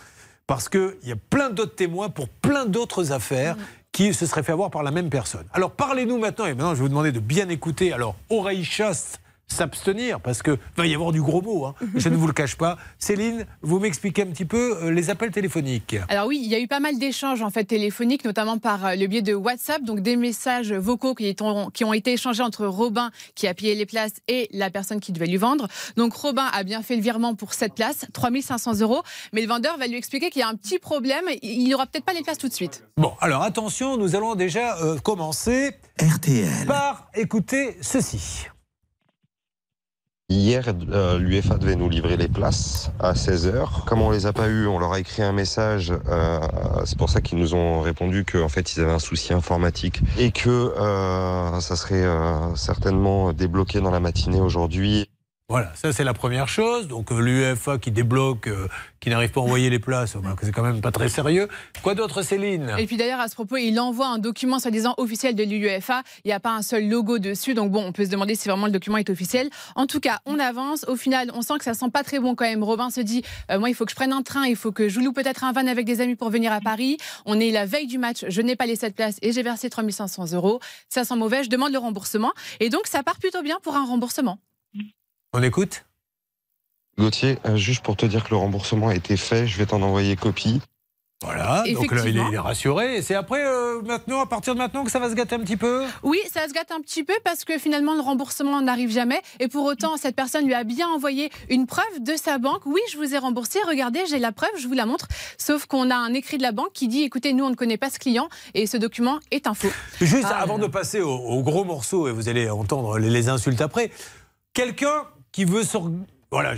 parce qu'il y a plein d'autres témoins pour plein d'autres affaires qui se seraient fait avoir par la même personne. Alors parlez-nous maintenant, et maintenant je vais vous demander de bien écouter, alors oreille chaste, s'abstenir, parce qu'il va y avoir du gros mot, hein. je ne vous le cache pas. Céline, vous m'expliquez un petit peu euh, les appels téléphoniques. Alors oui, il y a eu pas mal d'échanges en fait téléphoniques, notamment par euh, le biais de WhatsApp, donc des messages vocaux qui ont, qui ont été échangés entre Robin qui a payé les places et la personne qui devait lui vendre. Donc Robin a bien fait le virement pour cette place, 3500 euros, mais le vendeur va lui expliquer qu'il y a un petit problème, il n'aura peut-être pas les places tout de suite. Bon, alors attention, nous allons déjà euh, commencer RTL. par écouter ceci. Hier, euh, l'UEFA devait nous livrer les places à 16h. Comme on les a pas eues, on leur a écrit un message. euh, c'est pour ça qu'ils nous ont répondu qu'en fait, ils avaient un souci informatique et que euh, ça serait euh, certainement débloqué dans la matinée aujourd'hui. Voilà, ça c'est la première chose. Donc euh, l'UEFA qui débloque, euh, qui n'arrive pas à envoyer les places, ben, c'est quand même pas très sérieux. Quoi d'autre, Céline? Et puis d'ailleurs, à ce propos, il envoie un document soi-disant officiel de l'UEFA. Il n'y a pas un seul logo dessus. Donc bon, on peut se demander si vraiment le document est officiel. En tout cas, on avance. Au final, on sent que ça sent pas très bon quand même. Robin se dit, euh, moi, il faut que je prenne un train, il faut que je loue peut-être un van avec des amis pour venir à Paris. On est la veille du match, je n'ai pas les 7 places et j'ai versé 3500 euros. Ça sent mauvais, je demande le remboursement. Et donc, ça part plutôt bien pour un remboursement. On écoute Gauthier, euh, juste pour te dire que le remboursement a été fait, je vais t'en envoyer copie. Voilà, donc là, il est, il est rassuré. Et c'est après, euh, maintenant, à partir de maintenant, que ça va se gâter un petit peu? Oui, ça se gâte un petit peu parce que finalement le remboursement n'arrive jamais. Et pour autant, cette personne lui a bien envoyé une preuve de sa banque. Oui, je vous ai remboursé. Regardez, j'ai la preuve, je vous la montre. Sauf qu'on a un écrit de la banque qui dit écoutez, nous on ne connaît pas ce client et ce document est un faux. Juste Ah, avant de passer au, au gros morceau, et vous allez entendre les, les insultes après, quelqu'un qui veut se... Voilà,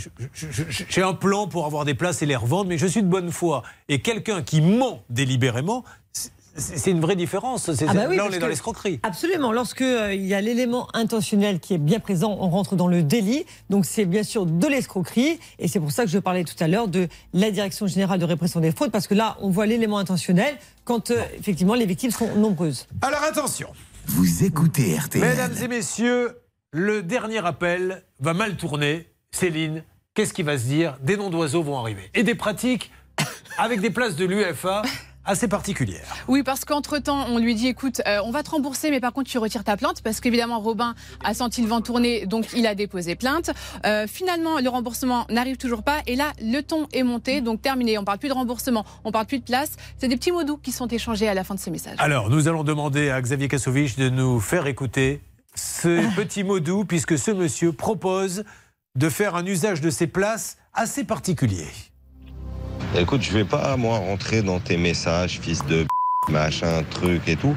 j'ai un plan pour avoir des places et les revendre, mais je suis de bonne foi. Et quelqu'un qui ment délibérément, c'est- une vraie différence. Ah bah oui, là, on est dans que- l'escroquerie. Absolument. Lorsque euh, il y a l'élément intentionnel qui est bien présent, on rentre dans le délit. Donc c'est bien sûr de l'escroquerie. Et c'est pour ça que je parlais tout à l'heure de la Direction générale de répression des fraudes, parce que là, on voit l'élément intentionnel quand euh, effectivement les victimes sont nombreuses. Alors attention. Vous écoutez RTL. Mesdames et messieurs, le dernier appel va mal tourner. Céline, qu'est-ce qui va se dire? Des noms d'oiseaux vont arriver. Et des pratiques avec des places de l'UFA assez particulières. Oui, parce qu'entre-temps, on lui dit écoute, euh, on va te rembourser, mais par contre, tu retires ta plainte. Parce qu'évidemment, Robin a senti le vent tourner, donc il a déposé plainte. Euh, finalement, le remboursement n'arrive toujours pas. Et là, le ton est monté, donc terminé. On parle plus de remboursement, on parle plus de place. C'est des petits mots doux qui sont échangés à la fin de ces messages. Alors, nous allons demander à Xavier Kassovitch de nous faire écouter ces petits mots doux, puisque ce monsieur propose de faire un usage de ces places assez particulier. Écoute, je vais pas, moi, rentrer dans tes messages, fils de machin, truc et tout,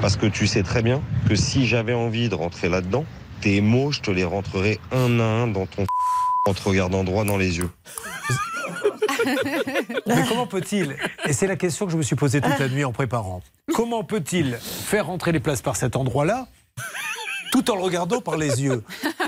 parce que tu sais très bien que si j'avais envie de rentrer là-dedans, tes mots, je te les rentrerai un à un dans ton en te regardant droit dans les yeux. Mais comment peut-il, et c'est la question que je me suis posée toute la nuit en préparant, comment peut-il faire rentrer les places par cet endroit-là tout en le regardant par les yeux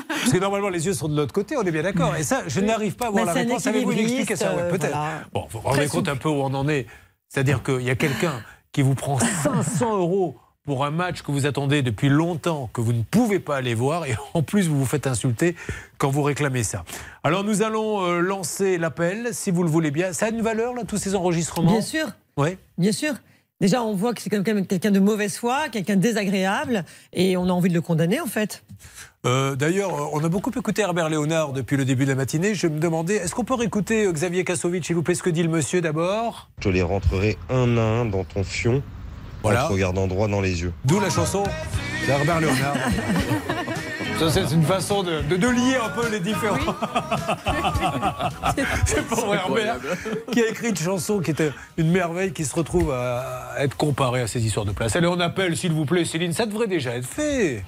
Parce que normalement, les yeux sont de l'autre côté, on est bien d'accord. Et ça, je n'arrive pas à voir Bah, la réponse. Avez-vous une explication Ouais, euh, Peut-être. voilà. Bon, vous vous rendez compte un peu où on en est. C'est-à-dire qu'il y a quelqu'un qui vous prend 500 euros pour un match que vous attendez depuis longtemps, que vous ne pouvez pas aller voir, et en plus vous vous faites insulter quand vous réclamez ça. Alors nous allons euh, lancer l'appel, si vous le voulez bien. Ça a une valeur, là, tous ces enregistrements? Bien sûr. Oui. Bien sûr. Déjà, on voit que c'est quand même quelqu'un de mauvaise foi, quelqu'un de désagréable, et on a envie de le condamner, en fait. Euh, D'ailleurs, euh, on a beaucoup écouté Herbert Léonard depuis le début de la matinée. Je me demandais, est-ce qu'on peut réécouter euh, Xavier Kassovitch, s'il vous plaît, ce que dit le monsieur d'abord? Je les rentrerai un à un dans ton fion Voilà. en te regardant droit dans les yeux. D'où la chanson d'Herbert Léonard. Ça, c'est une façon de, de- de lier un peu les différents. c'est pour Herbert qui a écrit une chanson qui était une merveille qui se retrouve à être comparée à ces histoires de place. Allez, on appelle, s'il vous plaît, Céline. Ça devrait déjà être fait.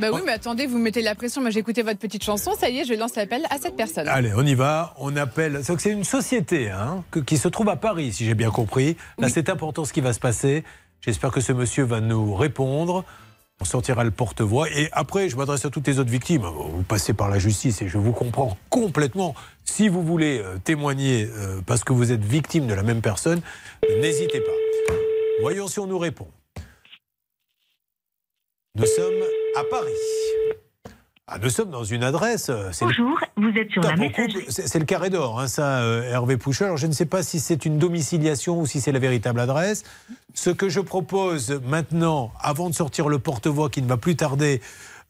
Bah oui, mais attendez, vous mettez la pression. Moi, j'ai écouté votre petite chanson. Ça y est, je lance l'appel à cette personne. Allez, on y va. On appelle. C'est que c'est une société hein, qui se trouve à Paris, si j'ai bien compris. Là, c'est important ce qui va se passer. J'espère que ce monsieur va nous répondre. On sortira le porte-voix. Et après, je m'adresse à toutes les autres victimes. Vous passez par la justice et je vous comprends complètement. Si vous voulez euh, témoigner euh, parce que vous êtes victime de la même personne, n'hésitez pas. Voyons si on nous répond. Nous sommes à Paris. Ah, nous sommes dans une adresse. euh, c'est le- Bonjour, vous êtes sur la messagerie. C'est le carré d'or, hein, ça, euh, Hervé Pouchel. Alors, je ne sais pas si c'est une domiciliation ou si c'est la véritable adresse. Ce que je propose maintenant, avant de sortir le porte-voix qui ne va plus tarder,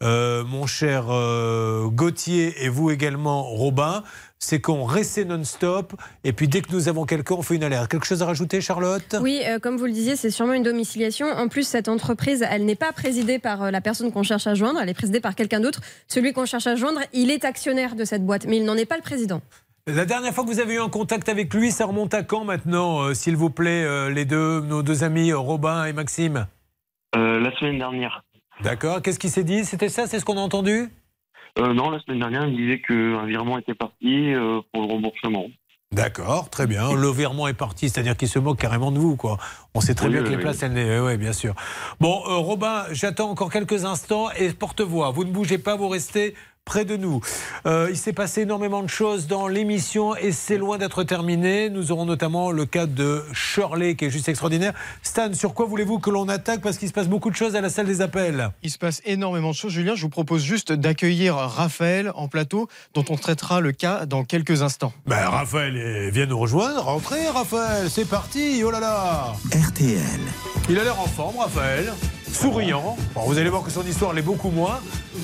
euh, mon cher euh, Gauthier et vous également, Robin, c'est qu'on reste non-stop. Et puis, dès que nous avons quelqu'un, on fait une alerte. Quelque chose à rajouter, Charlotte? Oui, euh, comme vous le disiez, c'est sûrement une domiciliation. En plus, cette entreprise, elle n'est pas présidée par euh, la personne qu'on cherche à joindre, elle est présidée par quelqu'un d'autre. Celui qu'on cherche à joindre, il est actionnaire de cette boîte, mais il n'en est pas le président. La dernière fois que vous avez eu un contact avec lui, ça remonte à quand maintenant, euh, s'il vous plaît, euh, les deux, nos deux amis, Robin et Maxime? Euh, la semaine dernière. D'accord. Qu'est-ce qui s'est dit? C'était ça C'est ce qu'on a entendu? Euh, non, la semaine dernière, il me disait qu'un virement était parti euh, pour le remboursement. D'accord, très bien. Le virement est parti, c'est-à-dire qu'il se moque carrément de vous, quoi. On sait très Oui, bien que les places, elles n'est. Oui, bien sûr. Bon, euh, Robin, j'attends encore quelques instants et porte-voix. Vous ne bougez pas, vous restez près de nous. Euh, il s'est passé énormément de choses dans l'émission et c'est loin d'être terminé. Nous aurons notamment le cas de Shirley qui est juste extraordinaire. Stan, sur quoi voulez-vous que l'on attaque? Parce qu'il se passe beaucoup de choses à la salle des appels. Il se passe énormément de choses, Julien. Je vous propose juste d'accueillir Raphaël en plateau, dont on traitera le cas dans quelques instants. Ben, Raphaël eh, vient nous rejoindre. Rentrez, Raphaël, c'est parti. Oh là là. RTL. Il a l'air en forme, Raphaël. Souriant. Bon, vous allez voir que son histoire l'est beaucoup moins.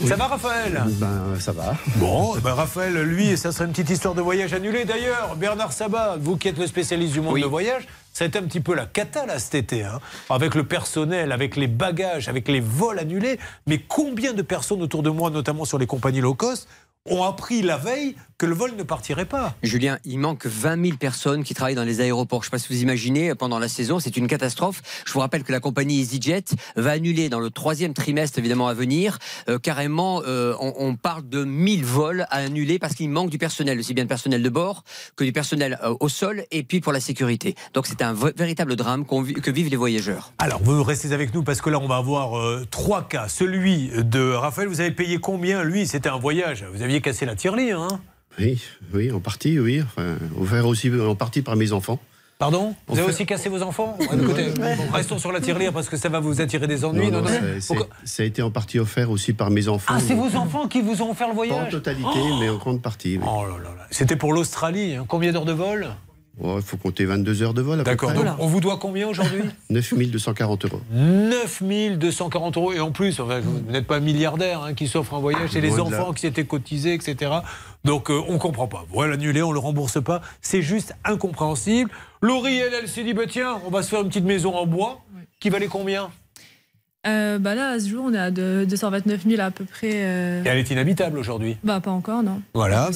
Ça va, Raphaël? Ben, ça va. Bon, eh ben, Raphaël, lui, ça serait une petite histoire de voyage annulée. D'ailleurs, Bernard Sabat, vous qui êtes le spécialiste du monde de voyage, été un petit peu la cata là cet été, hein. avec le personnel, avec les bagages, avec les vols annulés. Mais combien de personnes autour de moi, notamment sur les compagnies low cost, ont appris la veille que le vol ne partirait pas Julien, il manque 20 000 personnes qui travaillent dans les aéroports. Je ne sais pas si vous imaginez, pendant la saison, c'est une catastrophe. Je vous rappelle que la compagnie EasyJet va annuler dans le troisième trimestre, évidemment, à venir. Euh, carrément, euh, on, on parle de 1000 vols à annuler parce qu'il manque du personnel, aussi bien de personnel de bord que du personnel euh, au sol et puis pour la sécurité. Donc c'est un véritable drame vit- que vivent les voyageurs. Alors, vous restez avec nous parce que là, on va avoir trois cas. Celui de Raphaël, vous avez payé combien? Lui, c'était un voyage. Vous aviez cassé la tirelire, hein Oui, oui, en partie, oui. Enfin, offert aussi en partie par mes enfants. Pardon Vous avez aussi cassé vos enfants Ouais, écoutez, Restons sur la tirelire parce que ça va vous attirer des ennuis. Non, Non, non, non. ça- a été en partie offert aussi par mes enfants. Ah, c'est vos enfants qui vous ont offert le Pas en voyage totalité, Oh mais en grande partie. oui. Oh là là là. C'était pour l'Australie. hein. Combien d'heures de vol Oh, Il faut compter 22 heures de vol. D'accord. on vous doit combien aujourd'hui 9240 euros. 9240 euros. Et en plus, enfin, vous n'êtes pas milliardaire hein, qui s'offre un voyage. C'est les enfants qui s'étaient cotisés, etc. Donc euh, on comprend pas. Voilà, l'annuler, on le rembourse pas. C'est juste incompréhensible. Laurie, elle, elle s'est dit, bah, tiens, on va se faire une petite maison en bois. Qui valait combien Euh, bah là, à ce jour, on est à de- 229 000 à peu près. euh, Et elle est inhabitable aujourd'hui. Bah, pas encore, non. Voilà.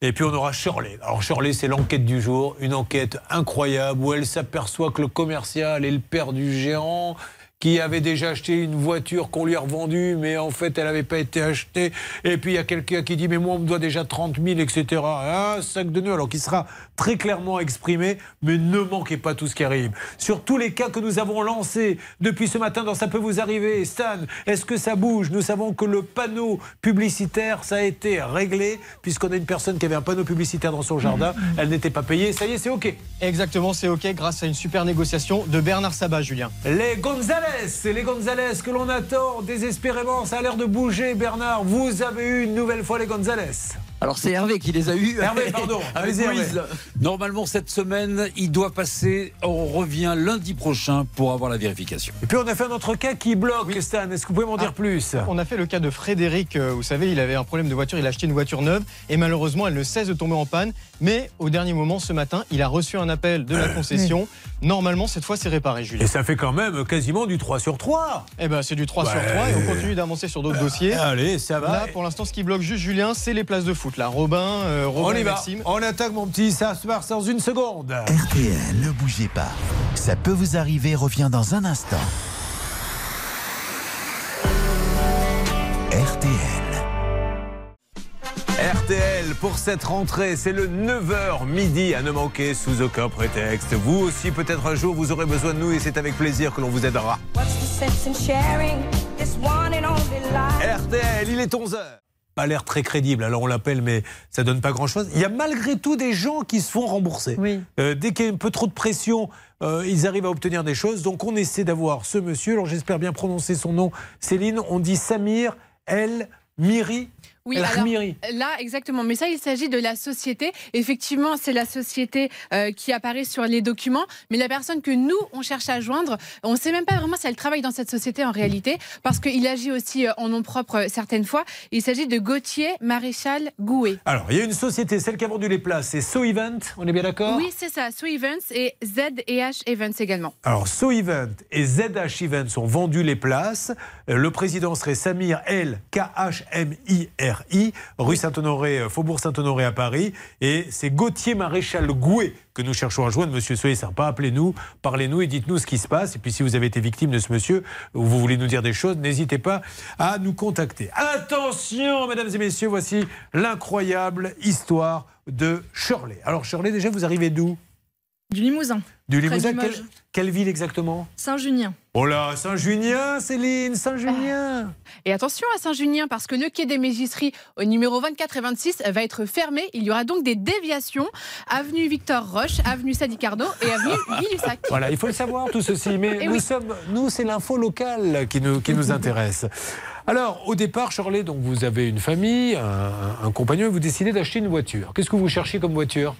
Et puis on aura Shirley. Alors Shirley, c'est l'enquête du jour, une enquête incroyable où elle s'aperçoit que le commercial est le père du gérant, qui avait déjà acheté une voiture qu'on lui a revendue, mais en fait, elle n'avait pas été achetée. Et puis, il y a quelqu'un qui dit, mais moi, on me doit déjà 30 000, etc. Un sac de nœuds, alors qui sera très clairement exprimé, mais ne manquez pas tout ce qui arrive. Sur tous les cas que nous avons lancés depuis ce matin dans Ça peut vous arriver, Stan, est-ce que ça bouge? Nous savons que le panneau publicitaire, ça a été réglé, puisqu'on a une personne qui avait un panneau publicitaire dans son jardin, elle n'était pas payée, ça y est, c'est OK. Exactement, c'est OK grâce à une super négociation de Bernard Sabat, Julien. Les Gonzalez, c'est les Gonzalez que l'on attend désespérément. Ça a l'air de bouger, Bernard. Vous avez eu une nouvelle fois les Gonzalez. Alors c'est Hervé qui les a eus. Hervé, pardon. Avec. Louise. Normalement, cette semaine, il doit passer. On revient lundi prochain pour avoir la vérification. Et puis on a fait un autre cas qui bloque, Stan. Est-ce que vous pouvez m'en dire plus? On a fait le cas de Frédéric. euh, Vous savez, il avait un problème de voiture. Il a acheté une voiture neuve et malheureusement, elle ne cesse de tomber en panne. Mais au dernier moment, ce matin, il a reçu un appel de la concession. Normalement, cette fois, c'est réparé, Julien. Et ça fait quand même quasiment du 3 sur 3. Eh ben, c'est du 3 sur Ouais. 3 et on continue d'avancer sur d'autres dossiers. Allez, ça va. Là, pour l'instant, ce qui bloque juste Julien, c'est les places de foot. Là, Robin, euh, Robin On y va. Maxime. On attaque, mon petit. Ça se passe dans une seconde. RTL, ne bougez pas. Ça peut vous arriver, revient dans un instant. RTL. RTL pour cette rentrée, c'est le 9h midi à ne manquer sous aucun prétexte. Vous aussi, peut-être un jour, vous aurez besoin de nous et c'est avec plaisir que l'on vous aidera. What's the sense in sharing this one and only life? RTL, il est 11h. Pas l'air très crédible, alors on l'appelle, mais ça donne pas grand-chose. Il y a malgré tout des gens qui se font rembourser. Euh, dès qu'il y a un peu trop de pression, euh, ils arrivent à obtenir des choses. Donc on essaie d'avoir ce monsieur, alors j'espère bien prononcer son nom, Céline, on dit Samir El Miri. Oui, El alors, Khmiri. là, exactement. Mais ça, il s'agit de la société. Effectivement, c'est la société euh, qui apparaît sur les documents. Mais la personne que nous, on cherche à joindre, on ne sait même pas vraiment si elle travaille dans cette société en réalité, parce qu'il agit aussi euh, en nom propre euh, certaines fois. Il s'agit de Gauthier Maréchal Gouet. Alors, il y a une société, celle qui a vendu les places, c'est So Event, on est bien d'accord? Oui, c'est ça. So Events et Z&H Events également. Alors, So Event et ZH Events ont vendu les places. Le président serait Samir El Rue Saint-Honoré, euh, Faubourg Saint-Honoré à Paris. Et c'est Gauthier Maréchal Gouet que nous cherchons à joindre. Monsieur, soyez sympa, appelez-nous, parlez-nous et dites-nous ce qui se passe. Et puis, si vous avez été victime de ce monsieur ou vous voulez nous dire des choses, n'hésitez pas à nous contacter. Attention, mesdames et messieurs, voici l'incroyable histoire de Shirley. Alors, Shirley, déjà, vous arrivez d'où? Du Limousin. Du Limousin quelle, quelle ville exactement? Saint-Junien. Oh là, Saint-Junien, Céline, Saint-Junien. Et attention à Saint-Junien, parce que le quai des Mégisseries au numéro 24 et 26 va être fermé. Il y aura donc des déviations. Avenue Victor Roche, avenue Sadi Carnot et avenue Guy-Lussac. Voilà, il faut le savoir tout ceci. Mais Eh nous oui. sommes, nous, c'est l'info locale qui nous, qui nous intéresse. Alors, au départ, Shirley, donc vous avez une famille, un, un compagnon, et vous décidez d'acheter une voiture. Qu'est-ce que vous cherchez comme voiture?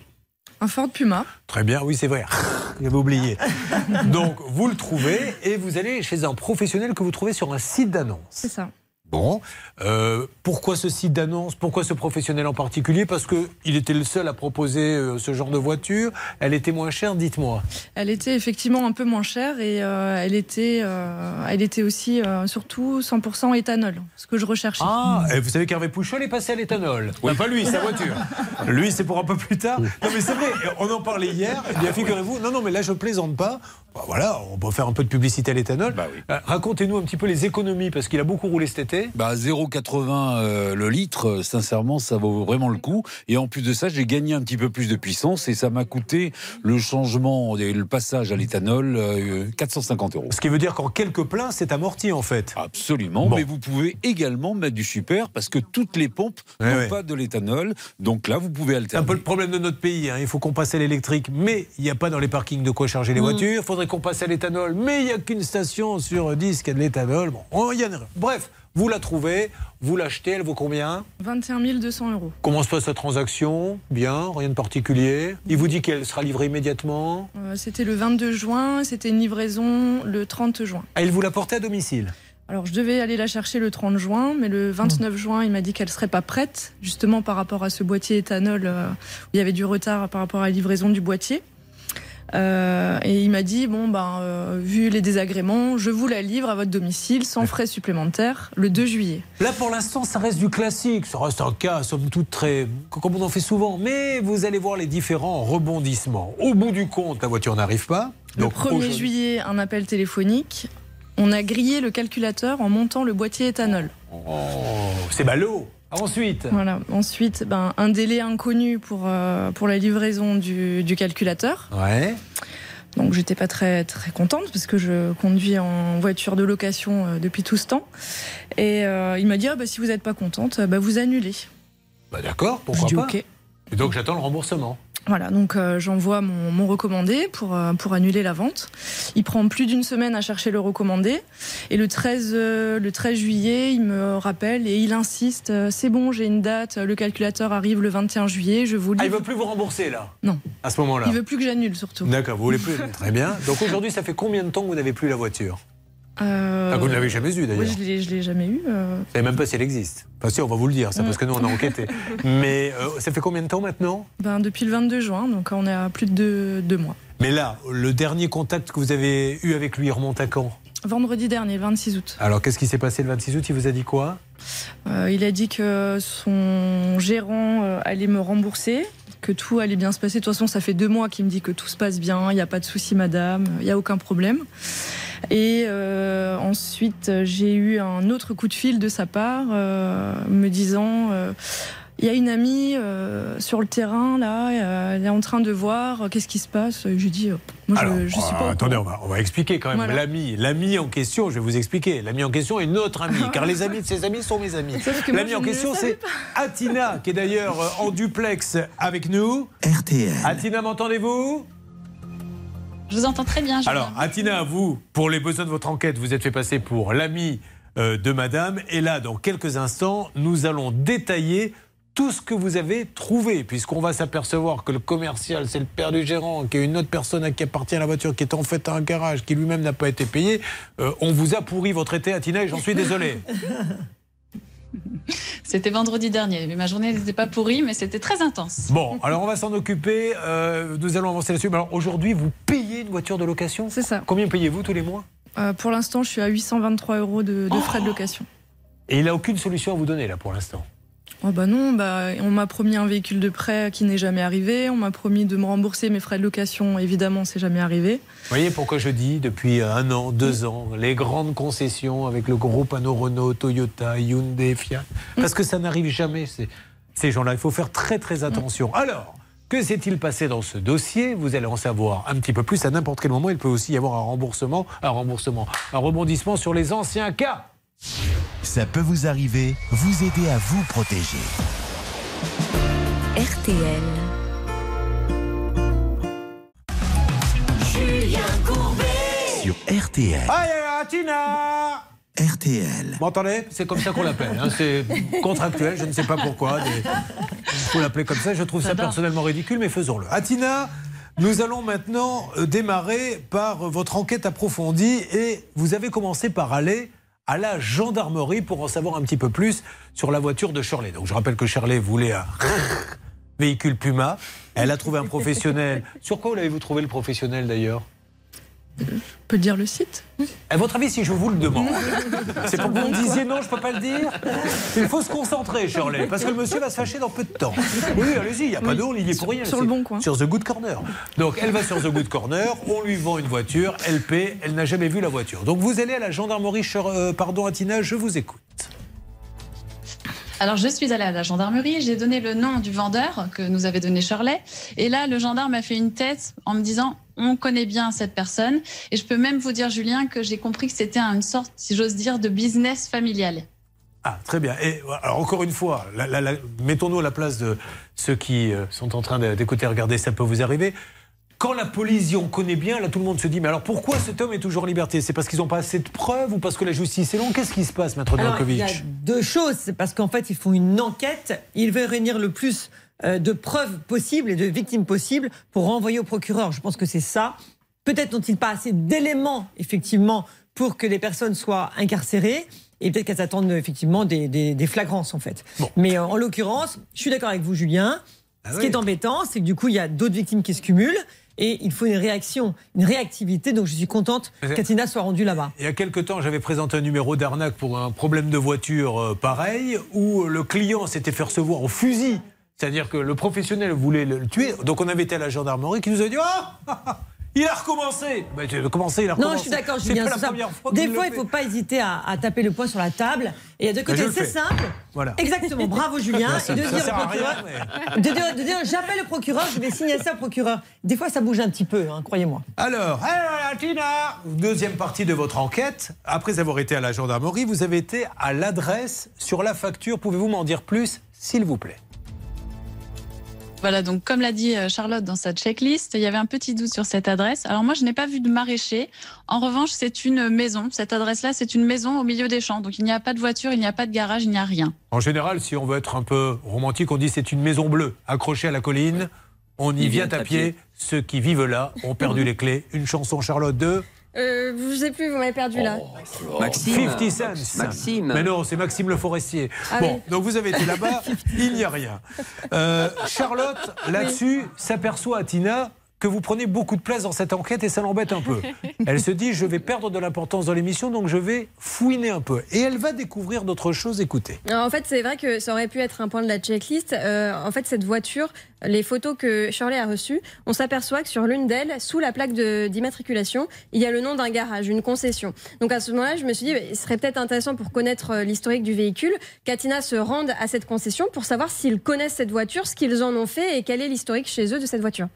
Un Ford Puma. Très bien, oui, c'est vrai. J'avais oublié. Donc, vous le trouvez et vous allez chez un professionnel que vous trouvez sur un site d'annonce. C'est ça. Bon, euh, pourquoi ce site d'annonce? Pourquoi ce professionnel en particulier? Parce qu'il était le seul à proposer euh, ce genre de voiture. Elle était moins chère, dites-moi. Elle était effectivement un peu moins chère et euh, elle, était, euh, elle était aussi euh, surtout 100% éthanol, ce que je recherchais. Ah, et vous savez qu'Hervé Pouchol est passé à l'éthanol. Enfin, pas lui, sa voiture. Lui, c'est pour un peu plus tard. Non, mais c'est vrai, on en parlait hier. Eh bien, figurez-vous, non, non, mais là, je plaisante pas. Bah, voilà, on peut faire un peu de publicité à l'éthanol. Euh, Racontez-nous un petit peu les économies, parce qu'il a beaucoup roulé cet été. Bah 0,80 euh, le litre, euh, sincèrement, ça vaut vraiment le coup. Et en plus de ça, j'ai gagné un petit peu plus de puissance et ça m'a coûté le changement et le passage à l'éthanol euh, 450 euros. Ce qui veut dire qu'en quelques pleins, c'est amorti en fait. Absolument, mais vous pouvez également mettre du super parce que toutes les pompes Ouais, n'ont ouais. pas de l'éthanol. Donc là, vous pouvez C'est un alterner. peu le problème de notre pays. hein. Il faut qu'on passe à l'électrique, mais il n'y a pas dans les parkings de quoi charger les Mm. voitures. Il faudrait qu'on passe à l'éthanol, mais il n'y a qu'une station sur 10 qui a de l'éthanol. Bon, il y en a. Bref, vous la trouvez, vous l'achetez, elle vaut combien 21 200 euros. Comment se passe la transaction? Bien, rien de particulier. Il vous dit qu'elle sera livrée immédiatement? Euh, c'était le 22 juin, c'était une livraison le 30 juin. Ah, il vous l'a portée à domicile? Alors je devais aller la chercher le 30 juin, mais le 29 juin, il m'a dit qu'elle serait pas prête, justement par rapport à ce boîtier éthanol euh, où il y avait du retard par rapport à la livraison du boîtier. Euh, et il m'a dit bon ben euh, vu les désagréments, je vous la livre à votre domicile sans frais supplémentaires le 2 juillet. Là, pour l'instant, ça reste du classique. Ça reste un cas, somme toute, très. comme on en fait souvent. Mais vous allez voir les différents rebondissements. Au bout du compte, la voiture n'arrive pas. Le Donc, 1er aujourd'hui- juillet, un appel téléphonique. On a grillé le calculateur en montant le boîtier éthanol. Oh, c'est ballot. Ensuite Voilà. Ensuite, ben, un délai inconnu pour, euh, pour la livraison du, du calculateur. Ouais. Donc j'étais pas très très contente parce que je conduis en voiture de location euh, depuis tout ce temps. Et euh, il m'a dit ah, bah, si vous n'êtes pas contente, bah, vous annulez. Bah d'accord, pourquoi Je dis, pas ok. Et donc j'attends le remboursement. Voilà, donc euh, j'envoie mon, mon recommandé pour, euh, pour annuler la vente. Il prend plus d'une semaine à chercher le recommandé. Et le 13, euh, le 13 juillet, il me rappelle et il insiste c'est bon, j'ai une date, le calculateur arrive le 21 juillet, je vous Ah, il livre. veut plus vous rembourser là? Non. À ce moment-là Il veut plus que j'annule surtout. D'accord, vous voulez plus Très bien. Donc aujourd'hui, ça fait combien de temps que vous n'avez plus la voiture? Euh, Ah, vous ne l'avez jamais eu d'ailleurs. Oui, je je l'ai jamais eu. euh. Vous savez même pas si elle existe. Enfin si, on va vous le dire, ça, parce que nous, on a enquêté. Mais euh, ça fait combien de temps maintenant? Ben, depuis le 22 juin, donc on est à plus de deux, deux mois. Mais là, le dernier contact que vous avez eu avec lui remonte à quand? Vendredi dernier, 26 août. Alors, qu'est-ce qui s'est passé le 26 août? Il vous a dit quoi? Euh, il a dit que son gérant allait me rembourser, que tout allait bien se passer. De toute façon, ça fait deux mois qu'il me dit que tout se passe bien, il n'y a pas de souci, madame, il n'y a aucun problème. Et euh, ensuite, j'ai eu un autre coup de fil de sa part, euh, me disant. euh, il y a une amie euh, sur le terrain, là, euh, elle est en train de voir euh, qu'est-ce qui se passe. Je lui dis, euh, moi, je- Alors, je, suis pas. attendez, on va, on va expliquer quand même. Voilà. L'ami, l'ami en question, je vais vous expliquer. L'ami en question est notre ami, car les amis de ses amis sont mes amis. L'ami en question, c'est Atina, qui est d'ailleurs en duplex avec nous. RTL. Atina, m'entendez-vous? Je vous entends très bien. Julien. Alors, Atina, vous, pour les besoins de votre enquête, vous êtes fait passer pour l'ami euh, de madame. Et là, dans quelques instants, nous allons détailler tout ce que vous avez trouvé, puisqu'on va s'apercevoir que le commercial, c'est le père du gérant, qu'il y a une autre personne à qui appartient la voiture, qui est en fait à un garage, qui lui-même n'a pas été payé. Euh, on vous a pourri votre été, Atina, et j'en suis désolé. C'était vendredi dernier, mais ma journée n'était pas pourrie, mais c'était très intense. Bon, alors on va s'en occuper. euh, nous allons avancer là-dessus. Mais alors aujourd'hui, vous payez une voiture de location? C'est ça. Combien payez-vous tous les mois? Euh, pour l'instant, je suis à 823 euros de, de frais de location. Et il n'a aucune solution à vous donner là pour l'instant? Oh bah non, bah, on m'a promis un véhicule de prêt qui n'est jamais arrivé. On m'a promis de me rembourser mes frais de location. Évidemment, c'est jamais arrivé. Vous voyez pourquoi je dis depuis un an, deux ans, les grandes concessions avec le gros panneau Renault, Toyota, Hyundai, Fiat, parce que ça n'arrive jamais, ces, ces gens-là. Il faut faire très très attention. Alors, que s'est-il passé dans ce dossier? Vous allez en savoir un petit peu plus à n'importe quel moment. Il peut aussi y avoir un remboursement, un remboursement, un rebondissement sur les anciens cas. Ça peut vous arriver, vous aider à vous protéger. RTL. Julien Courbet. Sur RTL. Aïe, aïe, Tina RTL. Vous m'entendez? C'est comme ça qu'on l'appelle. hein. C'est contractuel, je ne sais pas pourquoi. Il faut l'appeler comme ça. Je trouve ça personnellement ridicule, mais faisons-le. Atina, nous allons maintenant euh, démarrer par euh, votre enquête approfondie et vous avez commencé par aller à la gendarmerie pour en savoir un petit peu plus sur la voiture de Shirley. Donc je rappelle que Shirley voulait un véhicule Puma. Elle a trouvé un professionnel. Sur quoi l'avez-vous trouvé le professionnel d'ailleurs? Peut dire le site À votre avis, si je vous le demande, c'est pour que vous me disiez non, je peux pas le dire Il faut se concentrer, Shirley, parce que le monsieur va se fâcher dans peu de temps. Oui, allez-y, il n'y a pas Oui. d'eau, il y est pour rien. Sur le bon coin. Sur The Good Corner. Donc, elle va sur The Good Corner, on lui vend une voiture, elle paie, elle n'a jamais vu la voiture. Donc, vous allez à la gendarmerie, euh, pardon, Atina, je vous écoute. Alors, je suis allée à la gendarmerie, j'ai donné le nom du vendeur que nous avait donné Shirley. Et là, le gendarme a fait une tête en me disant On connaît bien cette personne. Et je peux même vous dire, Julien, que j'ai compris que c'était une sorte, si j'ose dire, de business familial. Ah, très bien. Et alors, encore une fois, mettons-nous à la place de ceux qui euh, sont en train de- d'écouter, regarder, ça peut vous arriver. Quand la police y on connaît bien, là tout le monde se dit mais alors pourquoi cet homme est toujours en liberté? C'est parce qu'ils n'ont pas assez de preuves ou parce que la justice est longue? Qu'est-ce qui se passe, maître Alors, il y a Novakovic deux choses. C'est parce qu'en fait, ils font une enquête. Ils veulent réunir le plus de preuves possibles et de victimes possibles pour renvoyer au procureur. Je pense que c'est ça. Peut-être n'ont-ils pas assez d'éléments, effectivement, pour que les personnes soient incarcérées. Et peut-être qu'elles attendent effectivement des, des- des flagrances, en fait. Mais euh, en l'occurrence, je suis d'accord avec vous, Julien. Ah Ce oui. qui est embêtant, c'est que du coup, il y a d'autres victimes qui se cumulent. Et il faut une réaction, une réactivité. Donc, je suis contente qu'Atina soit rendue là-bas. Il y a quelque temps, j'avais présenté un numéro d'arnaque pour un problème de voiture euh, pareil, où le client s'était fait recevoir au fusil. C'est-à-dire que le professionnel voulait le le tuer. Donc on avait été à la gendarmerie qui nous a dit Ah Il a recommencé. Bah, tu veux commencer, il a recommencé. Non, je suis d'accord, C'est Julien. pas la ça. première fois Des fois, il ne faut pas hésiter à, à taper le poing sur la table. Et il a deux je côtés, le c'est simple. Voilà. Exactement, bravo Julien. Et de Ça dire sert au à rien, procureur, de dire, de dire, j'appelle le procureur, je vais signer ça au procureur. Des fois, ça bouge un petit peu, hein, croyez-moi. Alors, alors, Tina, deuxième partie de votre enquête. Après avoir été à la gendarmerie, vous avez été à l'adresse sur la facture. Pouvez-vous m'en dire plus, s'il vous plaît? Voilà, donc comme l'a dit euh, Charlotte dans sa checklist, il y avait un petit doute sur cette adresse. Alors moi, je n'ai pas vu de maraîcher. En revanche, c'est une maison. Cette adresse-là, c'est une maison au milieu des champs. Donc il n'y a pas de voiture, il n'y a pas de garage, il n'y a rien. En général, si on veut être un peu romantique, on dit c'est une maison bleue accrochée à la colline. On y Ils vient à pied. pied. Ceux qui vivent là ont perdu les clés. Une chanson Charlotte 2. Euh, je sais plus, vous m'avez perdu là. Maxime. 50 cents. Maxime. Mais non, c'est Maxime Le Forestier. Ah bon, oui. donc vous avez été là-bas, il n'y a rien. Euh, Charlotte, là-dessus, s'aperçoit à Tina que vous prenez beaucoup de place dans cette enquête et ça l'embête un peu. Elle se dit, je vais perdre de l'importance dans l'émission, donc je vais fouiner un peu. Et elle va découvrir d'autres choses, écoutez. Alors, en fait, c'est vrai que ça aurait pu être un point de la checklist. Euh, en fait, cette voiture, les photos que Shirley a reçues, on s'aperçoit que sur l'une d'elles, sous la plaque d'immatriculation, il y a le nom d'un garage, une concession. Donc à ce moment-là, je me suis dit, bah, il serait peut-être intéressant pour connaître euh, l'historique du véhicule, qu'Atina se rende à cette concession pour savoir s'ils connaissent cette voiture, ce qu'ils en ont fait et quel est l'historique chez eux de cette voiture.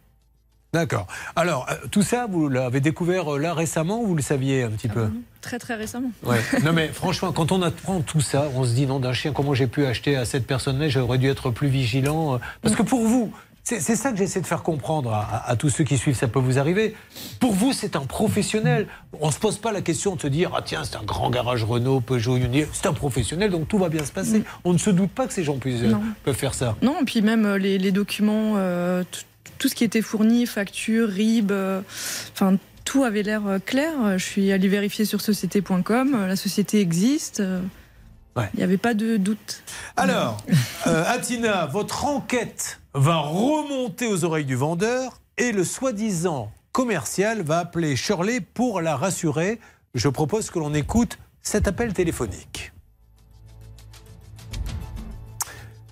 D'accord. Alors, euh, tout ça, vous l'avez découvert euh, là récemment ou vous le saviez un petit peu Très très récemment. Ouais. Non mais franchement, quand on apprend tout ça, on se dit non d'un chien, comment j'ai pu acheter à cette personne-là J'aurais dû être plus vigilant. euh, Parce que pour vous, c'est ça que j'essaie de faire comprendre à, à- à tous ceux qui suivent, ça peut vous arriver. Pour vous, c'est un professionnel. On se pose pas la question de se dire ah tiens c'est un grand garage Renault, Peugeot, Hyundai. C'est un professionnel, donc tout va bien se passer. On ne se doute pas que ces gens puissent, peuvent faire ça. Non, et puis même les, les documents, euh, tout- ce qui était fourni, facture, RIB, euh, enfin tout avait l'air euh, clair. Je suis allée vérifier sur société.com, euh, la société existe. Ouais. Il n'y avait pas de doute. Alors, euh, Atina, votre enquête va remonter aux oreilles du vendeur et le soi-disant commercial va appeler Shirley pour la rassurer. Je propose que l'on écoute cet appel téléphonique.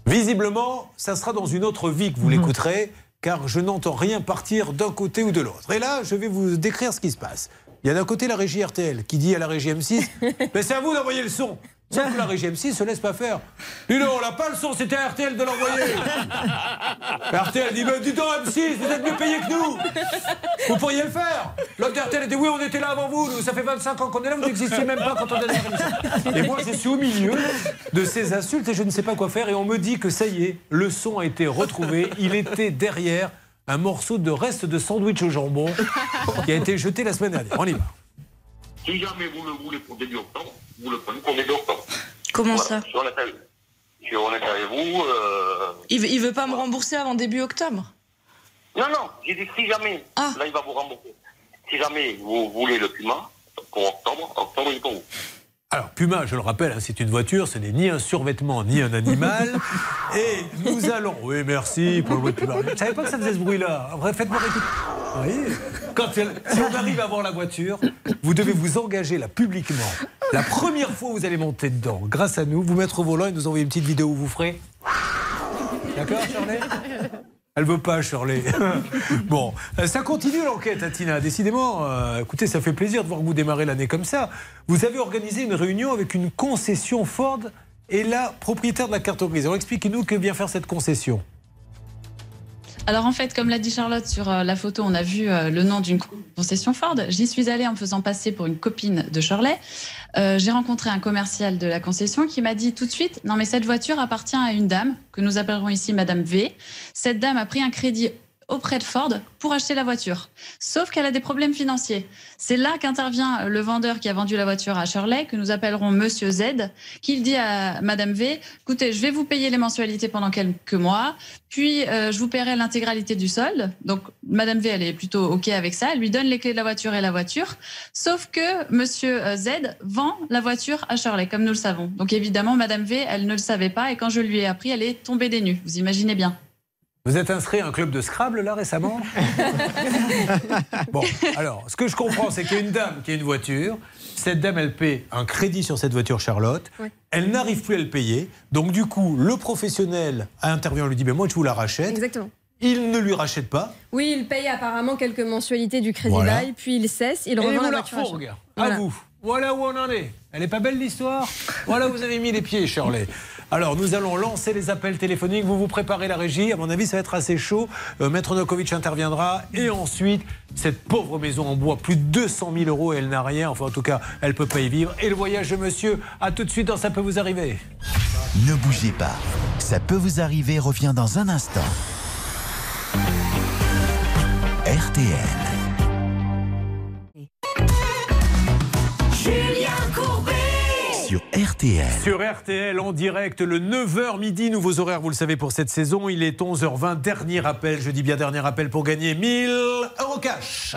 Visiblement, ça sera dans une autre vie que vous l'écouterez, car je n'entends rien partir d'un côté ou de l'autre. Et là, je vais vous décrire ce qui se passe. Il y a d'un côté la régie RTL qui dit à la régie M6 Mais c'est à vous d'envoyer le son Sauf que la régie M6 se laisse pas faire. Dis donc, on n'a pas le son, c'était RTL de l'envoyer. RTL dit Mais dis donc, M6, vous êtes mieux payé que nous Vous pourriez le faire L'autre RTL dit Oui, on était là avant vous, nous, ça fait 25 ans qu'on est là, vous n'existiez même pas quand on est l'émission. Et moi, je suis au milieu de ces insultes et je ne sais pas quoi faire. Et on me dit que ça y est, le son a été retrouvé. Il était derrière un morceau de reste de sandwich au jambon qui a été jeté la semaine dernière. On y va. Si jamais vous le voulez pour début octobre, vous le prenez pour début octobre. Comment Voilà, ça Je suis honnête avec, vous. euh, il veut, il veut pas me rembourser avant début octobre Non, non, j'ai dit si jamais, Ah. là il va vous rembourser. Si jamais vous voulez le Puma pour octobre, octobre il est pour vous. Alors, Puma, je le rappelle, hein, c'est une voiture, ce n'est ni un survêtement ni un animal. Et nous allons. Oui, merci pour le bruit de Puma. Je ne savais pas que ça faisait ce bruit-là. Faites-moi écouter. Oui. Quand elle- si on arrive à voir la voiture, vous devez vous engager là publiquement. La première fois où vous allez monter dedans, grâce à nous, vous mettre au volant et nous envoyer une petite vidéo où vous ferez. D'accord, Shirley Elle veut pas, Shirley. bon, euh, ça continue l'enquête, hein, Tina. Décidément, euh, écoutez, ça fait plaisir de voir que vous démarrez l'année comme ça. Vous avez organisé une réunion avec une concession Ford et la propriétaire de la carte grise. Alors expliquez-nous que vient faire cette concession. Alors en fait, comme l'a dit Charlotte sur euh, la photo, on a vu euh, le nom d'une concession Ford. J'y suis allée en me faisant passer pour une copine de Shirley. Euh, J'ai rencontré un commercial de la concession qui m'a dit tout de suite non mais cette voiture appartient à une dame que nous appellerons ici Madame V. Cette dame a pris un crédit auprès de Ford pour acheter la voiture. Sauf qu'elle a des problèmes financiers. C'est là qu'intervient le vendeur qui a vendu la voiture à Shirley, que nous appellerons Monsieur Z, qui dit à Madame V, écoutez, je vais vous payer les mensualités pendant quelques mois, puis euh, je vous paierai l'intégralité du solde. Donc Madame V, elle est plutôt OK avec ça. Elle lui donne les clés de la voiture et la voiture. Sauf que Monsieur euh, Z vend la voiture à Shirley, comme nous le savons. Donc évidemment, Madame V, elle ne le savait pas, et quand je lui ai appris, elle est tombée des nues. Vous imaginez bien. Vous êtes inscrit à un club de Scrabble là récemment Bon, alors, ce que je comprends, c'est qu'il y a une dame qui a une voiture. Cette dame, elle paie un crédit sur cette voiture Charlotte. Elle n'arrive plus à le payer. Donc, du coup, le professionnel intervient, lui dit ben, Moi, je vous la rachète. Exactement. Il ne lui rachète pas. Oui, il paye apparemment quelques mensualités du crédit Voilà. bail, puis il cesse, il Et revend vous la voiture. à Voilà. vous. Voilà où on en est. Elle est pas belle l'histoire? Voilà où vous avez mis les pieds, Shirley. Alors, nous allons lancer les appels téléphoniques. Vous vous préparez la régie. À mon avis, ça va être assez chaud. Euh, Maître Nokovic interviendra. Et ensuite, cette pauvre maison en bois, plus de 200 000 euros, et elle n'a rien. Enfin, en tout cas, elle peut pas y vivre. Et le voyage de monsieur, à tout de suite dans Ça peut vous arriver. Ne bougez pas. Ça peut vous arriver revient dans un instant. RTL. Sur RTL. Sur RTL en direct, le 9h midi, nouveaux horaires, vous le savez, pour cette saison. Il est 11h20, dernier appel, je dis bien dernier appel pour gagner 1000 euros cash.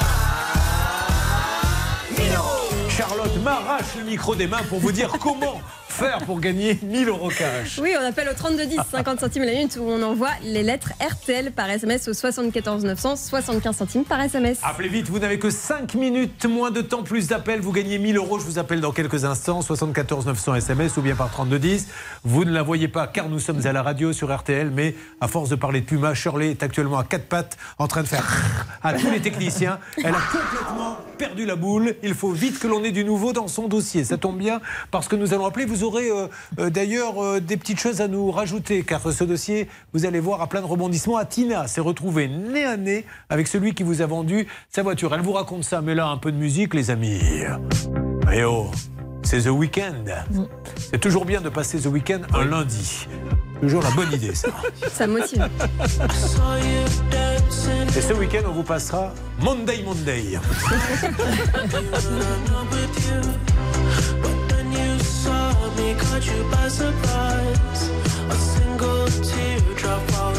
Charlotte m'arrache le micro des mains pour vous dire comment faire pour gagner 1000 euros cash. Oui, on appelle au 3210, 50 centimes la minute, où on envoie les lettres RTL par SMS au 74 900, 75 centimes par SMS. Appelez vite, vous n'avez que 5 minutes, moins de temps, plus d'appels. Vous gagnez 1000 euros. Je vous appelle dans quelques instants. 74 900 SMS ou bien par 3210. Vous ne la voyez pas car nous sommes à la radio sur RTL, mais à force de parler de Puma, Shirley est actuellement à quatre pattes en train de faire à tous les techniciens. Elle a complètement perdu la boule. Il faut vite que l'on ait du nouveau dans son dossier. Ça tombe bien parce que nous allons appeler. Vous aurez euh, euh, d'ailleurs euh, des petites choses à nous rajouter car ce dossier, vous allez voir, a plein de rebondissements. Atina s'est retrouvée nez à nez avec celui qui vous a vendu sa voiture. Elle vous raconte ça, mais là, un peu de musique, les amis. Eh oh, c'est The Weeknd. C'est toujours bien de passer The Weeknd un lundi. Toujours la bonne idée, ça. Ça motive. Et ce week-end, on vous passera Monday Monday. saw me caught you by surprise. A single teardrop falls.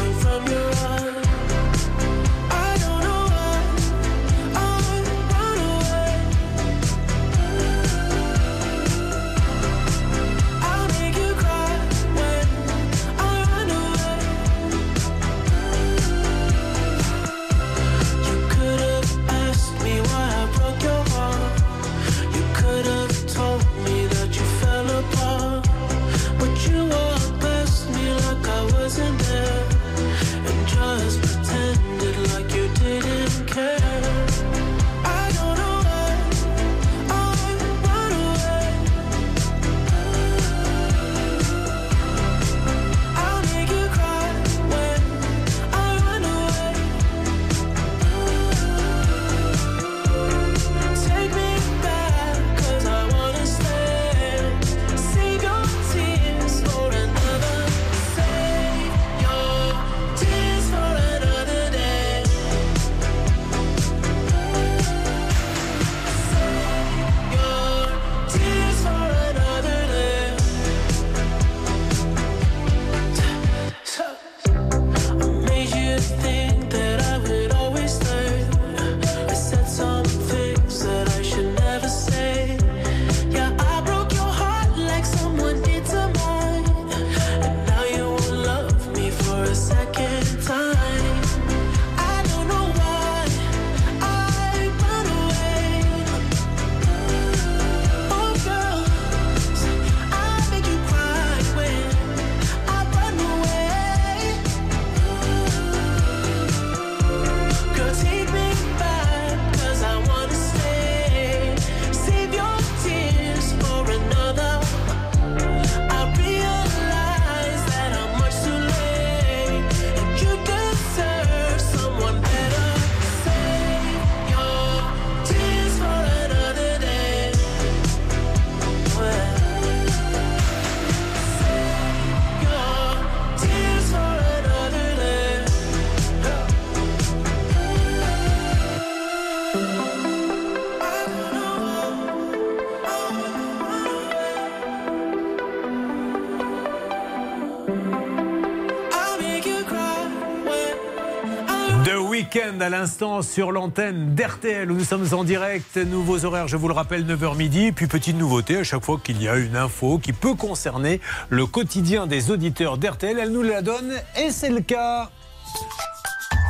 À l'instant sur l'antenne d'RTL où nous sommes en direct. Nouveaux horaires, je vous le rappelle, 9h midi. Puis petite nouveauté, à chaque fois qu'il y a une info qui peut concerner le quotidien des auditeurs d'RTL, elle nous la donne et c'est le cas.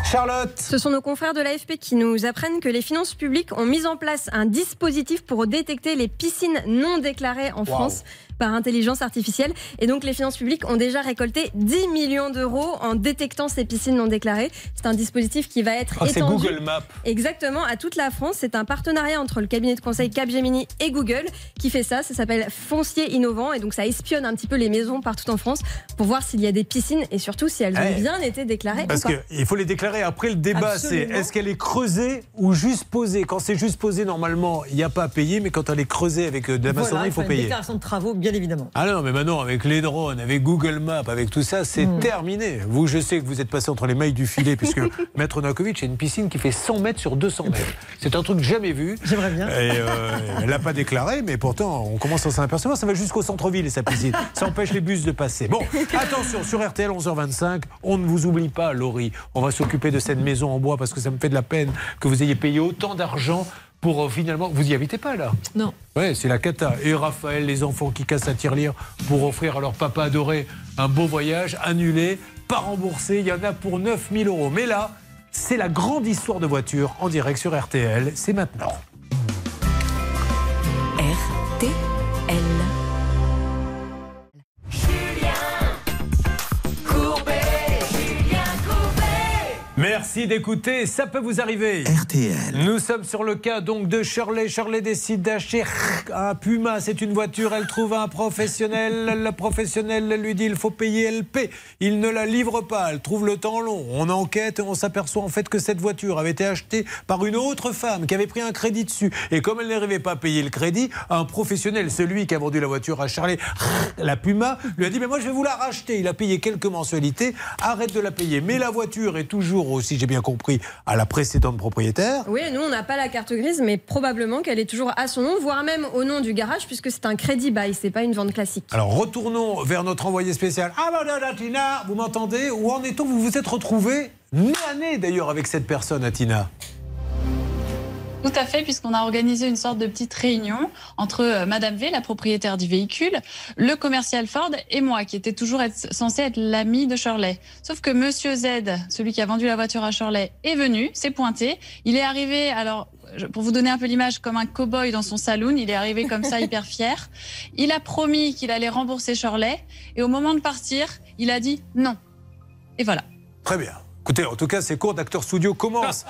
Charlotte Ce sont nos confrères de l'AFP qui nous apprennent que les finances publiques ont mis en place un dispositif pour détecter les piscines non déclarées en France. Par intelligence artificielle. Et donc les finances publiques ont déjà récolté 10 millions d'euros en détectant ces piscines non déclarées. C'est un dispositif qui va être c'est étendu. Google Maps. Exactement, à toute la France. C'est un partenariat entre le cabinet de conseil Capgemini et Google qui fait ça. Ça s'appelle Foncier Innovant et donc ça espionne un petit peu les maisons partout en France pour voir s'il y a des piscines et surtout si elles ont Eh. bien été déclarées Parce qu'il faut les déclarer. Après, le débat, c'est est-ce qu'elle est creusée ou juste posée? Quand c'est juste posée, normalement, il n'y a pas à payer, mais quand elle est creusée avec euh, de la Voilà, maçonnerie, il faut payer. déclaration de travaux, bien évidemment. Ah non, mais maintenant, avec les drones, avec Google Maps, avec tout ça, c'est Mm. terminé. Vous, je sais que vous êtes passé entre les mailles du filet, puisque Maître Nakovic a une piscine qui fait 100 mètres sur 200 mètres. C'est un truc jamais vu. J'aimerais bien. Et euh, elle l'a pas déclaré, mais pourtant, on commence à s'en apercevoir. Ça va jusqu'au centre-ville, sa piscine. Ça empêche les bus de passer. Bon, attention, sur RTL, 11h25, on ne vous oublie pas, Laurie. On va s'occuper de cette maison en bois, parce que ça me fait de la peine que vous ayez payé autant d'argent pour euh, finalement. Vous y habitez pas, là? Non. Ouais, c'est la cata. Et Raphaël, les enfants qui cassent la tirelire pour offrir à leur papa adoré un beau voyage, annulé, pas remboursé. Il y en a pour 9000 euros. Mais là, c'est la grande histoire de voiture en direct sur RTL. C'est maintenant. Merci d'écouter, ça peut vous arriver. RTL. Nous sommes sur le cas donc de Shirley. Shirley décide d'acheter un Puma. C'est une voiture, elle trouve un professionnel. Le professionnel lui dit il faut payer, elle paie. Il ne la livre pas, elle trouve le temps long. On enquête et on s'aperçoit en fait que cette voiture avait été achetée par une autre femme qui avait pris un crédit dessus. Et comme elle n'arrivait pas à payer le crédit, un professionnel, celui qui a vendu la voiture à Shirley, la Puma, lui a dit mais moi je vais vous la racheter. Il a payé quelques mensualités, arrête de la payer. Mais la voiture est toujours, si j'ai bien compris, à la précédente propriétaire. Oui, nous, on n'a pas la carte grise, mais probablement qu'elle est toujours à son nom, voire même au nom du garage, puisque c'est un crédit bail, c'est pas une vente classique. Alors retournons vers notre envoyé spécial. Ah bah Tina, vous m'entendez? Où en est-on? Vous vous êtes retrouvé nez à nez d'ailleurs avec cette personne, Atina? Tout à fait, puisqu'on a organisé une sorte de petite réunion entre euh, Madame V, la propriétaire du véhicule, le commercial Ford et moi, qui était toujours être, censé être l'ami de Shirley. Sauf que Monsieur Z, celui qui a vendu la voiture à Shirley, est venu, s'est pointé. Il est arrivé, alors, pour vous donner un peu l'image, comme un cow-boy dans son saloon. Il est arrivé comme ça, hyper fier. Il a promis qu'il allait rembourser Shirley. Et au moment de partir, il a dit non. Et voilà. Très bien. Écoutez, en tout cas, ces cours d'acteurs studio commencent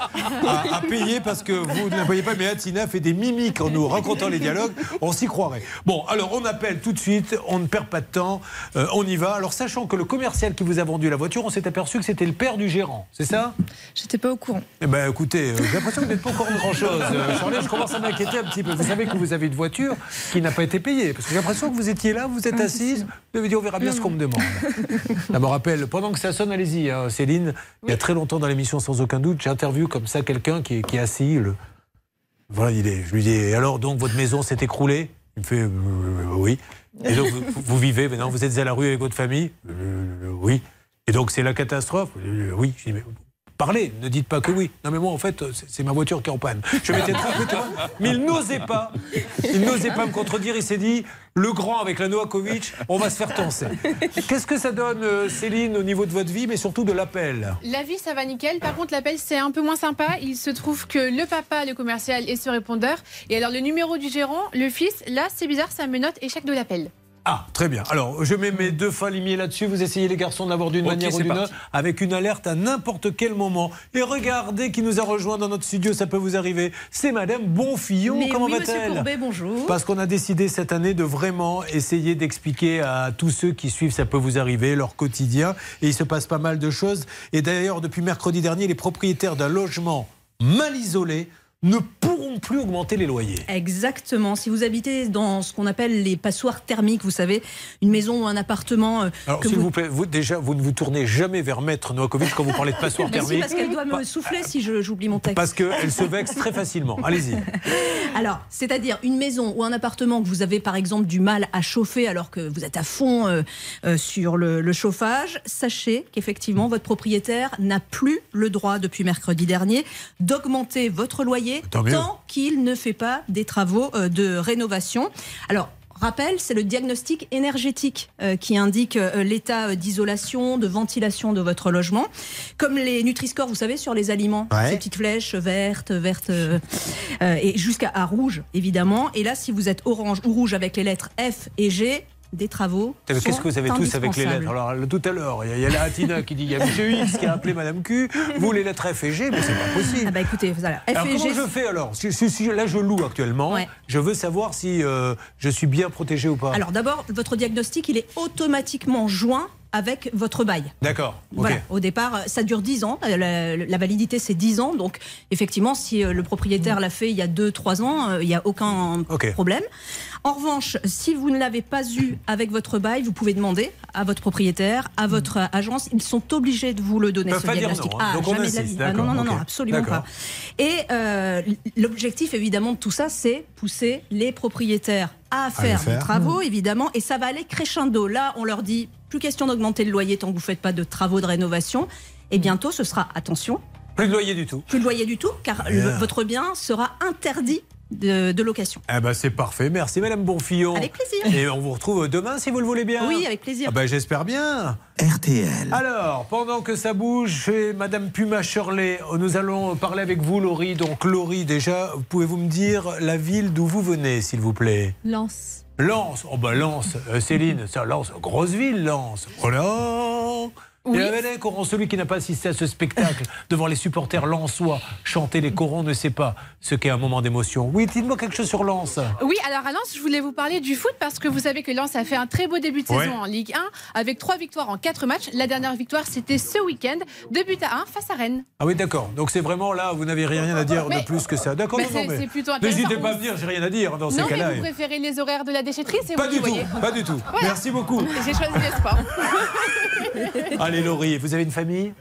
à, à payer parce que vous ne la voyez pas, mais Atina fait des mimiques en nous racontant les dialogues. On s'y croirait. Bon, alors on appelle tout de suite, on ne perd pas de temps, euh, on y va. Alors, sachant que le commercial qui vous a vendu la voiture, on s'est aperçu que c'était le père du gérant, c'est ça? J'étais pas au courant. Eh ben, écoutez, euh, j'ai l'impression que vous n'êtes pas encore de grand-chose. Euh, Charlie, je commence à m'inquiéter un petit peu. Vous savez que vous avez une voiture qui n'a pas été payée. Parce que j'ai l'impression que vous étiez là, vous êtes assise. Vous avez dit, on verra bien ce qu'on me demande. Ça me rappelle, pendant que ça sonne, allez-y, hein, Céline, il y a très longtemps dans l'émission, sans aucun doute, j'interviewe comme ça quelqu'un qui, est- qui est assis. Le... Voilà, il est. Je lui dis, et alors, donc, votre maison s'est écroulée? Il me fait, euh, oui. Et donc, vous, vous vivez, maintenant, vous êtes à la rue avec votre famille? Euh, Oui. Et donc, c'est la catastrophe? Euh, Oui. Je dis, mais Parlez, ne dites pas que oui. Non mais moi en fait, c'est ma voiture qui est en panne. Je m'étais mais il n'osait pas. Il n'osait pas me contredire. Il s'est dit, le grand avec la Noakovic, on va se faire tenser. Qu'est-ce que ça donne, euh, Céline, au niveau de votre vie, mais surtout de l'appel? La vie, ça va nickel. Par contre, l'appel, c'est un peu moins sympa. Il se trouve que le papa, le commercial, est ce répondeur. Et alors, le numéro du gérant, le fils, là, c'est bizarre, ça me note échec de l'appel. Ah, très bien. Alors, je mets mes deux falimiers là-dessus. Vous essayez, les garçons, d'avoir d'une manière ou d'une autre, avec une alerte à n'importe quel moment. Et regardez qui nous a rejoint dans notre studio, ça peut vous arriver. C'est Madame Bonfillon. Mais Comment oui, monsieur va-t-elle Courbet, bonjour. Parce qu'on a décidé cette année de vraiment essayer d'expliquer à tous ceux qui suivent Ça peut vous arriver leur quotidien. Et il se passe pas mal de choses. Et d'ailleurs, depuis mercredi dernier, les propriétaires d'un logement mal isolé ne pourront plus augmenter les loyers. Exactement. Si vous habitez dans ce qu'on appelle les passoires thermiques, vous savez, une maison ou un appartement. euh, Alors, s'il vous... plaît, vous, déjà, vous ne vous tournez jamais vers Maître Novakovic quand vous parlez de passoire Mais si, thermique. parce qu'elle doit me souffler si je- j'oublie mon texte. Parce qu'elle se vexe très facilement. Allez-y. Alors, c'est-à-dire une maison ou un appartement que vous avez par exemple du mal à chauffer alors que vous êtes à fond euh, euh, sur le, le chauffage, sachez qu'effectivement votre propriétaire n'a plus le droit depuis mercredi dernier d'augmenter votre loyer Tant qu'il ne fait pas des travaux euh, de rénovation. Alors, Rappel, c'est le diagnostic énergétique euh, qui indique euh, l'état d'isolation, de ventilation de votre logement. Comme les Nutri-Score, vous savez, sur les aliments, Ouais. ces petites flèches vertes, vertes, euh, et jusqu'à rouge, évidemment. Et là, si vous êtes orange ou rouge avec les lettres F et G, des travaux. Qu'est-ce que vous avez tous avec les lettres. Alors tout à l'heure, il y a- il y a la Hatina qui dit il y a Monsieur X qui a appelé Madame Q. Vous les lettres F et G, mais c'est pas possible. Ah bah écoutez, voilà. F Alors et comment G, je fais alors si, si- si- Là, je loue actuellement. Ouais. Je veux savoir si euh, je suis bien protégé ou pas. Alors d'abord, votre diagnostic, il est automatiquement joint avec votre bail. D'accord. Voilà, au départ, ça dure 10 ans. La, la- validité, c'est 10 ans. Donc, effectivement, si euh, le propriétaire l'a fait il y a 2-3 ans, euh, il n'y a aucun problème. En revanche, si vous ne l'avez pas eu avec votre bail, vous pouvez demander à votre propriétaire, à votre agence. Ils sont obligés de vous le donner, ce diagnostic. non, hein. Ah, Donc, on jamais de la vie. Ah, non, non, non, absolument pas. Et euh, l'objectif, évidemment, de tout ça, c'est pousser les propriétaires à faire, des travaux, évidemment, et ça va aller crescendo. Là, on leur dit, plus question d'augmenter le loyer tant que vous ne faites pas de travaux de rénovation. Et bientôt, ce sera, attention, Plus de loyer du tout. plus de loyer du tout, car le- votre bien sera interdit de, de location. Eh ben c'est parfait. Merci Madame Bonfillon. Avec plaisir. Et on vous retrouve demain si vous le voulez bien. Oui, avec plaisir. Ah ben, j'espère bien. RTL. Alors, pendant que ça bouge chez Madame Puma Shirley, nous allons parler avec vous, Laurie. Donc, Laurie, déjà, pouvez-vous me dire la ville d'où vous venez, s'il vous plaît? Lance. Lens. Oh, bah, Lens, euh, Céline, ça, Lens, grosse ville, Lens. Oh là Oui. Et la Venec, Coron, celui qui n'a pas assisté à ce spectacle devant les supporters lensois chanter les corons ne sait pas ce qu'est un moment d'émotion. Oui, dites-moi quelque chose sur Lens. Oui, alors à Lens, je voulais vous parler du foot parce que vous savez que Lens a fait un très beau début de saison en Ligue 1 avec trois victoires en quatre matchs. La dernière victoire, c'était ce week-end, deux buts à 1 face à Rennes. Ah oui, d'accord. Donc c'est vraiment là, vous n'avez rien à dire Mais- de plus que ça. D'accord, mais. N'hésitez pas à venir, j'ai rien à dire dans non, mais cas-là. vous préférez les horaires de la déchetterie, c'est Pas vous du tout, voyez. pas du tout. Voilà. Merci beaucoup. J'ai choisi le sport. Allez, Laurie, vous avez une famille?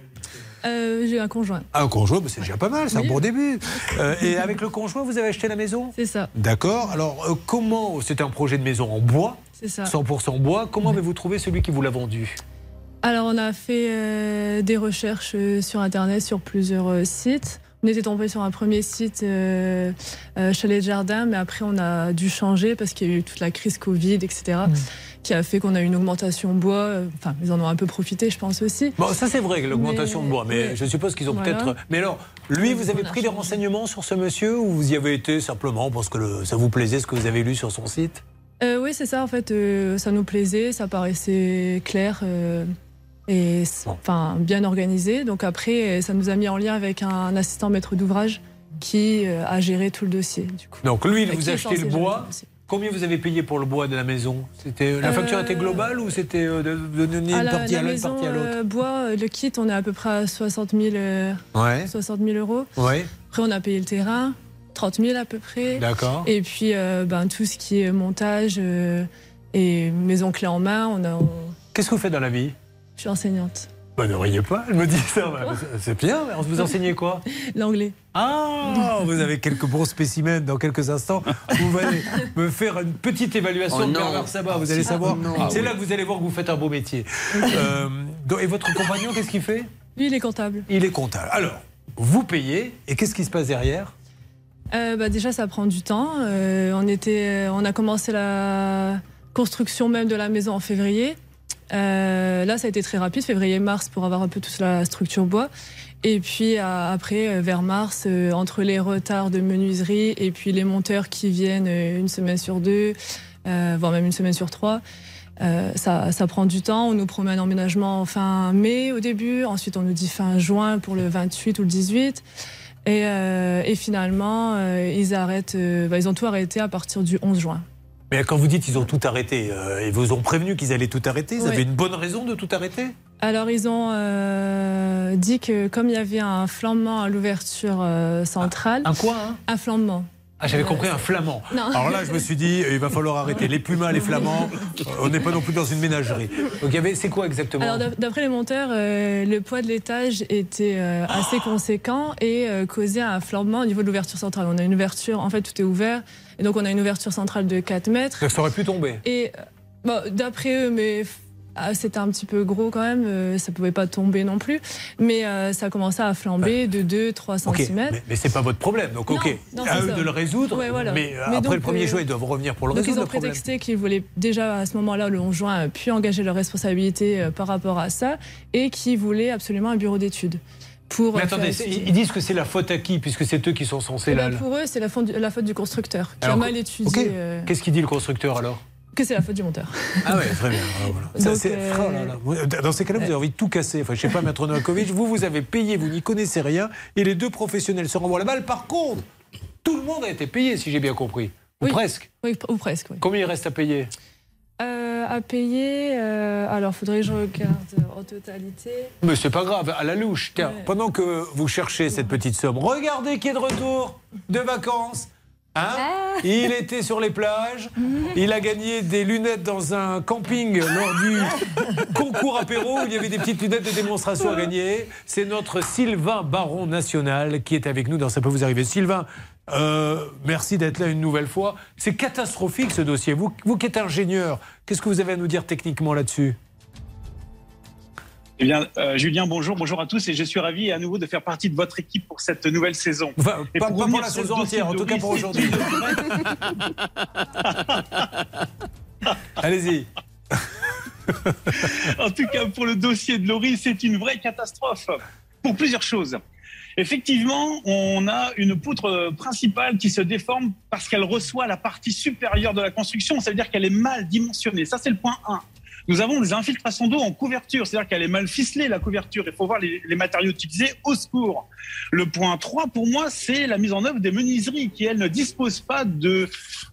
Euh, J'ai un conjoint. Ah, Un conjoint, bah, c'est déjà pas mal, c'est Oui. un bon début. Euh, et avec le conjoint, vous avez acheté la maison? C'est ça. D'accord. Alors, euh, comment C'était un projet de maison en bois, C'est ça. 100% bois. Comment avez-vous trouvé celui qui vous l'a vendu? Alors, on a fait des recherches sur Internet, sur plusieurs sites. On était tombé sur un premier site, euh, euh, Chalet de Jardin, mais après, on a dû changer parce qu'il y a eu toute la crise Covid, etc., qui a fait qu'on a eu une augmentation bois. Enfin, ils en ont un peu profité, je pense aussi. Bon, ça c'est vrai, l'augmentation Mais- de bois, mais je suppose qu'ils ont Voilà. peut-être. Mais alors, lui, vous avez pris des renseignements sur ce monsieur ou vous y avez été simplement parce que le- ça vous plaisait ce que vous avez lu sur son site? Euh, oui, c'est ça, en fait, ça nous plaisait, ça paraissait clair et enfin, bien organisé. Donc après, euh, ça nous a mis en lien avec un assistant maître d'ouvrage qui euh, a géré tout le dossier. Du coup. Donc lui, il vous a acheté le bois. Combien vous avez payé pour le bois de la maison? C'était la facture Euh, était globale ou c'était de, de donner À une partie la à maison partie à l'autre? euh, bois, le kit, on est à peu près à 60 000, euh, Ouais. 60 000 euros. Ouais. Après, on a payé le terrain, 30 000 à peu près. D'accord. Et puis, euh, ben, tout ce qui est montage et maison clé en main, on a. on- Qu'est-ce que vous faites dans la vie? Je suis enseignante. Bah, ne riez pas, elle me dit ça. bah, C'est bien, vous enseignez quoi? L'anglais. Ah, vous avez quelques bons spécimens dans quelques instants. Vous allez me faire une petite évaluation Oh de. Bernard Sabat, vous allez Ah, savoir. non. C'est Ah là oui. que vous allez voir que vous faites un beau métier. Euh, et votre compagnon, qu'est-ce qu'il fait? Lui, il est comptable. Il est comptable. Alors, vous payez, et qu'est-ce qui se passe derrière? Euh, bah, déjà, ça prend du temps. Euh, on, était, on a commencé la construction même de la maison en février. Euh, là, ça a été très rapide, février-mars, pour avoir un peu toute la structure bois. Et puis à- après, euh, vers mars, euh, entre les retards de menuiserie et puis les monteurs qui viennent euh, une semaine sur deux, euh, voire même une semaine sur trois, euh, ça, prend du temps. On nous promet un emménagement fin mai au début, ensuite on nous dit fin juin pour le 28 ou le 18. Et, euh, finalement, euh, ils arrêtent, euh, bah, ils ont tout arrêté à partir du 11 juin. Mais quand vous dites qu'ils ont tout arrêté, euh, ils vous ont prévenu qu'ils allaient tout arrêter Ils Oui. avaient une bonne raison de tout arrêter? Alors ils ont euh, dit que comme il y avait un flambement à l'ouverture euh, centrale, Un quoi hein? Un flambement. Ah, j'avais compris un flamand. Non. Alors là, je me suis dit, il va falloir arrêter. Les pumas, les flamands, on n'est pas non plus dans une ménagerie. Donc, il y avait, c'est quoi exactement Alors d'ap- d'après les monteurs, euh, le poids de l'étage était euh, assez conséquent et euh, causait un flambement au niveau de l'ouverture centrale. On a une ouverture, en fait tout est ouvert, et donc on a une ouverture centrale de 4 mètres. Ça aurait pu tomber. Et bon, d'après eux, mais ah, c'était un petit peu gros quand même, euh, ça pouvait pas tomber non plus, mais euh, ça commençait à flamber de 2-3 Ok, cm. mais, mais c'est pas votre problème. Donc, ok, non, à eux ça. de le résoudre. Ouais, voilà. Mais, Mais après donc, le 1er euh, juin, ils doivent revenir pour le Donc résoudre ils ont prétexté qu'ils voulaient déjà à ce moment-là, le 11 juin, puis engager leur responsabilité euh, par rapport à ça et qu'ils voulaient absolument un bureau d'études. Pour, Mais attendez, ils disent que c'est la faute à qui Puisque c'est eux qui sont censés Eh là. ben, pour eux, c'est la, faute du- la faute du constructeur qui Alors, a mal étudié. Qu'est-ce qu'il dit le constructeur alors? Que c'est la faute du monteur. Ah ouais, très bien. Ah, voilà. Ça, Donc, c'est- euh, oh là là. Vous- Dans ces cas-là, vous avez envie de tout casser. Enfin, je sais pas, Maître Novakovic, vous, vous avez payé, vous n'y connaissez rien, et les deux professionnels se renvoient la balle. Par contre, tout le monde a été payé, si j'ai bien compris. Ou Oui. presque. Oui, ou presque, oui. Combien il reste à payer Euh, à payer, euh, alors faudrait que je regarde en totalité. Mais c'est pas grave, à la louche. Tiens, pendant que vous cherchez cette petite somme, regardez qui est de retour de vacances. Hein il était sur les plages, il a gagné des lunettes dans un camping lors du concours apéro où il y avait des petites lunettes de démonstration à gagner. C'est notre Sylvain Baron National qui est avec nous dans Ça peut vous arriver. Sylvain, euh, merci d'être là une nouvelle fois. C'est catastrophique ce dossier. Vous, vous qui êtes ingénieur, qu'est-ce que vous avez à nous dire techniquement là-dessus? Eh bien, euh, Julien, bonjour, bonjour à tous, et je suis ravi à nouveau de faire partie de votre équipe pour cette nouvelle saison. Enfin, Et pas- pour pas pour la saison entière, en tout cas pour aujourd'hui. Allez-y. en tout cas, pour le dossier de Laurie, c'est une vraie catastrophe pour plusieurs choses. Effectivement, on a une poutre principale qui se déforme parce qu'elle reçoit la partie supérieure de la construction. Ça veut dire qu'elle est mal dimensionnée. Ça, c'est le point 1. Nous avons des infiltrations d'eau en couverture, c'est-à-dire qu'elle est mal ficelée, la couverture. Il faut voir les, matériaux utilisés au secours. Le point 3, pour moi, c'est la mise en œuvre des menuiseries qui, elles, ne disposent pas de,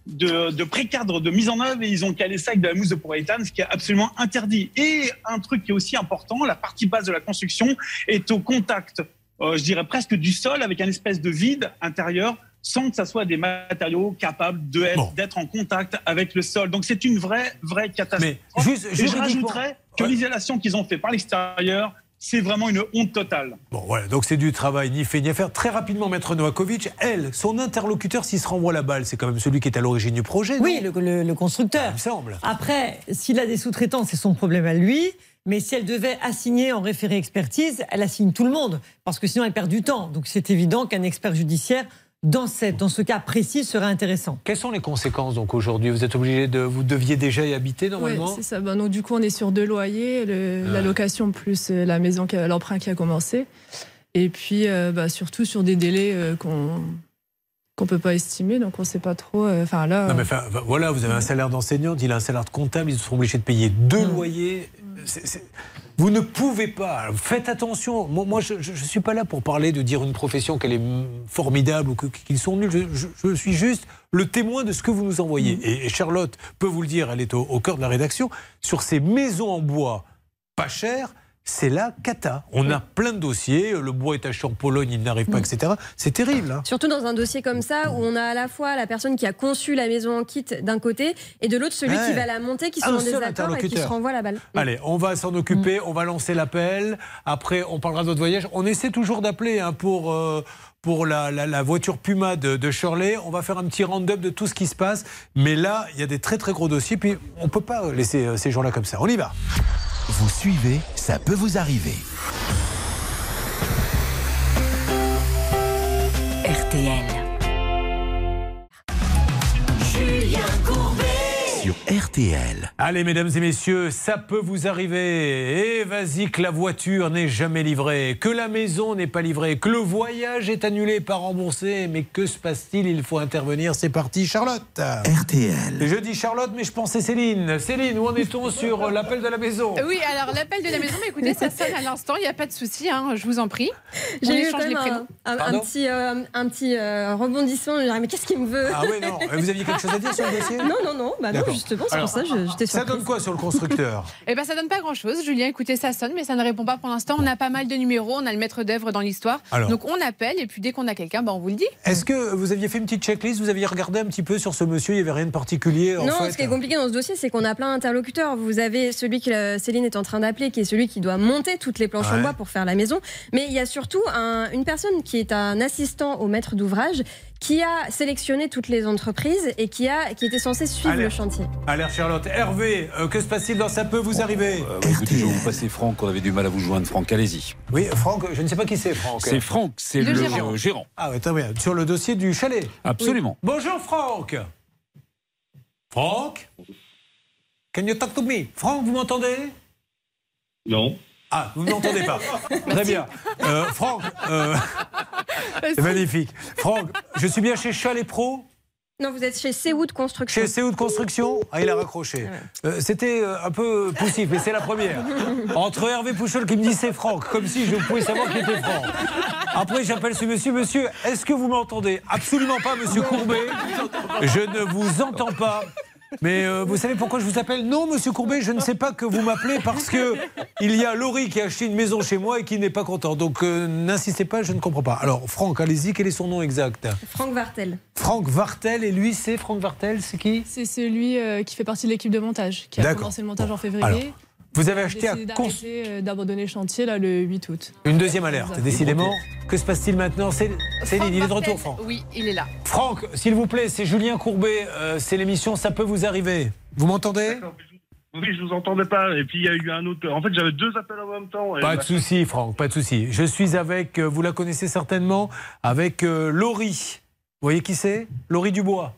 de, de précadre de mise en œuvre et ils ont calé ça avec de la mousse de polyéthane, ce qui est absolument interdit. Et un truc qui est aussi important, la partie basse de la construction est au contact, euh, je dirais presque du sol, avec un espèce de vide intérieur sans que ça soit des matériaux capables de être- d'être en contact avec le sol. Donc c'est une vraie, vraie catastrophe. juste Et je rajouterais que l'isolation qu'ils ont fait par l'extérieur, c'est vraiment une honte totale. Bon, voilà, donc c'est du travail ni fait ni à faire. Très rapidement, Maître Novakovic, elle, son interlocuteur, s'il se renvoie la balle, c'est quand même celui qui est à l'origine du projet. Oui, le, le- le constructeur. Il me semble. Après, s'il a des sous-traitants, c'est son problème à lui. Mais si elle devait assigner en référé expertise, elle assigne tout le monde. Parce que sinon, elle perd du temps. Donc c'est évident qu'un expert judiciaire, dans, cette, dans ce cas précis, serait intéressant. Quelles sont les conséquences donc aujourd'hui? Vous êtes obligé de. Vous deviez déjà y habiter Oui, normalement? c'est ça. Ben, donc, du coup, on est sur deux loyers, le- la location plus euh, la maison, l'emprunt qui a commencé. Et puis, euh, bah, surtout sur des délais euh, qu'on qu'on peut pas estimer, donc on sait pas trop. euh, Enfin là, Non, mais voilà, vous avez un salaire d'enseignante, il a un salaire de comptable, ils sont obligés de payer deux loyers. C'est- c'est- Vous ne pouvez pas. Faites attention. Moi, moi, je ne suis pas là pour parler de dire une profession qu'elle est mm, formidable ou qu'ils sont nuls. Je, je- je suis juste le témoin de ce que vous nous envoyez. Et, et Charlotte peut vous le dire, elle est au, au cœur de la rédaction. Sur ces maisons en bois pas chères, c'est la cata. On a plein de dossiers. Le bois est acheté en Pologne, il n'arrive pas, etc. C'est terrible. hein. Surtout dans un dossier comme ça où on a à la fois la personne qui a conçu la maison en kit d'un côté et de l'autre celui Ouais. qui va la monter, qui Un sont en seul désaccord et qui interlocuteur. se renvoie la balle. Allez, on va s'en occuper, on va lancer l'appel. Après, on parlera de votre voyage. On essaie toujours d'appeler hein, pour, euh, pour la, la- la voiture Puma de, de Shirley. On va faire un petit round-up de tout ce qui se passe. Mais là, il y a des très très gros dossiers. Puis, on ne peut pas laisser euh, ces gens-là comme ça. On y va. Vous suivez, ça peut vous arriver. RTL. Sur RTL. Allez, mesdames et messieurs, ça peut vous arriver. Et vas-y, que la voiture n'est jamais livrée, que la maison n'est pas livrée, que le voyage est annulé, pas remboursé. Mais que se passe-t-il? Il faut intervenir. C'est parti, Charlotte. RTL. Je dis Charlotte, mais je pensais Céline. Céline, où en est-on sur l'appel de la maison? Oui, alors l'appel de la maison, mais écoutez, ça sonne à l'instant, il n'y a pas de souci, hein, je vous en prie. J'ai eu quand les même prénoms. un, un- petit, euh, un petit euh, rebondissement. Je me dirais, mais qu'est-ce qu'il me veut? Ah oui, non. Vous aviez quelque chose à dire sur le dossier? Non, non, non. Bah non. Justement, c'est pour ça que j'étais Ça donne quoi sur le constructeur Eh ben, ça donne pas grand-chose. Julien, écoutez, ça sonne, mais ça ne répond pas pour l'instant. On a pas mal de numéros, on a le maître d'œuvre dans l'histoire. Donc on appelle, et puis dès qu'on a quelqu'un, ben, on vous le dit. Est-ce que vous aviez fait une petite checklist? Vous aviez regardé un petit peu sur ce monsieur Il n'y avait rien de particulier en non, fait? ce qui est compliqué dans ce dossier, c'est qu'on a plein d'interlocuteurs. Vous avez celui que euh, Céline est en train d'appeler, qui est celui qui doit monter toutes les planches en bois pour faire la maison. Mais il y a surtout un- une personne qui est un assistant au maître d'ouvrage, qui a sélectionné toutes les entreprises et qui, a, qui était censé suivre Allez. le chantier. Alerte Charlotte. Hervé, euh, que se passe-t-il dans Ça peut vous arriver Euh, écoutez, je vais vous passer Franck, on avait du mal à vous joindre. Franck, allez-y. Oui, Franck, je ne sais pas qui c'est, Franck. C'est Franck, c'est Le le, gérant. euh, gérant. Ah oui, très bien. Sur le dossier du chalet. Absolument. Bonjour, Franck. Franck? Can you talk to me? Franck, vous m'entendez? Non. Ah, vous ne m'entendez pas. Très bien. Euh, Franck, euh, magnifique. Franck, je suis bien chez Chalet Pro Non, vous êtes chez Seawood Construction. Chez de Construction Ah, il a raccroché. Euh, C'était euh, un peu poussif, mais c'est la première. Entre Hervé Pouchol qui me dit c'est Franck, comme si je pouvais savoir qui était Franck. Après, j'appelle ce monsieur. Monsieur, est-ce que vous m'entendez? Absolument pas, monsieur Courbet. Je ne vous entends pas. Mais euh, vous savez pourquoi je vous appelle? Non, monsieur Courbet, je ne sais pas que vous m'appelez parce que il y a Laurie qui a acheté une maison chez moi et qui n'est pas content. Donc euh, n'insistez pas, je ne comprends pas. Alors, Franck, allez-y, quel est son nom exact? Franck Vartel. Franck Vartel, et lui, c'est Franck Vartel, c'est qui? C'est celui euh, qui fait partie de l'équipe de montage, qui a commencé le montage en février. Alors, vous avez acheté à décidé cons- d'arrêter, euh, d'abandonner le chantier là, le 8 août. Une deuxième alerte, décidément. Que se passe-t-il maintenant C'est- Céline, il est de retour, Franck. Oui, il est là. Franck, s'il vous plaît, c'est Julien Courbet. euh, c'est l'émission Ça peut vous arriver. Vous m'entendez Oui, je vous entendais pas. Et puis il y a eu un autre. En fait, j'avais deux appels en même temps. et Pas de souci, Franck, pas de souci. Je suis avec, euh, vous la connaissez certainement, avec euh, Laurie. Vous voyez qui c'est? Laurie Dubois.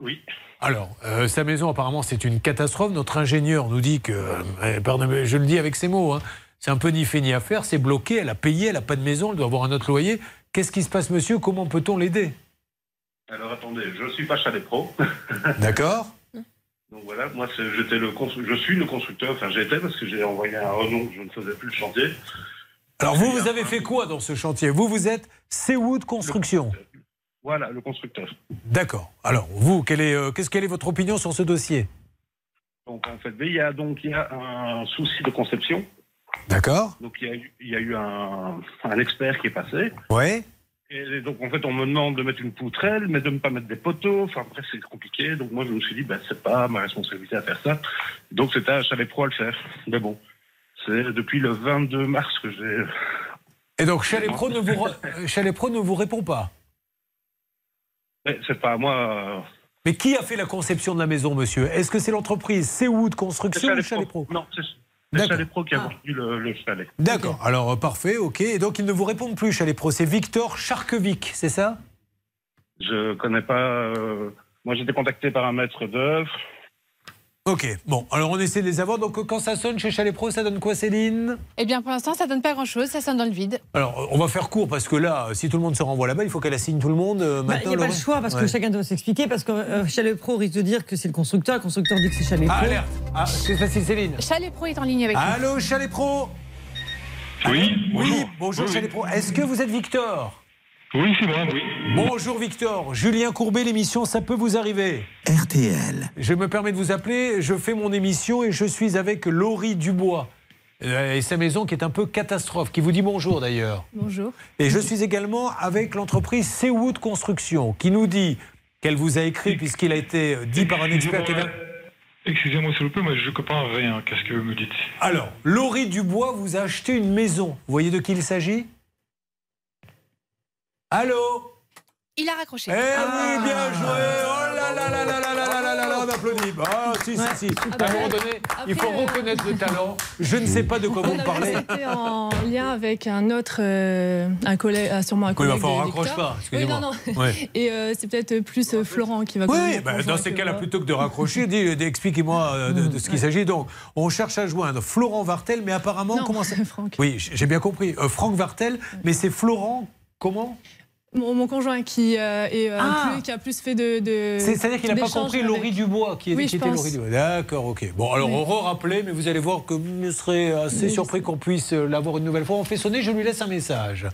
Oui. Alors, euh, sa maison, apparemment, c'est une catastrophe. Notre ingénieur nous dit que, euh, pardon, je le dis avec ces mots, hein, c'est un peu ni fait ni à faire, c'est bloqué, elle a payé, elle n'a pas de maison, elle doit avoir un autre loyer. Qu'est-ce qui se passe, monsieur? Comment peut-on l'aider? Alors attendez, je suis pas chalet pro. D'accord Donc voilà, moi j'étais le je suis le constructeur. Enfin, j'étais parce que j'ai envoyé un renom. Je ne faisais plus le chantier. Alors, vous, vous avez fait quoi dans ce chantier? Vous, vous êtes Seawood Construction. Voilà, le constructeur. D'accord. Alors, vous, quelle est, euh, qu'est-ce quelle est votre opinion sur ce dossier? Donc en fait, il y a donc il y a un souci de conception. D'accord. Donc il y a eu, il y a eu un, un expert qui est passé. Ouais. Et donc en fait, on me demande de mettre une poutrelle, mais de ne pas mettre des poteaux. Enfin bref, c'est compliqué. Donc moi, je me suis dit, bah, c'est pas ma responsabilité à faire ça. Donc c'était à Chalet Pro à le faire. Mais bon, c'est depuis le 22 mars que j'ai. Et donc, Chalet Pro ne vous, euh, Chalet ne vous répond pas? C'est pas à moi. euh, Mais qui a fait la conception de la maison, monsieur? Est-ce que c'est l'entreprise Seawood Construction ou Chalet Chalet Pro? Non, c'est c'est Chalet Pro qui a construit le, le chalet. D'accord. Alors, euh, parfait, ok. Et donc, ils ne vous répondent plus, Chalet Pro. C'est Victor Charkevic, c'est ça? Je connais pas. euh, Moi, j'étais contacté par un maître d'œuvre. Ok. Bon, alors on essaie de les avoir. Donc, quand ça sonne chez Chalet Pro, ça donne quoi, Céline? Eh bien, pour l'instant, ça donne pas grand-chose, ça sonne dans le vide. Alors, on va faire court parce que là, si tout le monde se renvoie là-bas, il faut qu'elle assigne tout le monde. euh, Bah, Il maintenant, n'y a pas le choix parce que chacun doit s'expliquer parce que euh, Chalet Pro risque de dire que c'est le constructeur, le constructeur dit que c'est Chalet Pro. Ah, alerte Ah, c'est facile, Céline. Chalet Pro est en ligne avec nous. Allô, Chalet Pro? Oui, Oui, bonjour Chalet Pro. Est-ce que vous êtes Victor? Oui, c'est moi, oui. Bonjour Victor. Julien Courbet, l'émission Ça peut vous arriver. RTL. Je me permets de vous appeler. Je fais mon émission et je suis avec Laurie Dubois. euh, Et sa maison qui est un peu catastrophe, qui vous dit bonjour d'ailleurs. Bonjour. Et je suis également avec l'entreprise Seawood Construction, qui nous dit qu'elle vous a écrit, puisqu'il a été dit par un expert qui. Excusez-moi s'il vous plaît, mais je ne comprends rien. Qu'est-ce que vous me dites? Alors, Laurie Dubois vous a acheté une maison. Vous voyez de qui il s'agit? Allô Il a raccroché. Eh oui, bien joué Oh là là là là là là là là là là, on applaudit Ah si, si, si. À un moment donné, il faut reconnaître le talent. Je ne sais pas de quoi vous me parlez. C'était en lien avec un autre, euh, un collègue, ah, sûrement un Oui, collègue. enfin, on raccroche Victor. pas, excusez-moi. Oui, non, non. Ouais. Et euh, c'est peut-être plus euh, Florent qui va. Oui, bah, mon dans ces cas-là, plutôt que de raccrocher, expliquez-moi euh, de, de ce qu'il s'agit. Donc, on cherche à joindre Florent Vartel, mais apparemment, Non, comment ça Franck. Oui, j'ai bien compris. Euh, Franck Vartel, mais c'est Florent, comment Mon, mon conjoint qui, euh, est, euh, Ah. plus, qui a plus fait de. de C'est- C'est-à-dire qu'il n'a pas compris avec- Laurie Dubois, qui, est, Oui, qui je était pense. Laurie Dubois. D'accord, ok. Bon, alors Oui. on re-rappelait, mais vous allez voir que vous serez assez Oui. surpris qu'on puisse euh, l'avoir une nouvelle fois. On fait sonner, je lui laisse un message.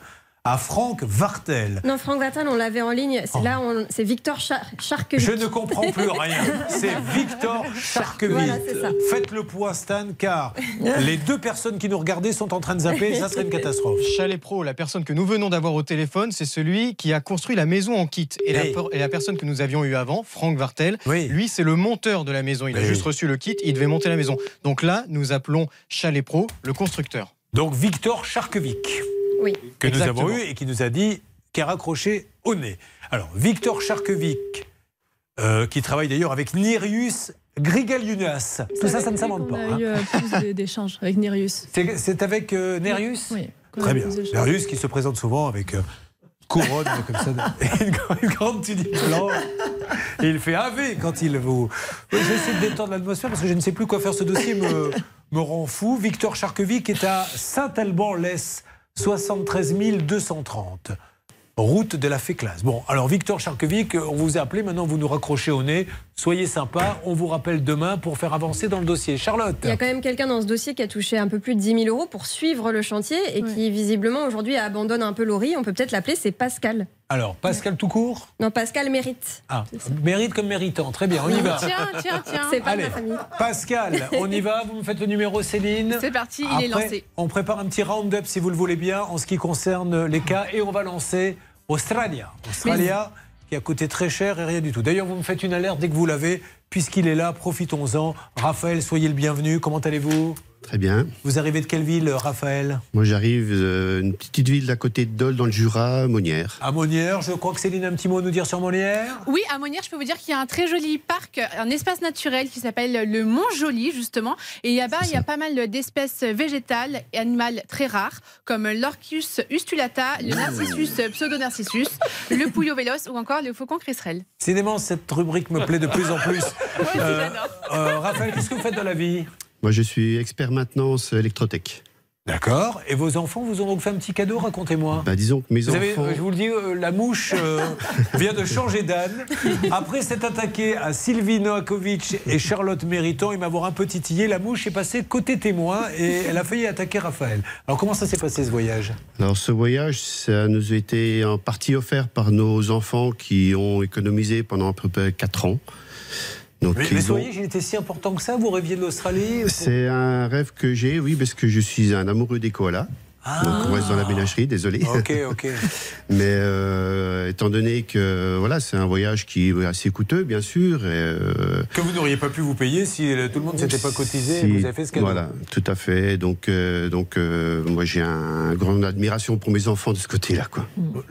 À Franck Vartel. Non, Franck Vartel, on l'avait en ligne. C'est Là, on- c'est Victor Char Charquevic. Je ne comprends plus rien. C'est Victor Charquevic. Voilà, c'est ça. Faites le point, Stan, car les deux personnes qui nous regardaient sont en train de zapper. Ça serait une catastrophe. Chalet Pro, la personne que nous venons d'avoir au téléphone, c'est celui qui a construit la maison en kit. Et, la, Hey. per- et la personne que nous avions eue avant, Franck Vartel, Oui. lui, c'est le monteur de la maison. Il a Oui. juste reçu le kit, il devait monter la maison. Donc là, nous appelons Chalet Pro, le constructeur. Donc Victor Charquevic. Oui. que nous avons eu et qui nous a dit qui a raccroché au nez. Alors, Victor Charkevic, euh, qui travaille d'ailleurs avec Nirius Grigaliunas. Tout ça, ça ne s'invente On pas. a hein. eu euh, plus d'é- d'échanges avec Nerius. C'est avec euh, Nerius Oui. a Très bien. Nerius qui se présente souvent avec euh, couronne comme ça, et une, grande- tunique blanche. Et il fait AV quand il vous. J'essaie de détendre l'atmosphère parce que je ne sais plus quoi faire. Ce dossier me, me rend fou. Victor Charkevic est à Saint-Alban-Lès, 73 230. route de la Féclase. Bon, alors Victor Charquevic, on vous a appelé, maintenant vous nous raccrochez au nez. Soyez sympa, on vous rappelle demain pour faire avancer dans le dossier. Charlotte Il y a quand même quelqu'un dans ce dossier qui a touché un peu plus de 10 000 euros pour suivre le chantier et qui visiblement aujourd'hui abandonne un peu Laurie. On peut peut-être l'appeler, c'est Pascal. Alors, Pascal tout court? Non, Pascal mérite. Ah, mérite comme méritant. Très bien, on y va. Tiens, tiens, tiens. C'est pas de Allez, ma famille. Pascal, on y va. Vous me faites le numéro, Céline. C'est parti, il est Après, lancé. On prépare un petit round-up, si vous le voulez bien, en ce qui concerne les cas. Et on va lancer Australia. Australia, qui a coûté très cher et rien du tout. D'ailleurs, vous me faites une alerte dès que vous l'avez. Puisqu'il est là, profitons-en. Raphaël, soyez le bienvenu. Comment allez-vous? Très bien. Vous arrivez de quelle ville, Raphaël? Moi, j'arrive euh, une petite ville d'à côté de Dole, dans le Jura, Monnières. À Monnières. Je crois que Céline a un petit mot à nous dire sur Monnières. Oui, à Monnières, je peux vous dire qu'il y a un très joli parc, un espace naturel qui s'appelle le Mont Joli, justement. Et là-bas, il y a pas mal d'espèces végétales et animales très rares, comme l'Orcus ustulata, le Narcissus pseudonarcissus, le Pouillot vélos ou encore le faucon cresserelle. Décidément, cette rubrique me plaît de plus en plus. Euh, euh, Raphaël, qu'est-ce que vous faites dans la vie? Moi, je suis expert maintenance électrotech. D'accord. Et vos enfants vous ont donc fait un petit cadeau, racontez-moi. Bah, disons que mes Vous avez, enfants. euh, je vous le dis, euh, la mouche euh, vient de changer d'âne. Après s'être attaquée à Sylvie Noakovic et Charlotte Méritant et m'avoir un peu titillé, la mouche est passée côté témoin et elle a failli attaquer Raphaël. Alors comment ça s'est passé ce voyage? Alors ce voyage, ça nous a été en partie offert par nos enfants qui ont économisé pendant à peu près 4 ans. Donc, Mais, voyage, il était si important que ça Vous rêviez de l'Australie C'est un rêve que j'ai, oui, parce que je suis un amoureux des koalas. Donc on reste dans la ménagerie, désolé. Ah. Ok, ok. Mais euh, étant donné que voilà, c'est un voyage qui est assez coûteux, bien sûr. Et, euh, Que vous n'auriez pas pu vous payer si euh, tout le monde ne s'était pas cotisé et si- vous avez fait ce cadeau. Voilà, tout à fait. Donc, euh, donc euh, moi j'ai un grande admiration pour mes enfants de ce côté-là, quoi.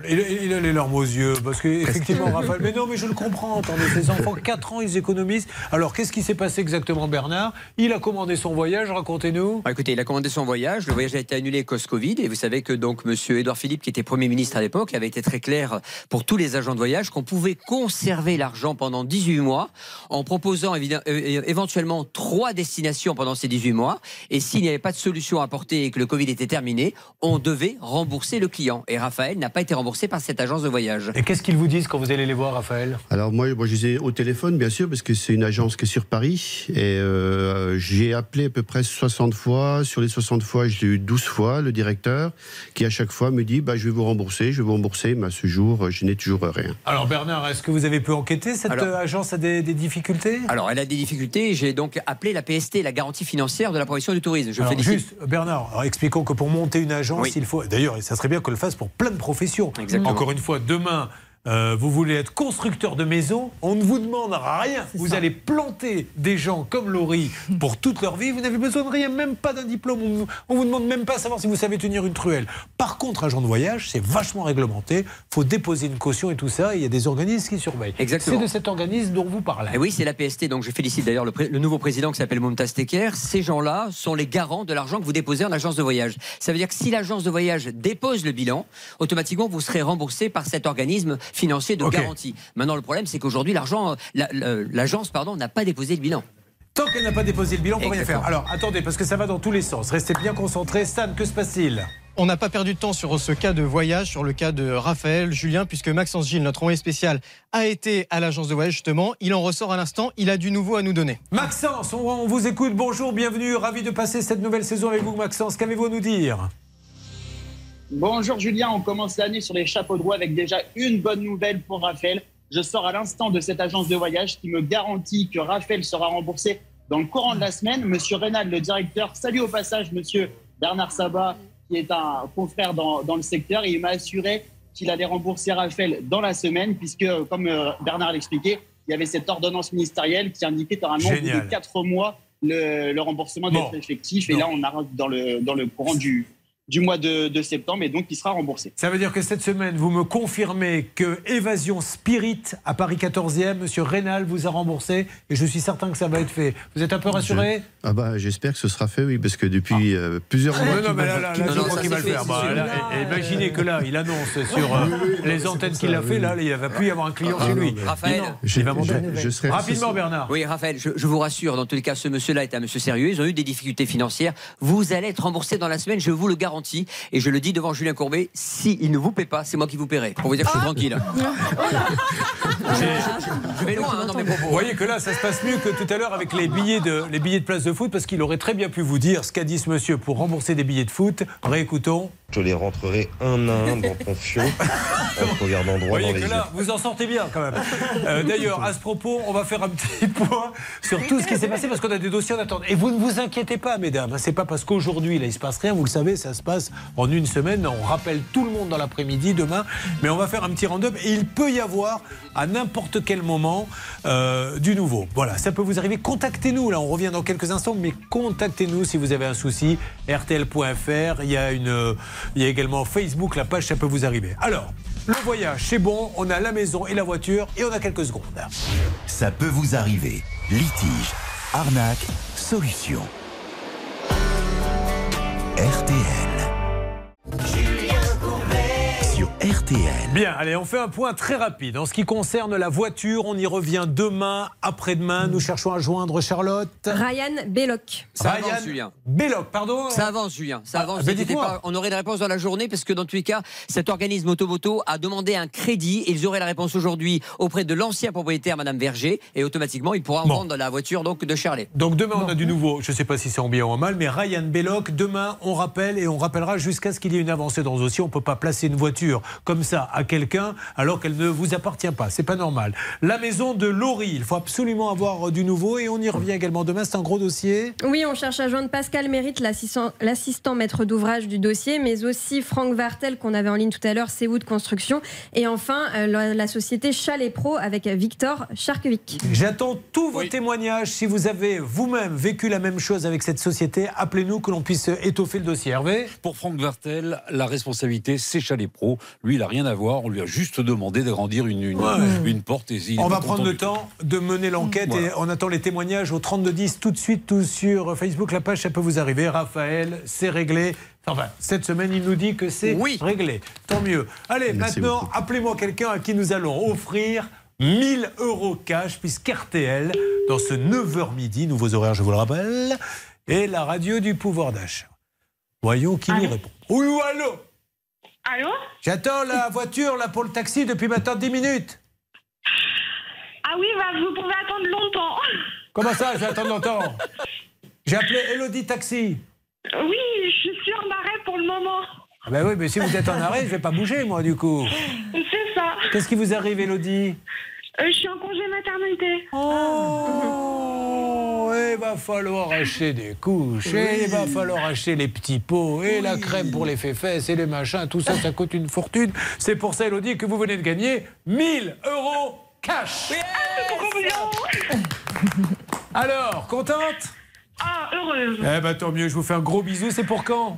Il, il a les larmes aux yeux, parce qu'effectivement, Raphaël, mais non, mais je le comprends. Attendez, ces enfants, 4 ans, ils économisent. Alors, qu'est-ce qui s'est passé exactement, Bernard? Il a commandé son voyage, racontez-nous. Bah, écoutez, il a commandé son voyage. Le voyage a été annulé cause Covid. Et vous savez que donc Monsieur Édouard Philippe, qui était Premier ministre à l'époque, avait été très clair pour tous les agents de voyage qu'on pouvait conserver l'argent pendant 18 mois en proposant évidemment, euh, éventuellement trois destinations pendant ces 18 mois. Et s'il n'y avait pas de solution à apporter et que le Covid était terminé, on devait rembourser le client. Et Raphaël n'a pas été remboursé par cette agence de voyage. Et qu'est-ce qu'ils vous disent quand vous allez les voir, Raphaël? Alors moi, moi je les ai au téléphone, bien sûr, parce que c'est une agence qui est sur Paris. Et euh, j'ai appelé à peu près 60 fois. Sur les 60 fois, j'ai eu 12 fois le directeur qui à chaque fois me dit bah, je vais vous rembourser, je vais vous rembourser. Mais à ce jour, je n'ai toujours rien. Alors, Bernard, est-ce que vous avez pu enquêter Cette Alors- euh, agence a des, des difficultés? Alors, elle a des difficultés. J'ai donc appelé la PST, la garantie financière de la profession du tourisme. Je Alors, juste, Bernard, alors, expliquons que pour monter une agence, Oui. il faut. D'ailleurs, ça serait bien qu'on le fasse pour plein de professions. Exactement. Encore une fois, demain. Euh, vous voulez être constructeur de maison, on ne vous demande rien. Vous allez planter des gens comme Laurie pour toute leur vie. Vous n'avez besoin de rien, même pas d'un diplôme. On vous- on vous demande même pas savoir si vous savez tenir une truelle. Par contre, agent de voyage, c'est vachement réglementé. faut déposer une caution et tout ça. et Il y a des organismes qui surveillent. Exactement. C'est de cet organisme dont vous parlez. Et Eh oui, c'est la PST. Donc je félicite d'ailleurs le, nouveau président qui s'appelle Montas Teker. Ces gens-là sont les garants de l'argent que vous déposez en agence de voyage. Ça veut dire que si l'agence de voyage dépose le bilan, automatiquement vous serez remboursé par cet organisme financier de garantie. Maintenant, le problème, c'est qu'aujourd'hui, l'argent, la- la- l'agence, pardon, n'a pas déposé le bilan. Tant qu'elle n'a pas déposé le bilan, on peut rien faire. Alors, attendez, parce que ça va dans tous les sens. Restez bien concentrés. Stan, que se passe-t-il? On n'a pas perdu de temps sur ce cas de voyage, sur le cas de Raphaël, Julien, puisque Maxence Gilles, notre envoyé spécial, a été à l'agence de voyage justement. Il en ressort à l'instant. Il a du nouveau à nous donner. Maxence, on, on vous écoute. Bonjour, bienvenue. Ravi de passer cette nouvelle saison avec vous, Maxence. Qu'avez-vous à nous dire? Bonjour Julien, on commence l'année sur les chapeaux de roue avec déjà une bonne nouvelle pour Raphaël. Je sors à l'instant de cette agence de voyage qui me garantit que Raphaël sera remboursé dans le courant de la semaine. Monsieur Reynal, le directeur, salue au passage Monsieur Bernard Sabat, qui est un confrère dans, dans le secteur, et il m'a assuré qu'il allait rembourser Raphaël dans la semaine, puisque, comme euh, Bernard l'expliquait, il y avait cette ordonnance ministérielle qui indiquait normalement de quatre mois le, le remboursement Bon. d'être effectif. Et là, on arrive dans le, dans le courant du, du mois de, de septembre, et donc il sera remboursé. Ça veut dire que cette semaine, vous me confirmez que Évasion Spirit à Paris 14e, Monsieur Rénal vous a remboursé et je suis certain que ça va être fait. Vous êtes un peu rassuré? Ah bah j'espère que ce sera fait, oui, parce que depuis euh, plusieurs mois. Non, non, mais m'a- là, là, là, m'a- je crois qu'il va le faire. Bah, là, et imaginez que là, il annonce sur euh, les antennes qu'il a fait, là, il ne va plus y avoir un client Ah, chez lui. Raphaël, Non, il va monter. je- je serai- Rapidement, Bernard. Oui, Raphaël, je vous rassure, dans tous les cas, ce monsieur-là est un monsieur sérieux. Ils ont eu des difficultés financières. Vous allez être remboursé dans la semaine, je vous le garantis. Garantie. Et je le dis devant Julien Courbet, si il ne vous paie pas, c'est moi qui vous paierai. Pour vous dire que je suis tranquille. Je vais loin hein, dans mes propos. Vous voyez que là, ça se passe mieux que tout à l'heure avec les billets de, les billets de place de foot, parce qu'il aurait très bien pu vous dire ce qu'a dit ce monsieur pour rembourser des billets de foot. Réécoutons. Je les rentrerai un à un dans ton fion en te regardant Vous droit voyez dans les que yeux. là, vous en sortez bien quand même. Euh, D'ailleurs, à ce propos, on va faire un petit point sur tout ce qui s'est passé parce qu'on a des dossiers en attente. Et vous ne vous inquiétez pas, mesdames. C'est pas parce qu'aujourd'hui, là, il se passe rien. Vous le savez, ça se passe en une semaine. On rappelle tout le monde dans l'après-midi, demain. Mais on va faire un petit round-up et il peut y avoir à n'importe quel moment euh, du nouveau. Voilà, ça peut vous arriver. Contactez-nous. Là, on revient dans quelques instants, mais contactez-nous si vous avez un souci. RTL.fr. Il une, il y a également Facebook, la page, ça peut vous arriver. Alors. Le voyage, c'est bon, on a la maison et la voiture et on a quelques secondes. Ça peut vous arriver. Litige, arnaque, solution. RTL. RTL. Bien, allez, on fait un point très rapide. En ce qui concerne la voiture, on y revient demain, après-demain. Nous cherchons à joindre Charlotte. Ryan Belloc. Ça Ryan avance, Julien. Belloc, pardon Ça avance, Julien. Ça Ah, avance. ben dites-moi. pas. On aurait des réponses dans la journée parce que dans tous les cas, cet organisme Automoto a demandé un crédit. Ils auraient la réponse aujourd'hui auprès de l'ancien propriétaire, Madame Verger, et automatiquement, il pourra vendre la voiture donc de Charlet. Donc demain, on a du nouveau. Je ne sais pas si c'est en bien ou en mal, mais Ryan Belloc, demain, on rappelle et on rappellera jusqu'à ce qu'il y ait une avancée dans ce dossier. On ne peut pas placer une voiture comme ça à quelqu'un alors qu'elle ne vous appartient pas. C'est pas normal. La maison de Laurie, il faut absolument avoir du nouveau et on y revient également demain. C'est un gros dossier. Oui, on cherche à joindre Pascal Mérite, l'assistant maître d'ouvrage du dossier, mais aussi Franck Vartel, qu'on avait en ligne tout à l'heure, Seawood Construction. Et enfin, euh, la, la société Chalet Pro avec Victor Charkevic. J'attends tous vos témoignages. Si vous avez vous-même vécu la même chose avec cette société, appelez-nous que l'on puisse étoffer le dossier. Hervé? Pour Franck Vartel, la responsabilité, c'est Chalet Pro. Lui, il n'a rien à voir. On lui a juste demandé d'agrandir une, une, Ouais. une porte. Et On va prendre le du temps de mener l'enquête et on attend les témoignages au 3210 tout de suite, tout sur Facebook. La page, ça peut vous arriver. Raphaël, c'est réglé. Enfin, cette semaine, il nous dit que c'est réglé. Tant mieux. Allez, Merci maintenant, appelez-moi quelqu'un à qui nous allons offrir 1000 euros cash, puisqu'RTL, dans ce 9h midi, nouveaux horaires, je vous le rappelle, est la radio du pouvoir d'achat. Voyons qui nous répond. Oui, ou allô Allô J'attends la voiture là pour le taxi depuis maintenant 10 minutes. Ah oui, bah, vous pouvez attendre longtemps. Comment ça, je vais attendre longtemps J'ai appelé Elodie Taxi. Oui, je suis en arrêt pour le moment. Ah ben oui, mais si vous êtes en arrêt, je vais pas bouger, moi, du coup. C'est ça. Qu'est-ce qui vous arrive, Elodie? Euh, je suis en congé maternité. Oh, il va falloir acheter des couches, et il va falloir acheter les petits pots, et la crème pour les fesses, et les machins, tout ça, ça coûte une fortune. C'est pour ça, Elodie, que vous venez de gagner 1000 euros cash. Alors, contente? Ah, heureuse. Eh ben tant mieux, je vous fais un gros bisou, c'est pour quand?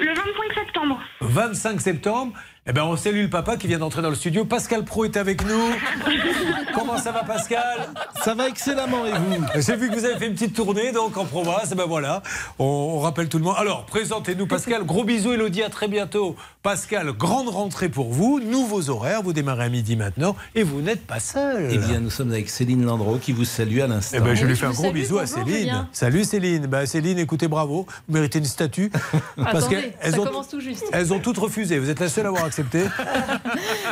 Le 25 septembre. 25 septembre. Eh ben, on salue le papa qui vient d'entrer dans le studio. Pascal Pro est avec nous. Comment ça va, Pascal? Ça va excellemment, et vous? J'ai vu que vous avez fait une petite tournée donc en province. Eh ben voilà, on, on rappelle tout le monde. Alors, présentez-nous, Pascal. Gros bisous, Elodie. À très bientôt. Pascal, grande rentrée pour vous. Nouveaux horaires. Vous démarrez à midi maintenant. Et vous n'êtes pas seul. Eh bien, nous sommes avec Céline Landreau qui vous salue à l'instant. Eh ben, je lui fais un gros bisou à Céline. Salut Céline. Bah, Céline, écoutez, bravo. Vous méritez une statue. Attendez, qu'elles ça ont, commence tout juste. elles ont toutes refusé. Vous êtes la seule à avoir accepté.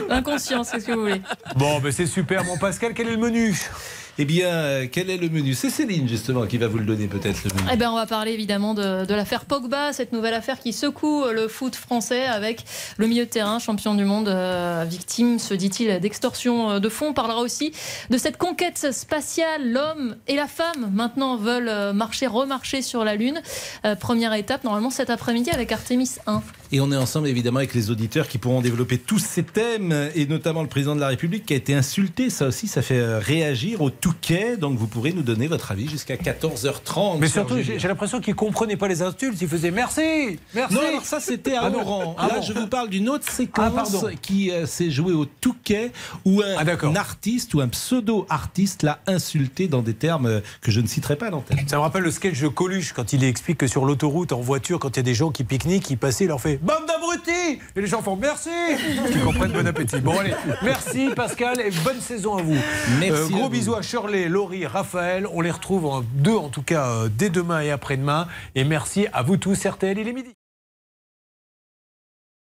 L'inconscience, qu'est-ce que vous voulez Bon, ben c'est super. Mon Pascal, quel est le menu? Eh bien, euh, quel est le menu? C'est Céline, justement, qui va vous le donner, peut-être, le menu. Eh ben, on va parler évidemment de, de l'affaire Pogba, cette nouvelle affaire qui secoue le foot français avec le milieu de terrain, champion du monde, euh, victime, se dit-il, d'extorsion euh, de fonds. On parlera aussi de cette conquête spatiale. L'homme et la femme maintenant veulent marcher, remarcher sur la Lune. Euh, première étape, normalement cet après-midi avec Artemis 1. Et on est ensemble, évidemment, avec les auditeurs qui pourront développer tous ces thèmes, et notamment le président de la République qui a été insulté. Ça aussi, ça fait euh, réagir au Touquet. Donc, vous pourrez nous donner votre avis jusqu'à 14h30. Mais surtout, j'ai l'impression qu'il comprenait pas les insultes. Il faisait merci, merci. Non, alors ça c'était à Ah. Oran. Ah Là, je vous parle d'une autre Ah, séquence pardon. qui euh, s'est jouée au Touquet où un, un artiste ou un pseudo-artiste l'a insulté dans des termes euh, que je ne citerai pas à l'antenne. Ça me rappelle le sketch de Coluche quand il explique que sur l'autoroute, en voiture, quand il y a des gens qui pique-niquent, il passait, il leur fait Bande d'abrutis Et les gens font merci Ils comprennent bon appétit. Bon, allez, merci Pascal et bonne saison à vous. Euh, Merci à gros vous. bisous à Shirley, Laurie, Raphaël. On les retrouve en deux, en tout cas, euh, dès demain et après-demain. Et merci à vous tous, RTL, il est midi.